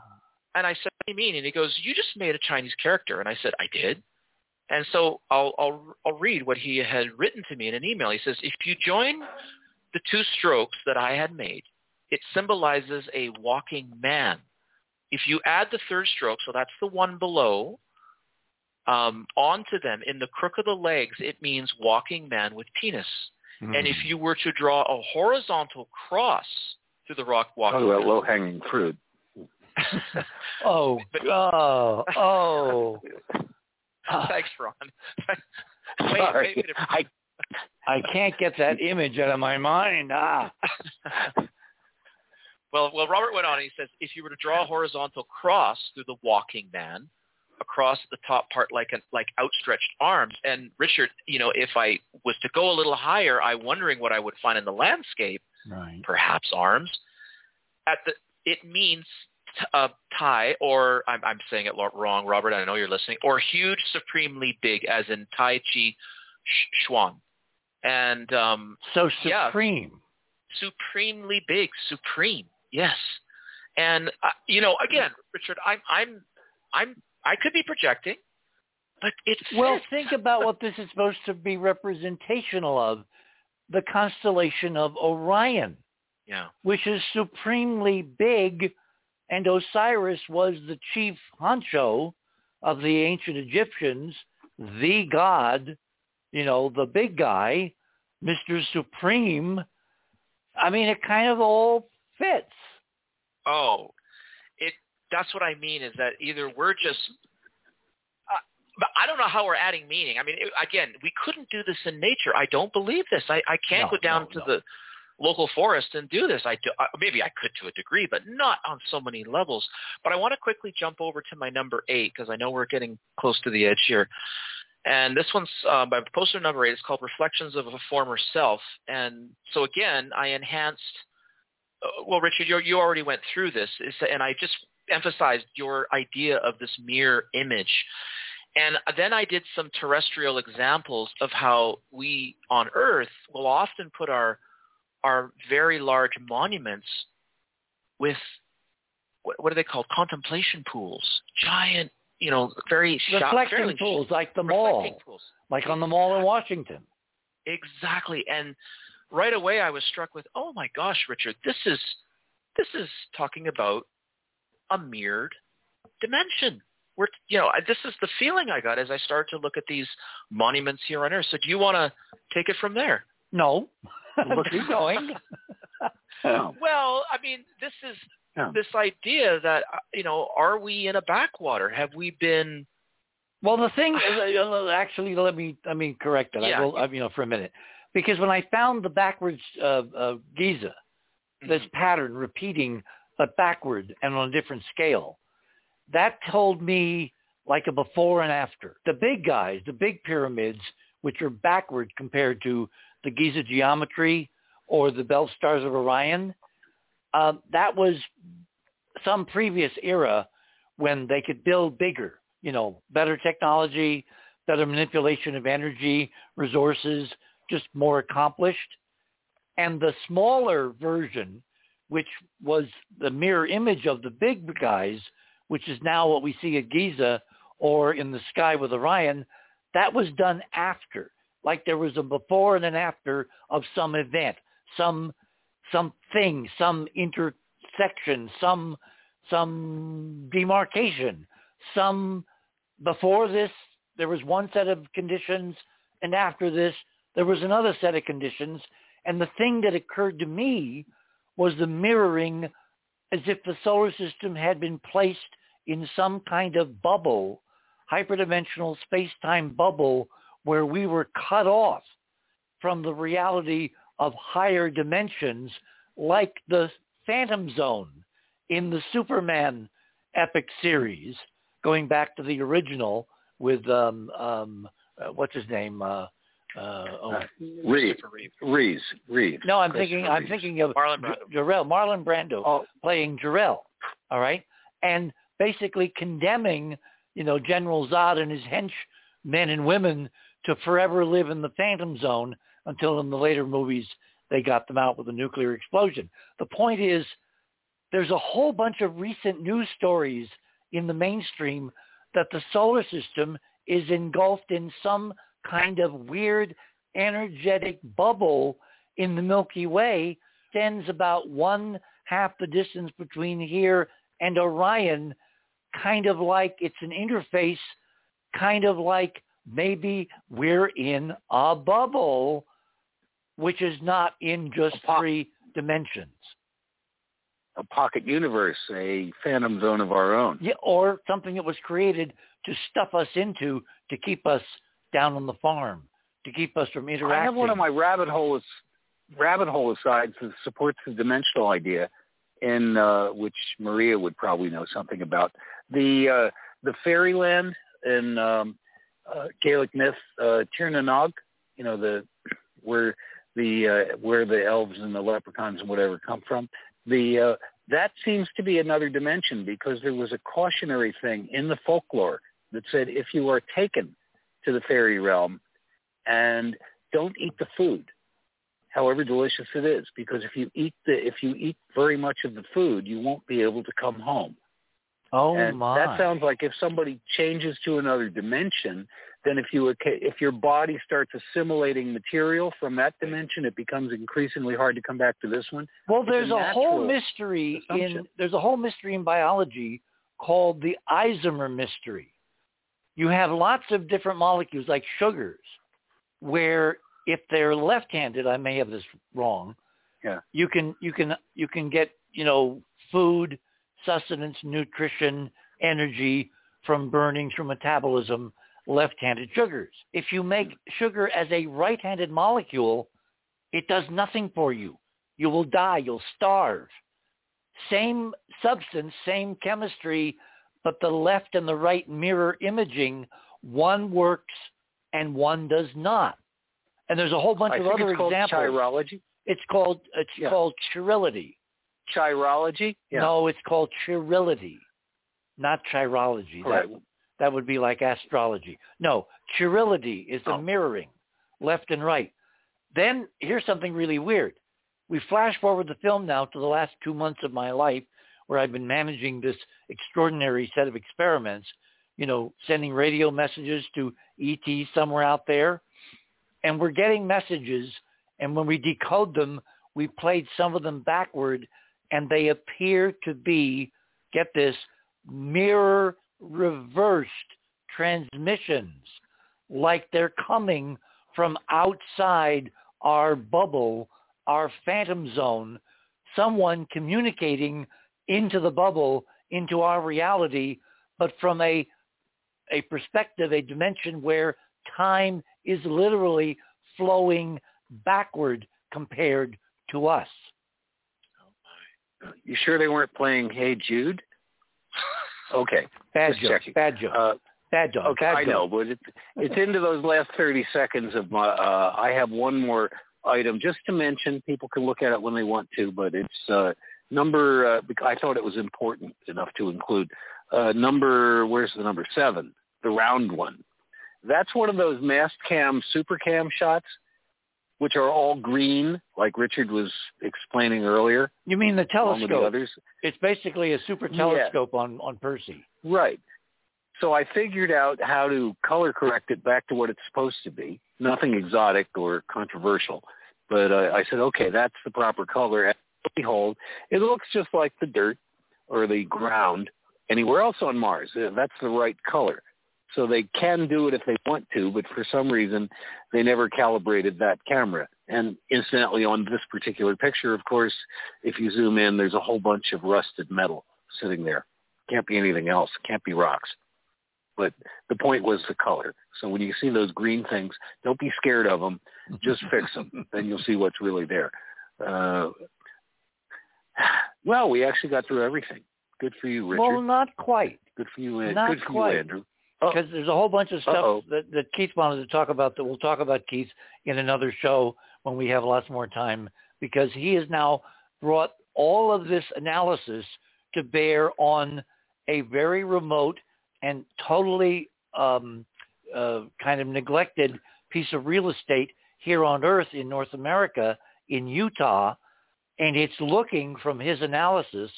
and I said, "What do you mean?" And he goes, "You just made a Chinese character." And I said, "I did." And so I'll I'll I'll read what he had written to me in an email. He says, "If you join the two strokes that I had made, it symbolizes a walking man. If you add the third stroke, so that's the one below, um, onto them in the crook of the legs, it means walking man with penis.
Hmm.
And if you were to draw a horizontal cross through the rock walking
Talk about low hanging fruit.
oh,
But-
oh, oh.
Thanks, Ron. wait,
Sorry.
wait, wait a
I,
I can't get that image out of my mind. Ah.
Well, well, Robert went on and he says, if you were to draw a horizontal cross through the walking man, across the top part like an, like outstretched arms, and Richard, you know, if I was to go a little higher, I'm wondering what I would find in the landscape,
Right.
perhaps arms. At the, it means t- uh, Tai, or I'm, I'm saying it wrong, Robert. I know you're listening, or huge, supremely big, as in Tai Chi sh- Chuan, and um,
So
Yeah.
supreme.
supremely big, supreme. Yes, and uh, you know, again, Richard, I'm, I'm, I'm, I could be projecting, but it's
Well, think about what this is supposed to be representational of. The constellation of Orion,
yeah,
which is supremely big, and Osiris was the chief honcho of the ancient Egyptians, the god, you know, the big guy, Mr. Supreme. I mean, it kind of all fits.
Oh. That's what I mean. Is that either we're just. Uh, but I don't know how we're adding meaning. I mean, it, again, we couldn't do this in nature. I don't believe this. I, I can't
No,
go down
no,
to
no.
the local forest and do this. I do, uh, maybe I could to a degree, but not on so many levels. But I want to quickly jump over to my number eight because I know we're getting close to the edge here. And this one's uh, by poster number eight. It's called Reflections of a Former Self. And so again, I enhanced. Well, Richard, you, you already went through this, and I just emphasized your idea of this mirror image. And then I did some terrestrial examples of how we on Earth will often put our our very large monuments with what, what are they called? Contemplation pools, giant, you know, very
Reflection pools like the mall,
pools.
like on the mall in Washington.
Exactly. And right away I was struck with, oh my gosh, Richard, this is this is talking about a mirrored dimension. We're you know, I- this is the feeling I got as I started to look at these monuments here on Earth. So do you want to take it from there?
No. Keep going.
Well, I mean, this is
yeah.
this idea that uh, you know, are we in a backwater? Have we been
Well, the thing, uh, actually, let me let me correct that.
Yeah.
I will, uh, you know, for a minute, because when I found the backwards uh, uh, Giza, this pattern repeating but backward and on a different scale, that told me like a before and after. The big guys, the big pyramids, which are backward compared to the Giza geometry or the belt stars of Orion, uh, that was some previous era when they could build bigger, you know, better technology, better manipulation of energy, resources, just more accomplished. And the smaller version, which was the mirror image of the big guys, which is now what we see at Giza or in the sky with Orion, that was done after. Like there was a before and an after of some event, some something, some intersection, some some demarcation, some before this there was one set of conditions, and after this, there was another set of conditions. And the thing that occurred to me was the mirroring as if the solar system had been placed in some kind of bubble, hyperdimensional space-time bubble, where we were cut off from the reality of higher dimensions like the Phantom Zone in the Superman epic series, going back to the original with um, um, uh, what's his name? Uh, uh, oh,
Uh, Reeves. Reeves. Reeves.
no, I'm
Christopher
thinking I'm thinking of
Marlon Brando.
J- Jor-El, Marlon Brando
Oh,
playing Jor-El. All right, and basically condemning you know General Zod and his henchmen and women to forever live in the Phantom Zone until in the later movies they got them out with a nuclear explosion. The point is, there's a whole bunch of recent news stories in the mainstream that the solar system is engulfed in some kind of weird energetic bubble in the Milky Way, extends about one half the distance between here and Orion, kind of like it's an interface, kind of like maybe we're in a bubble, which is not in just
po-
three dimensions.
a pocket universe, a phantom zone of our own.
Yeah, or something that was created to stuff us into to keep us down on the farm, to keep us from interacting.
I have one of my rabbit hole rabbit hole asides that supports the dimensional idea, in uh, which Maria would probably know something about the uh, the fairyland in um, uh, Gaelic myth, uh, Tir na Nog, You know the where the uh, where the elves and the leprechauns and whatever come from. The uh, that seems to be another dimension because there was a cautionary thing in the folklore that said if you are taken to the fairy realm and don't eat the food however delicious it is because if you eat the if you eat very much of the food you won't be able to come home
oh
and
my!
that sounds like if somebody changes to another dimension then if you if your body starts assimilating material from that dimension it becomes increasingly hard to come back to this one
Well,
It's
there's a, whole mystery in there's a whole mystery in biology called the isomer mystery. You have lots of different molecules like sugars, where if they're left-handed, I may have this wrong.
Yeah.
You can you can you can get you know food, sustenance, nutrition, energy from burning through metabolism left-handed sugars. If you make sugar as a right-handed molecule, it does nothing for you. You will die. You'll starve. Same substance, same chemistry, but the left and the right mirror imaging. One works and one does not. And there's a whole bunch
I
of other
it's called
examples.
chirology
It's called it's
Yeah.
called chirality.
chirology yeah
No, it's called chirality, not chirology.
All
That that would be like astrology. No, chirality is the
Oh.
mirroring, left and right. Then here's something really weird. We flash forward the film now to the last two months of my life where I've been managing this extraordinary set of experiments, you know, sending radio messages to ET somewhere out there. And we're getting messages, and when we decode them, we played some of them backward, and they appear to be, get this, mirror reversed transmissions, like they're coming from outside our bubble, our phantom zone, someone communicating into the bubble, into our reality, but from a a perspective, a dimension where time is literally flowing backward compared to us.
you sure they weren't playing hey jude okay
Bad joke. Bad joke.
uh,
bad joke.
Okay,
bad
I
joke.
know, but it, it's into those last 30 seconds of my, uh, I have one more item just to mention. People can look at it when they want to, but it's uh, number, uh, I thought it was important enough to include. Uh, number, where's the number seven? The round one. That's one of those mast cam, super cam shots, which are all green, like Richard was explaining earlier.
You mean the
with the others.
It's basically a super
Yeah.
telescope on on Percy.
Right. So I figured out how to color correct it back to what it's supposed to be. Nothing exotic or controversial. But uh, I said, okay, that's the proper color. And behold, it looks just like the dirt or the ground anywhere else on Mars. Uh, That's the right color. So they can do it if they want to, but for some reason they never calibrated that camera. And incidentally, on this particular picture, of course, if you zoom in, there's a whole bunch of rusted metal sitting there. Can't be anything else. Can't be rocks. But the point was the color. So when you see those green things, don't be scared of them. Just fix them. then you'll see what's really there. Uh, well, we actually got through everything. Good for you, Richard.
Well, not quite.
Good for you, Andrew.
Not
Good for
quite.
you, Andrew.
because
Oh.
there's a whole bunch of stuff
Uh-oh.
that, that Keith wanted to talk about that we'll talk about Keith in another show when we have lots more time because he has now brought all of this analysis to bear on a very remote and totally um, uh, kind of neglected piece of real estate here on Earth in North America in Utah, and it's looking from his analysis,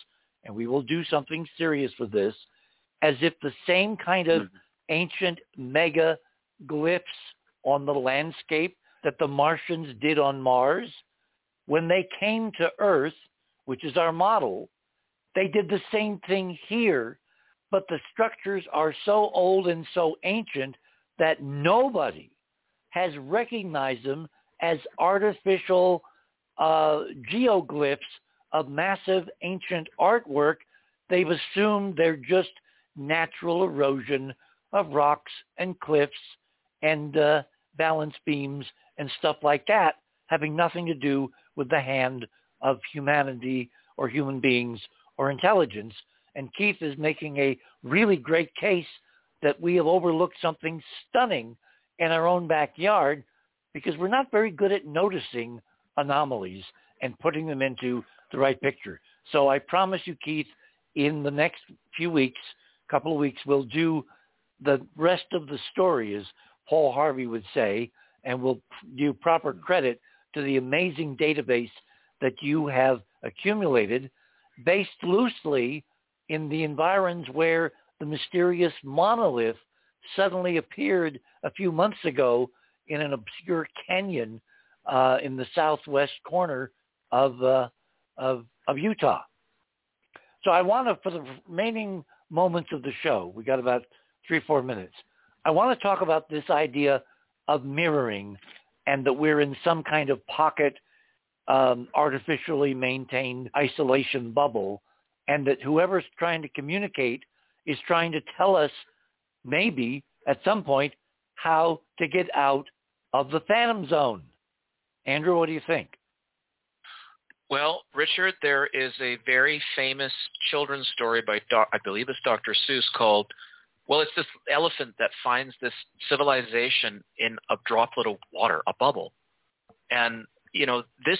and we will do something serious with this, as if the same kind of mm-hmm. ancient mega glyphs on the landscape that the Martians did on Mars, when they came to Earth, which is our model, they did the same thing here, but the structures are so old and so ancient that nobody has recognized them as artificial uh, geoglyphs of massive ancient artwork. They've assumed they're just natural erosion of rocks and cliffs and uh, balance beams and stuff like that, having nothing to do with the hand of humanity or human beings or intelligence. And Keith is making a really great case that we have overlooked something stunning in our own backyard because we're not very good at noticing anomalies and putting them into the right picture. So I promise you, Keith, in the next few weeks, couple of weeks, we'll do the rest of the story, as Paul Harvey would say, and we'll do proper credit to the amazing database that you have accumulated based loosely in the environs where the mysterious monolith suddenly appeared a few months ago in an obscure canyon uh, in the southwest corner of, uh, of, of Utah. So I want to, for the remaining moments of the show, we got about three, four minutes. I want to talk about this idea of mirroring and that we're in some kind of pocket, um, artificially maintained isolation bubble and that whoever's trying to communicate is trying to tell us maybe at some point how to get out of the phantom zone. Andrew, what do you think?
Well, Richard, there is a very famous children's story by, doc, I believe it's Dr. Seuss, called, well, it's this elephant that finds this civilization in a droplet of water, a bubble. And, you know, this,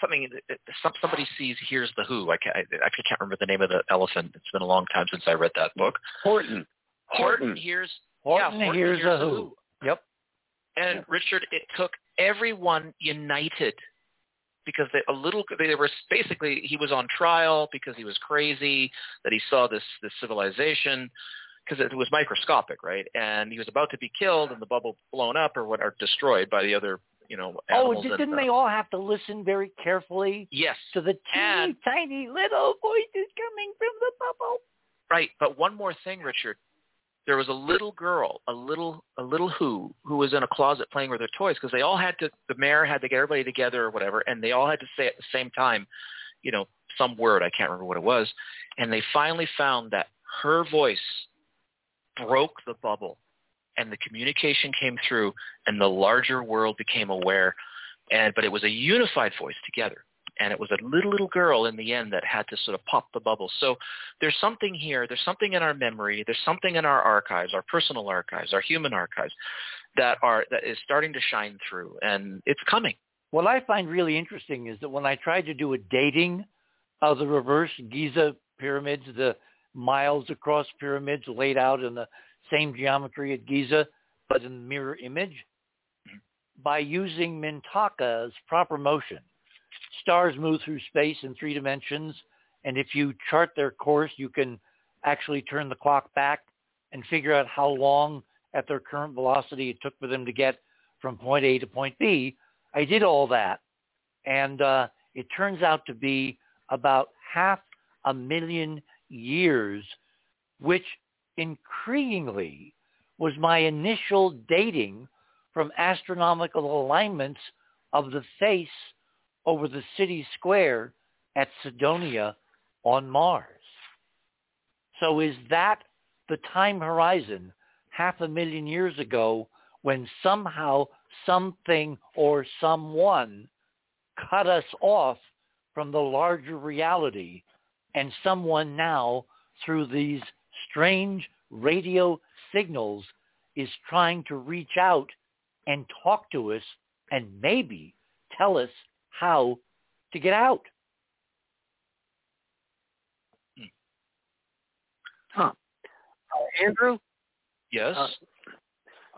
something, somebody sees Here's the Who. I, can't, I actually can't remember the name of the elephant. It's been a long time since I read that book.
Horton.
Horton,
Horton.
hears,
Horton,
yeah, Horton
here's
hears
a
the
who. Yep.
And Richard, it took everyone united because they, a little they were basically he was on trial because he was crazy that he saw this this civilization because it was microscopic, right? And he was about to be killed and the bubble blown up or what or destroyed by the other you know
Oh, didn't
uh,
they all have to listen very carefully
Yes,
to the teeny
And-
tiny little voices coming from the bubble?
Right, but one more thing, Richard. There was a little girl, a little a little who, who was in a closet playing with her toys because they all had to. The mayor had to get everybody together or whatever, and they all had to say at the same time, you know, some word I can't remember what it was, and they finally found that her voice broke the bubble, and the communication came through, and the larger world became aware, and but it was a unified voice together and it was a little little girl in the end that had to sort of pop the bubble. So there's something here, there's something in our memory, there's something in our archives, our personal archives, our human archives that are that is starting to shine through and it's coming.
What I find really interesting is that when I tried to do a dating of the reverse Giza pyramids, the miles across pyramids laid out in the same geometry at Giza, but in the mirror image, mm-hmm. by using Mintaka's proper motion. Stars move through space in three dimensions, and if you chart their course, you can actually turn the clock back and figure out how long at their current velocity it took for them to get from point A to point B. I did all that, and uh, it turns out to be about half a million years, which intriguingly was my initial dating from astronomical alignments of the face over the city square at Cydonia on Mars. So is that the time horizon half a million years ago when somehow something or someone cut us off from the larger reality and someone now through these strange radio signals is trying to reach out and talk to us and maybe tell us how to get out.
Huh. Uh, Andrew?
Yes.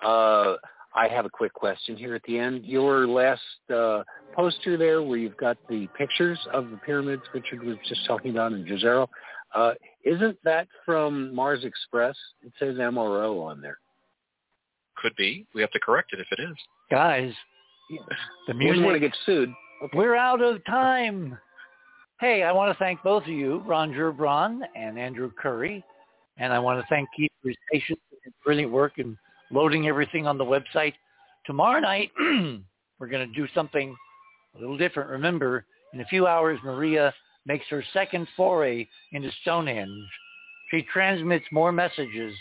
Uh, uh, I have a quick question here at the end. Your last uh, poster there where you've got the pictures of the pyramids Richard was just talking about in Jezero, uh, isn't that from Mars Express? It says MRO on there.
Could be. We have to correct it if it is.
Guys, the music...
want to get sued.
Okay. We're out of time. Hey, I want to thank both of you, Ron Gerbron and Andrew Curry. And I want to thank Keith for his patience and brilliant work in loading everything on the website. Tomorrow night, we're going to do something a little different. Remember, in a few hours, Maria makes her second foray into Stonehenge. She transmits more messages.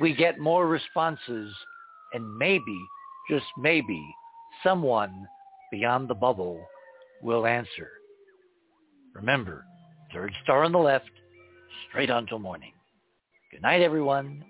We get more responses. And maybe, just maybe, someone beyond the bubble will answer. Remember, third star on the left, straight on till morning. Good night, everyone.